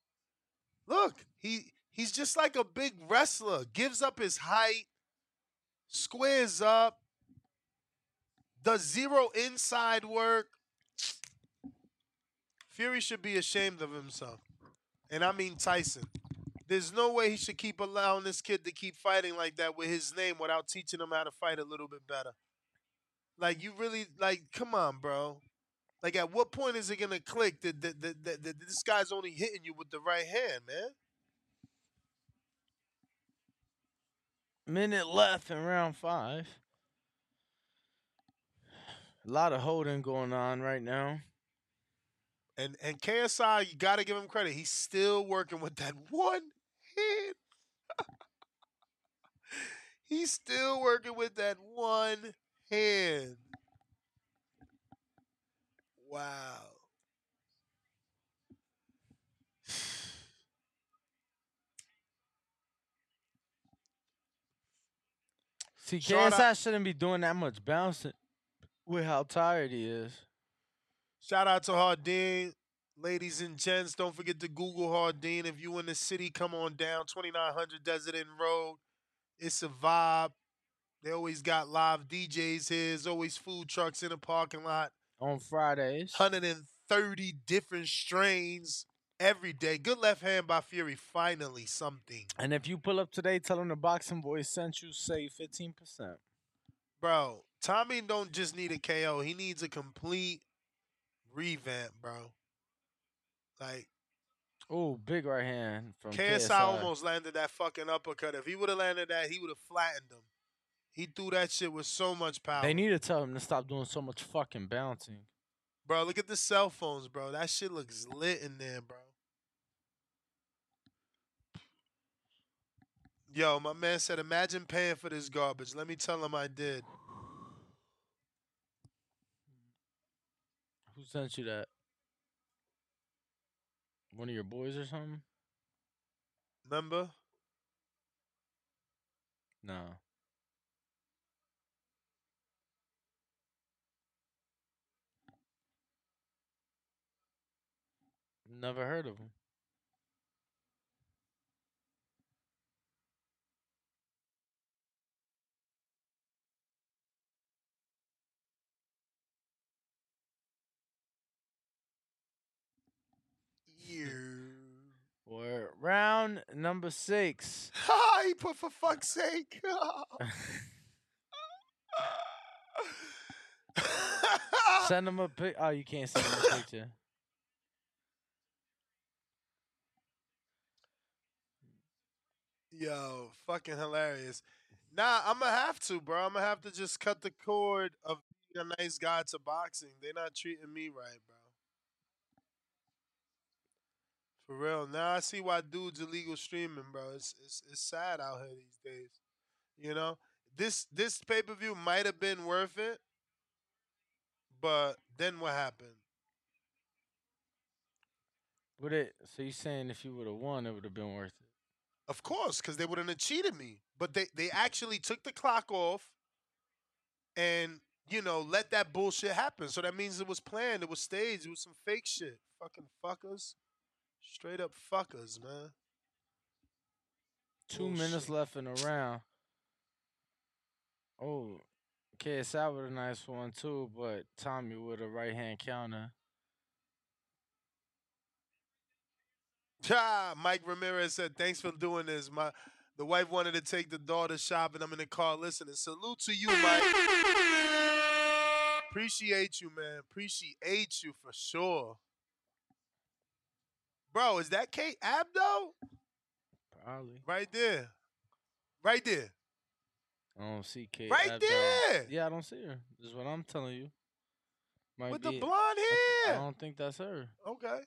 B: look, he he's just like a big wrestler. Gives up his height, squares up, does zero inside work. Fury should be ashamed of himself. And I mean Tyson. There's no way he should keep allowing this kid to keep fighting like that with his name without teaching him how to fight a little bit better. Like you really like, come on, bro. Like at what point is it gonna click that that, that, that, that this guy's only hitting you with the right hand, man?
C: Minute left in round five. A lot of holding going on right now.
B: And and KSI, you gotta give him credit. He's still working with that one hand. He's still working with that one hand. Wow.
C: See,
B: Shout
C: KSI
B: out-
C: shouldn't be doing that much bouncing with how tired he is.
B: Shout out to Jardin. Ladies and gents, don't forget to Google Jardin. If you in the city, come on down. 2900 Desert Inn Road. It's a vibe. They always got live DJs here. There's always food trucks in the parking lot.
C: On Fridays.
B: 130 different strains every day. Good left hand by Fury. Finally, something.
C: And if you pull up today, tell him the boxing boys sent you, say 15%.
B: Bro, Tommy don't just need a KO. He needs a complete revamp, bro. Like,
C: Oh, big right hand from
B: KSI,
C: KSI.
B: almost landed that fucking uppercut. If he would have landed that, he would have flattened him. He threw that shit with so much power.
C: They need to tell him to stop doing so much fucking bouncing.
B: Bro, look at the cell phones, bro. That shit looks lit in there, bro. Yo, my man said, imagine paying for this garbage. Let me tell him I did.
C: Who sent you that? One of your boys or something?
B: Remember?
C: No. Never heard of him. We're round number six.
B: He put for fuck's sake.
C: Send him a pic. Oh, you can't send him a picture.
B: Yo, fucking hilarious. Nah, I'm gonna have to, bro. I'm gonna have to just cut the cord of being a nice guy to boxing. They're not treating me right, bro. For real. Now I see why dudes illegal streaming, bro. It's it's it's sad out here these days. You know, this this pay per view might have been worth it, but then what happened?
C: Would it? So you saying if you would have won, it would have been worth it?
B: Of course, because they wouldn't have cheated me. But they, they actually took the clock off and, you know, let that bullshit happen. So that means it was planned. It was staged. It was some fake shit. Fucking fuckers. Straight up fuckers, man.
C: Two minutes left in the round. Oh, KSI with a nice one too, but Tommy with a right hand counter.
B: Ja, Mike Ramirez said, "Thanks for doing this. My the wife wanted to take the daughter shopping. I'm in the car listening. Salute to you, Mike. Appreciate you, man. Appreciate you for sure, bro. Is that Kate Abdo?
C: Probably.
B: Right there, right there.
C: I don't see Kate.
B: Right
C: Abdo.
B: there!
C: Yeah, I don't see her. This is what I'm telling you. Might
B: With the
C: be-
B: blonde
C: I
B: hair.
C: don't think that's her.
B: Okay.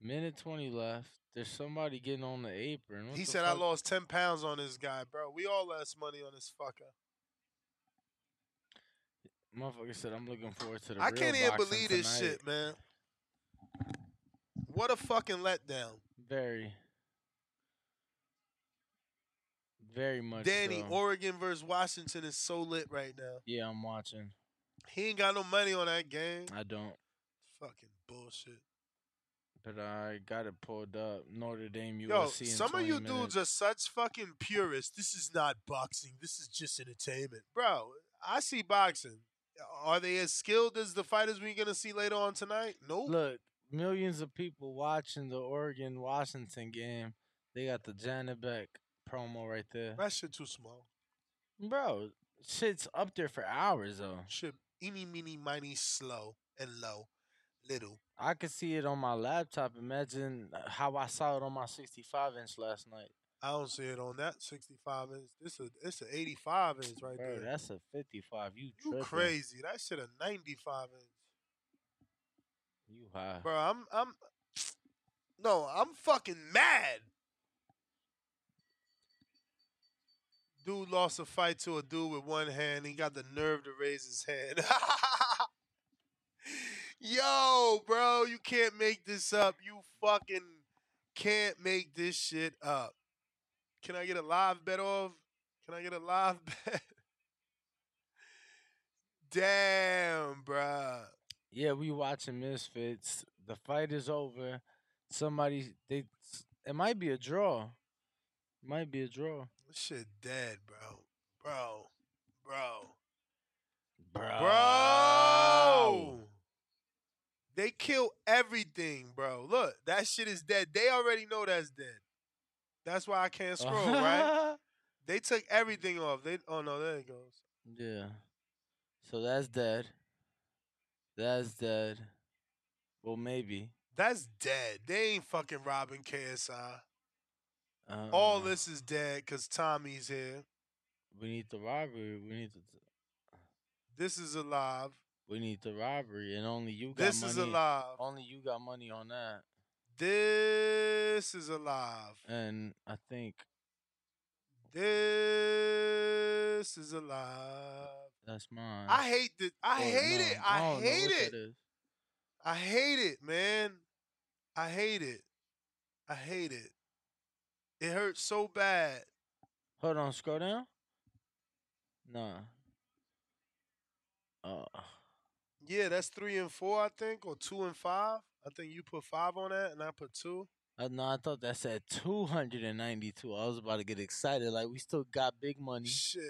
C: Minute 20 left. There's somebody getting on the apron. What
B: he
C: the
B: said
C: fuck?
B: I lost ten pounds on this guy, bro. We all lost money on this fucker.
C: Motherfucker said I'm looking forward to the
B: I can't even believe this shit, man. What a fucking letdown.
C: Very. Very much
B: Danny,
C: so.
B: Oregon versus Washington is so lit right now.
C: Yeah, I'm watching.
B: He ain't got no money on that game.
C: I don't.
B: Fucking bullshit.
C: But I got it pulled up. Notre Dame USC.
B: Yo,
C: in
B: some of you
C: minutes.
B: dudes are such fucking purists. This is not boxing. This is just entertainment. Bro, I see boxing. Are they as skilled as the fighters we're gonna see later on tonight? Nope.
C: Look, millions of people watching the Oregon Washington game. They got the Janibek promo right there.
B: That shit too small.
C: Bro, shit's up there for hours though.
B: Shit, eeny, meeny, miny, slow and low, little.
C: I could see it on my laptop. Imagine how I saw it on my 65 inch last night.
B: I don't see it on that 65 inch. This a it's an 85 inch right
C: Bro,
B: there.
C: that's a 55. You
B: you
C: tripping.
B: crazy? That shit a 95 inch.
C: You high.
B: Bro, I'm I'm no, I'm fucking mad. Dude lost a fight to a dude with one hand. He got the nerve to raise his hand. Yo, bro, you can't make this up. You fucking can't make this shit up. Can I get a live bet off? Can I get a live bet? Damn, bruh.
C: Yeah, we watching Misfits. The fight is over. Somebody they it might be a draw. Might be a draw.
B: This shit dead, bro. Bro. Bro.
C: Bro.
B: Bro. They kill everything, bro. Look, that shit is dead. They already know that's dead. That's why I can't scroll, right? They took everything off. They oh no, there it goes.
C: Yeah. So that's dead. That's dead. Well, maybe.
B: That's dead. They ain't fucking robbing KSI. All this is dead because Tommy's here.
C: We need the robbery. We need the.
B: This is alive.
C: We need the robbery, and only you got
B: This
C: money.
B: This is alive.
C: Only you got money on that,
B: This is alive.
C: and I think
B: This is alive.
C: That's mine.
B: I hate the I hate
C: no,
B: it.
C: I
B: I hate it. I hate it, man. I hate it. I hate it. It hurts so bad.
C: Hold on, scroll down. Nah. Uh,
B: Yeah, that's three and four, I think, or two and five. I think you put five on that, and I put two.
C: uh, no, I thought that said 292. I was about to get excited. Like, we still got big money.
B: Shit.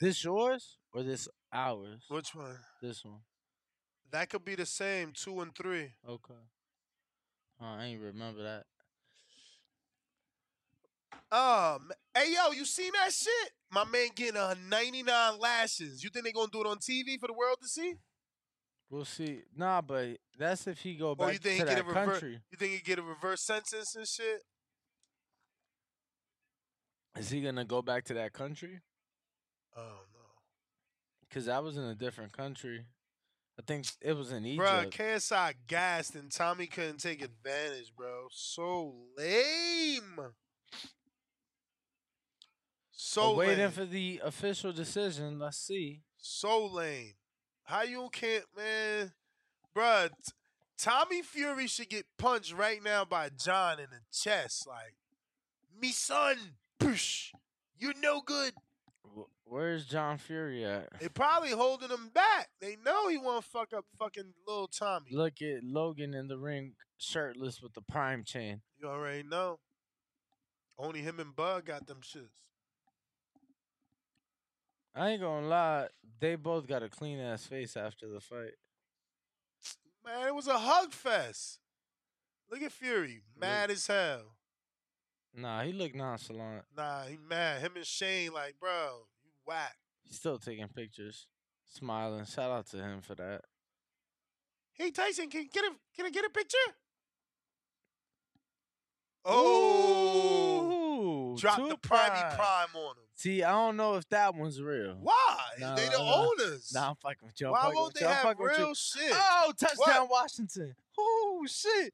C: This yours or this ours?
B: Which one?
C: This one.
B: That could be the same, two and three.
C: Okay. Oh, I ain't remember that.
B: Um, hey yo, you seen that shit? My man getting a 99 lashes. You think they gonna do it on TV for the world to see?
C: We'll see. Nah, but that's if he go back
B: you think
C: to
B: he get
C: that
B: a reverse?
C: country.
B: You think he get a reverse sentence and shit?
C: Is he gonna go back to that country?
B: Oh no,
C: Cause I was in a different country. I think it was in
B: Bruh,
C: Bro,
B: KSI gassed and Tommy couldn't take advantage, bro. So lame. So
C: But waiting
B: lame.
C: for the official decision. Let's see.
B: So lame. How you can't, man? Bruh, t- Tommy Fury should get punched right now by John in the chest. Like, me son, push. You're no good.
C: Wh- Where's John Fury at?
B: They probably holding him back. They know he won't fuck up fucking little Tommy.
C: Look at Logan in the ring, shirtless with the prime chain.
B: You already know. Only him and Bud got them shits.
C: I ain't gonna lie, they both got a clean ass face after the fight.
B: Man, it was a hug fest. Look at Fury, mad as hell.
C: Nah, he looked nonchalant.
B: Nah, he mad. Him and Shane, like, bro, you whack.
C: He's still taking pictures, smiling. Shout out to him for that.
B: Hey Tyson, can get a can I get a picture? Oh,
C: Ooh,
B: drop the prime
C: prime.
B: prime on him.
C: See, I don't know if that one's real.
B: Why?
C: Nah,
B: they the
C: nah,
B: owners.
C: Nah, I'm fucking with you.
B: Why won't they. Have real shit?
C: Oh, touchdown
B: What?
C: Washington. Oh shit.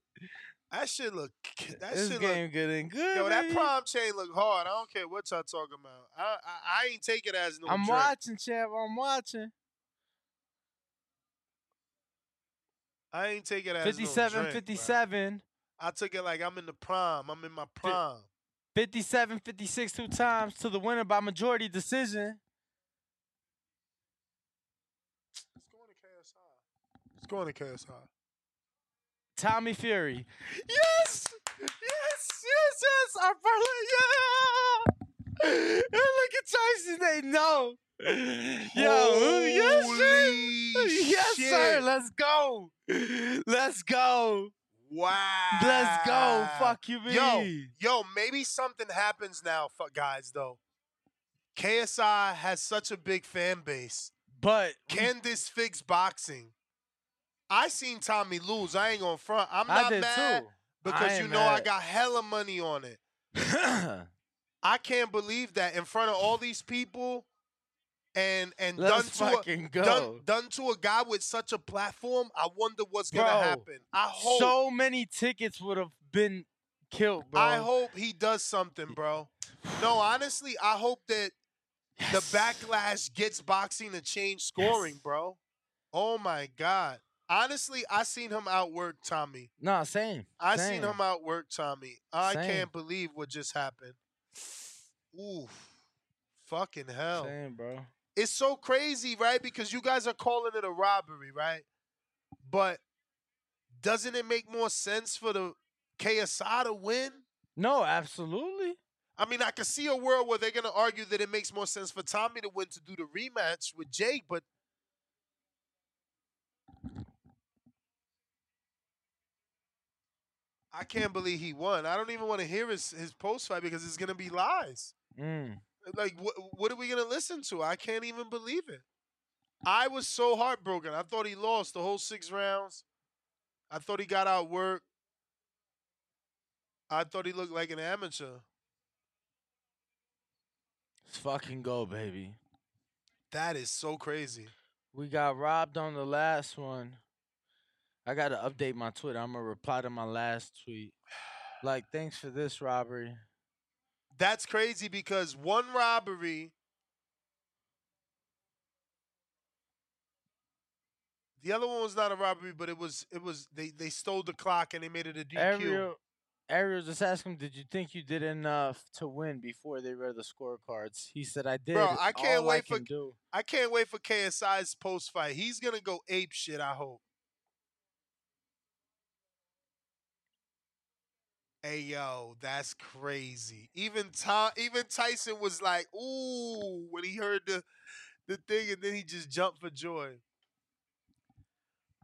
B: That shit look. That
C: this
B: shit
C: game
B: look.
C: good and good.
B: Yo, that
C: baby.
B: prime chain look hard. I don't care what y'all talking about. I I, I ain't take it as no.
C: I'm
B: drink.
C: watching, champ. I'm watching.
B: I ain't take it as
C: 57
B: no drink,
C: 57.
B: bruh. I took it like I'm in the prime. I'm in my prime.
C: 57 56 two times to the winner by majority decision.
B: It's going to KSI. It's going to KSI.
C: Tommy Fury. Yes! Yes, yes, yes! Our brother, yeah! And look at Tyson, they know. Yo, yes, sir.
B: Holy
C: yes, sir. Let's go. Let's go.
B: Wow.
C: Let's go. Fuck you,
B: Yo, yo, maybe something happens now, fuck guys, though. KSI has such a big fan base.
C: But
B: Can this fix boxing? I seen Tommy lose. I ain't gonna front. I'm
C: I
B: not
C: did
B: mad
C: too.
B: because you know I got hella money on it. I can't believe that in front of all these people and and
C: Let's
B: done to
C: fucking
B: a. Done, done to a guy with such a platform. I wonder what's
C: Bro,
B: gonna happen. I hope
C: so many tickets would have been killed, bro.
B: I hope he does something, bro. No, honestly, I hope that the backlash gets boxing to change scoring, bro. Oh my god. Honestly, I seen him outwork Tommy.
C: Nah, same.
B: I
C: same.
B: seen him outwork Tommy. I
C: Same.
B: can't believe what just happened. Oof. Fucking hell.
C: Same, bro.
B: It's so crazy, right? Because you guys are calling it a robbery, right? But doesn't it make more sense for the KSI to win?
C: No, absolutely.
B: I mean, I can see a world where they're going to argue that it makes more sense for Tommy to win to do the rematch with Jake, but I can't believe he won. I don't even want to hear his, his post fight because it's going to be lies.
C: Mm.
B: Like, what, what are we going to listen to? I can't even believe it. I was so heartbroken. I thought he lost the whole six rounds. I thought he got out work. I thought he looked like an amateur.
C: Let's fucking go, baby.
B: That is so crazy.
C: We got robbed on the last one. I gotta update my Twitter. I'm gonna reply to my last tweet. Like, thanks for this robbery.
B: That's crazy because one robbery. The other one was not a robbery, but it was it was they they stole the clock and they made it a DQ.
C: Ariel, Ariel just asked him, "Did you think you did enough to win before they read the scorecards?" He said, "I did.
B: Bro, I can't
C: all I
B: wait for
C: do."
B: I can't wait for KSI's post fight. He's gonna go ape shit. I hope. Hey yo, that's crazy. Even Tom, even Tyson was like, "Ooh," when he heard the the thing, and then he just jumped for joy.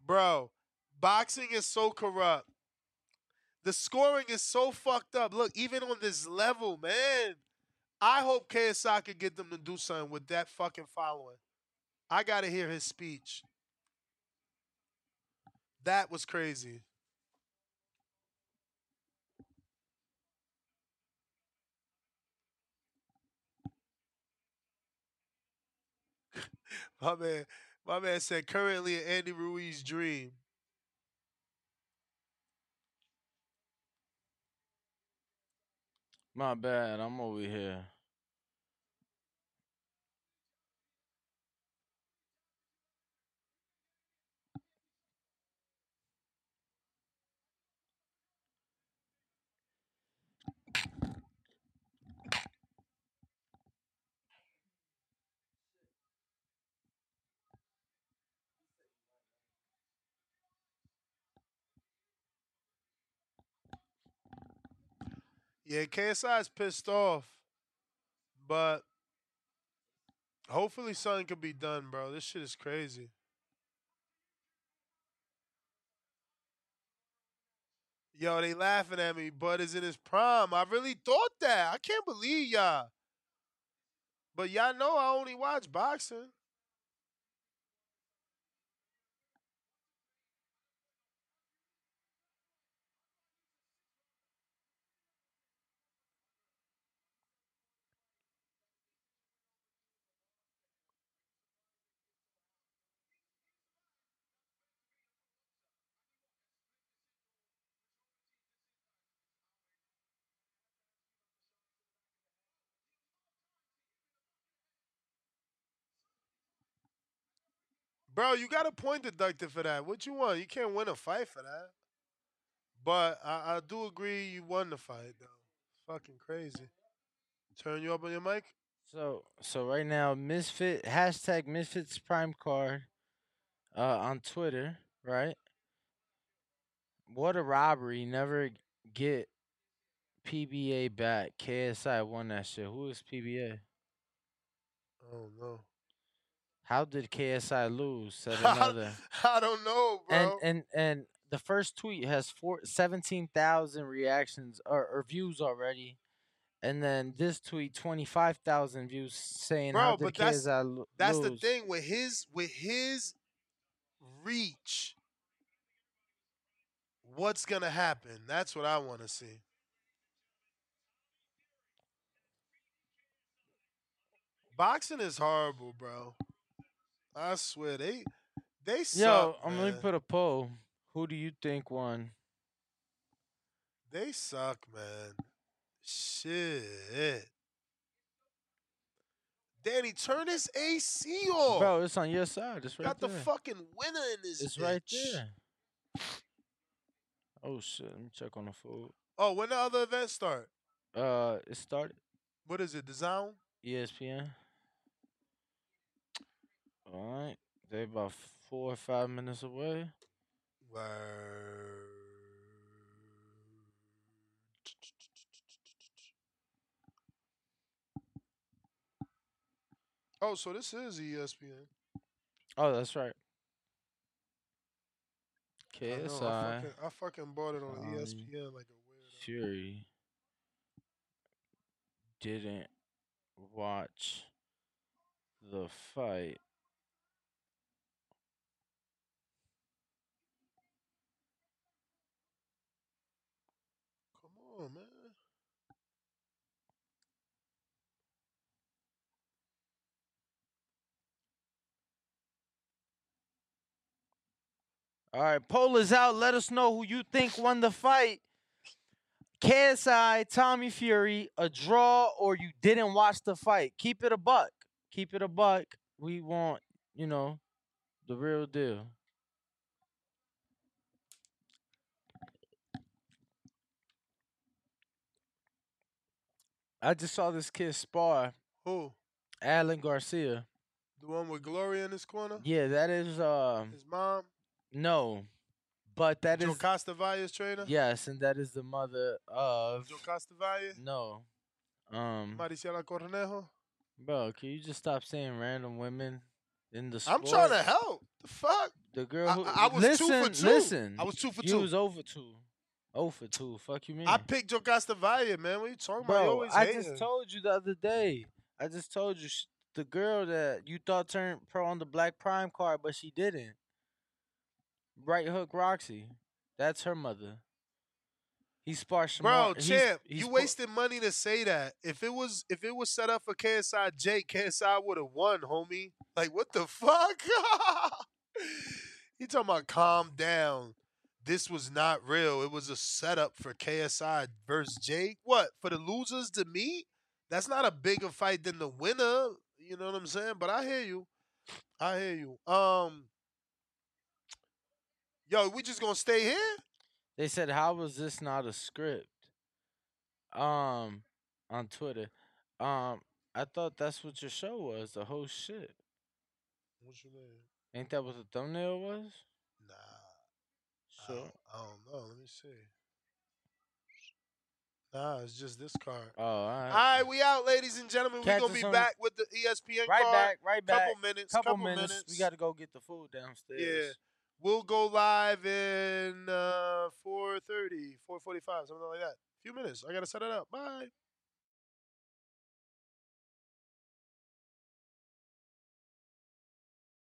B: Bro, boxing is so corrupt. The scoring is so fucked up. Look, even on this level, man. I hope KSI could get them to do something with that fucking following. I gotta hear his speech. That was crazy. My man, my man said currently an Andy Ruiz dream.
C: My bad. I'm over here.
B: Yeah, KSI is pissed off, but hopefully something could be done, bro. This shit is crazy. Yo, they laughing at me. Bud is in his prime. I really thought that. I can't believe y'all. But y'all know I only watch boxing. Bro, you got a point deducted for that. What you want? You can't win a fight for that. But I, I do agree you won the fight, though. Fucking crazy. Turn you up on your mic?
C: So so right now, Misfit hashtag Misfits Prime Card uh, on Twitter, right? What a robbery! Never get PBA back. KSI won that shit. Who is PBA?
B: Oh, no.
C: How did KSI lose? Said
B: I,
C: another.
B: I don't know, bro.
C: and and and the first tweet has four, 17,000 reactions or, or views already. And then this tweet, 25,000 views saying how did
B: but that's
C: KSI lo-
B: that's the thing with his with his reach. What's gonna happen? That's what I want to see. Boxing is horrible, bro. I swear they they suck.
C: Yo, I'm
B: man.
C: gonna put a poll. Who do you think won?
B: They suck, man. Shit. Danny, turn this AC off.
C: Bro, it's on your side. It's right
B: Got the fucking winner in this.
C: It's right there. Oh shit! Let me check on the food.
B: Oh, when the other events start?
C: Uh, it started.
B: What is it? The zone?
C: ESPN. All right, they about four or five minutes away.
B: Word. Oh, so this is ESPN.
C: Oh, that's right.
B: I know, I
C: KSI
B: fucking, I fucking bought it on
C: um,
B: ESPN like a weirdo.
C: Fury didn't watch the fight.
B: Come on, man.
C: All right, poll is out. Let us know who you think won the fight. KSI, Tommy Fury, a draw, or you didn't watch the fight. Keep it a buck. Keep it a buck. We want, you know, the real deal. I just saw this kid spar.
B: Who?
C: Alan Garcia.
B: The one with Gloria in his corner?
C: Yeah, that is um
B: His mom?
C: No. But that is
B: Joe trainer?
C: Yes, and that is the mother of
B: Joe Castavalla?
C: no. Um
B: Maricela Cornejo?
C: bro, can you just stop saying random women in the sport?
B: I'm trying to help. The fuck?
C: The girl
B: I-
C: who
B: I was two for two.
C: listen.
B: I was two for
C: you
B: two.
C: was over two. Oh for two. Fuck you man.
B: I picked Joe Castavalla, man. What are you talking about? You
C: Bro,
B: always
C: I
B: hating.
C: just told you the other day. I just told you the girl that you thought turned pro on the Black Prime card, but she didn't. Right hook Roxy. That's her mother. He sparred
B: Bro,
C: Shamar- he's-
B: champ,
C: he's
B: you
C: spa-
B: wasted money to say that. If it was if it was set up for KSI Jake, KSI would have won, homie. Like what the fuck? he talking about calm down. This was not real. It was a setup for KSI versus Jake. What for the losers to meet? That's not a bigger fight than the winner. You know what I'm saying? But I hear you. I hear you. Um, yo, we just gonna stay here?
C: They said, "How was this not a script?" Um, on Twitter. Um, I thought that's what your show was. The whole shit.
B: What you mean?
C: Ain't that what the thumbnail was?
B: Nah.
C: Sure.
B: I don't know. Let me see. Nah, it's just this card.
C: Oh, all right.
B: All right, we out, ladies and gentlemen. We're gonna be
C: on-
B: back with the ESPN
C: Right
B: card.
C: back, right back.
B: Couple minutes,
C: Couple,
B: couple
C: minutes.
B: minutes.
C: We got to go get the food downstairs.
B: Yeah. We'll go live in uh 4:30, 4:45, something like that. A few minutes. I gotta set it up. Bye.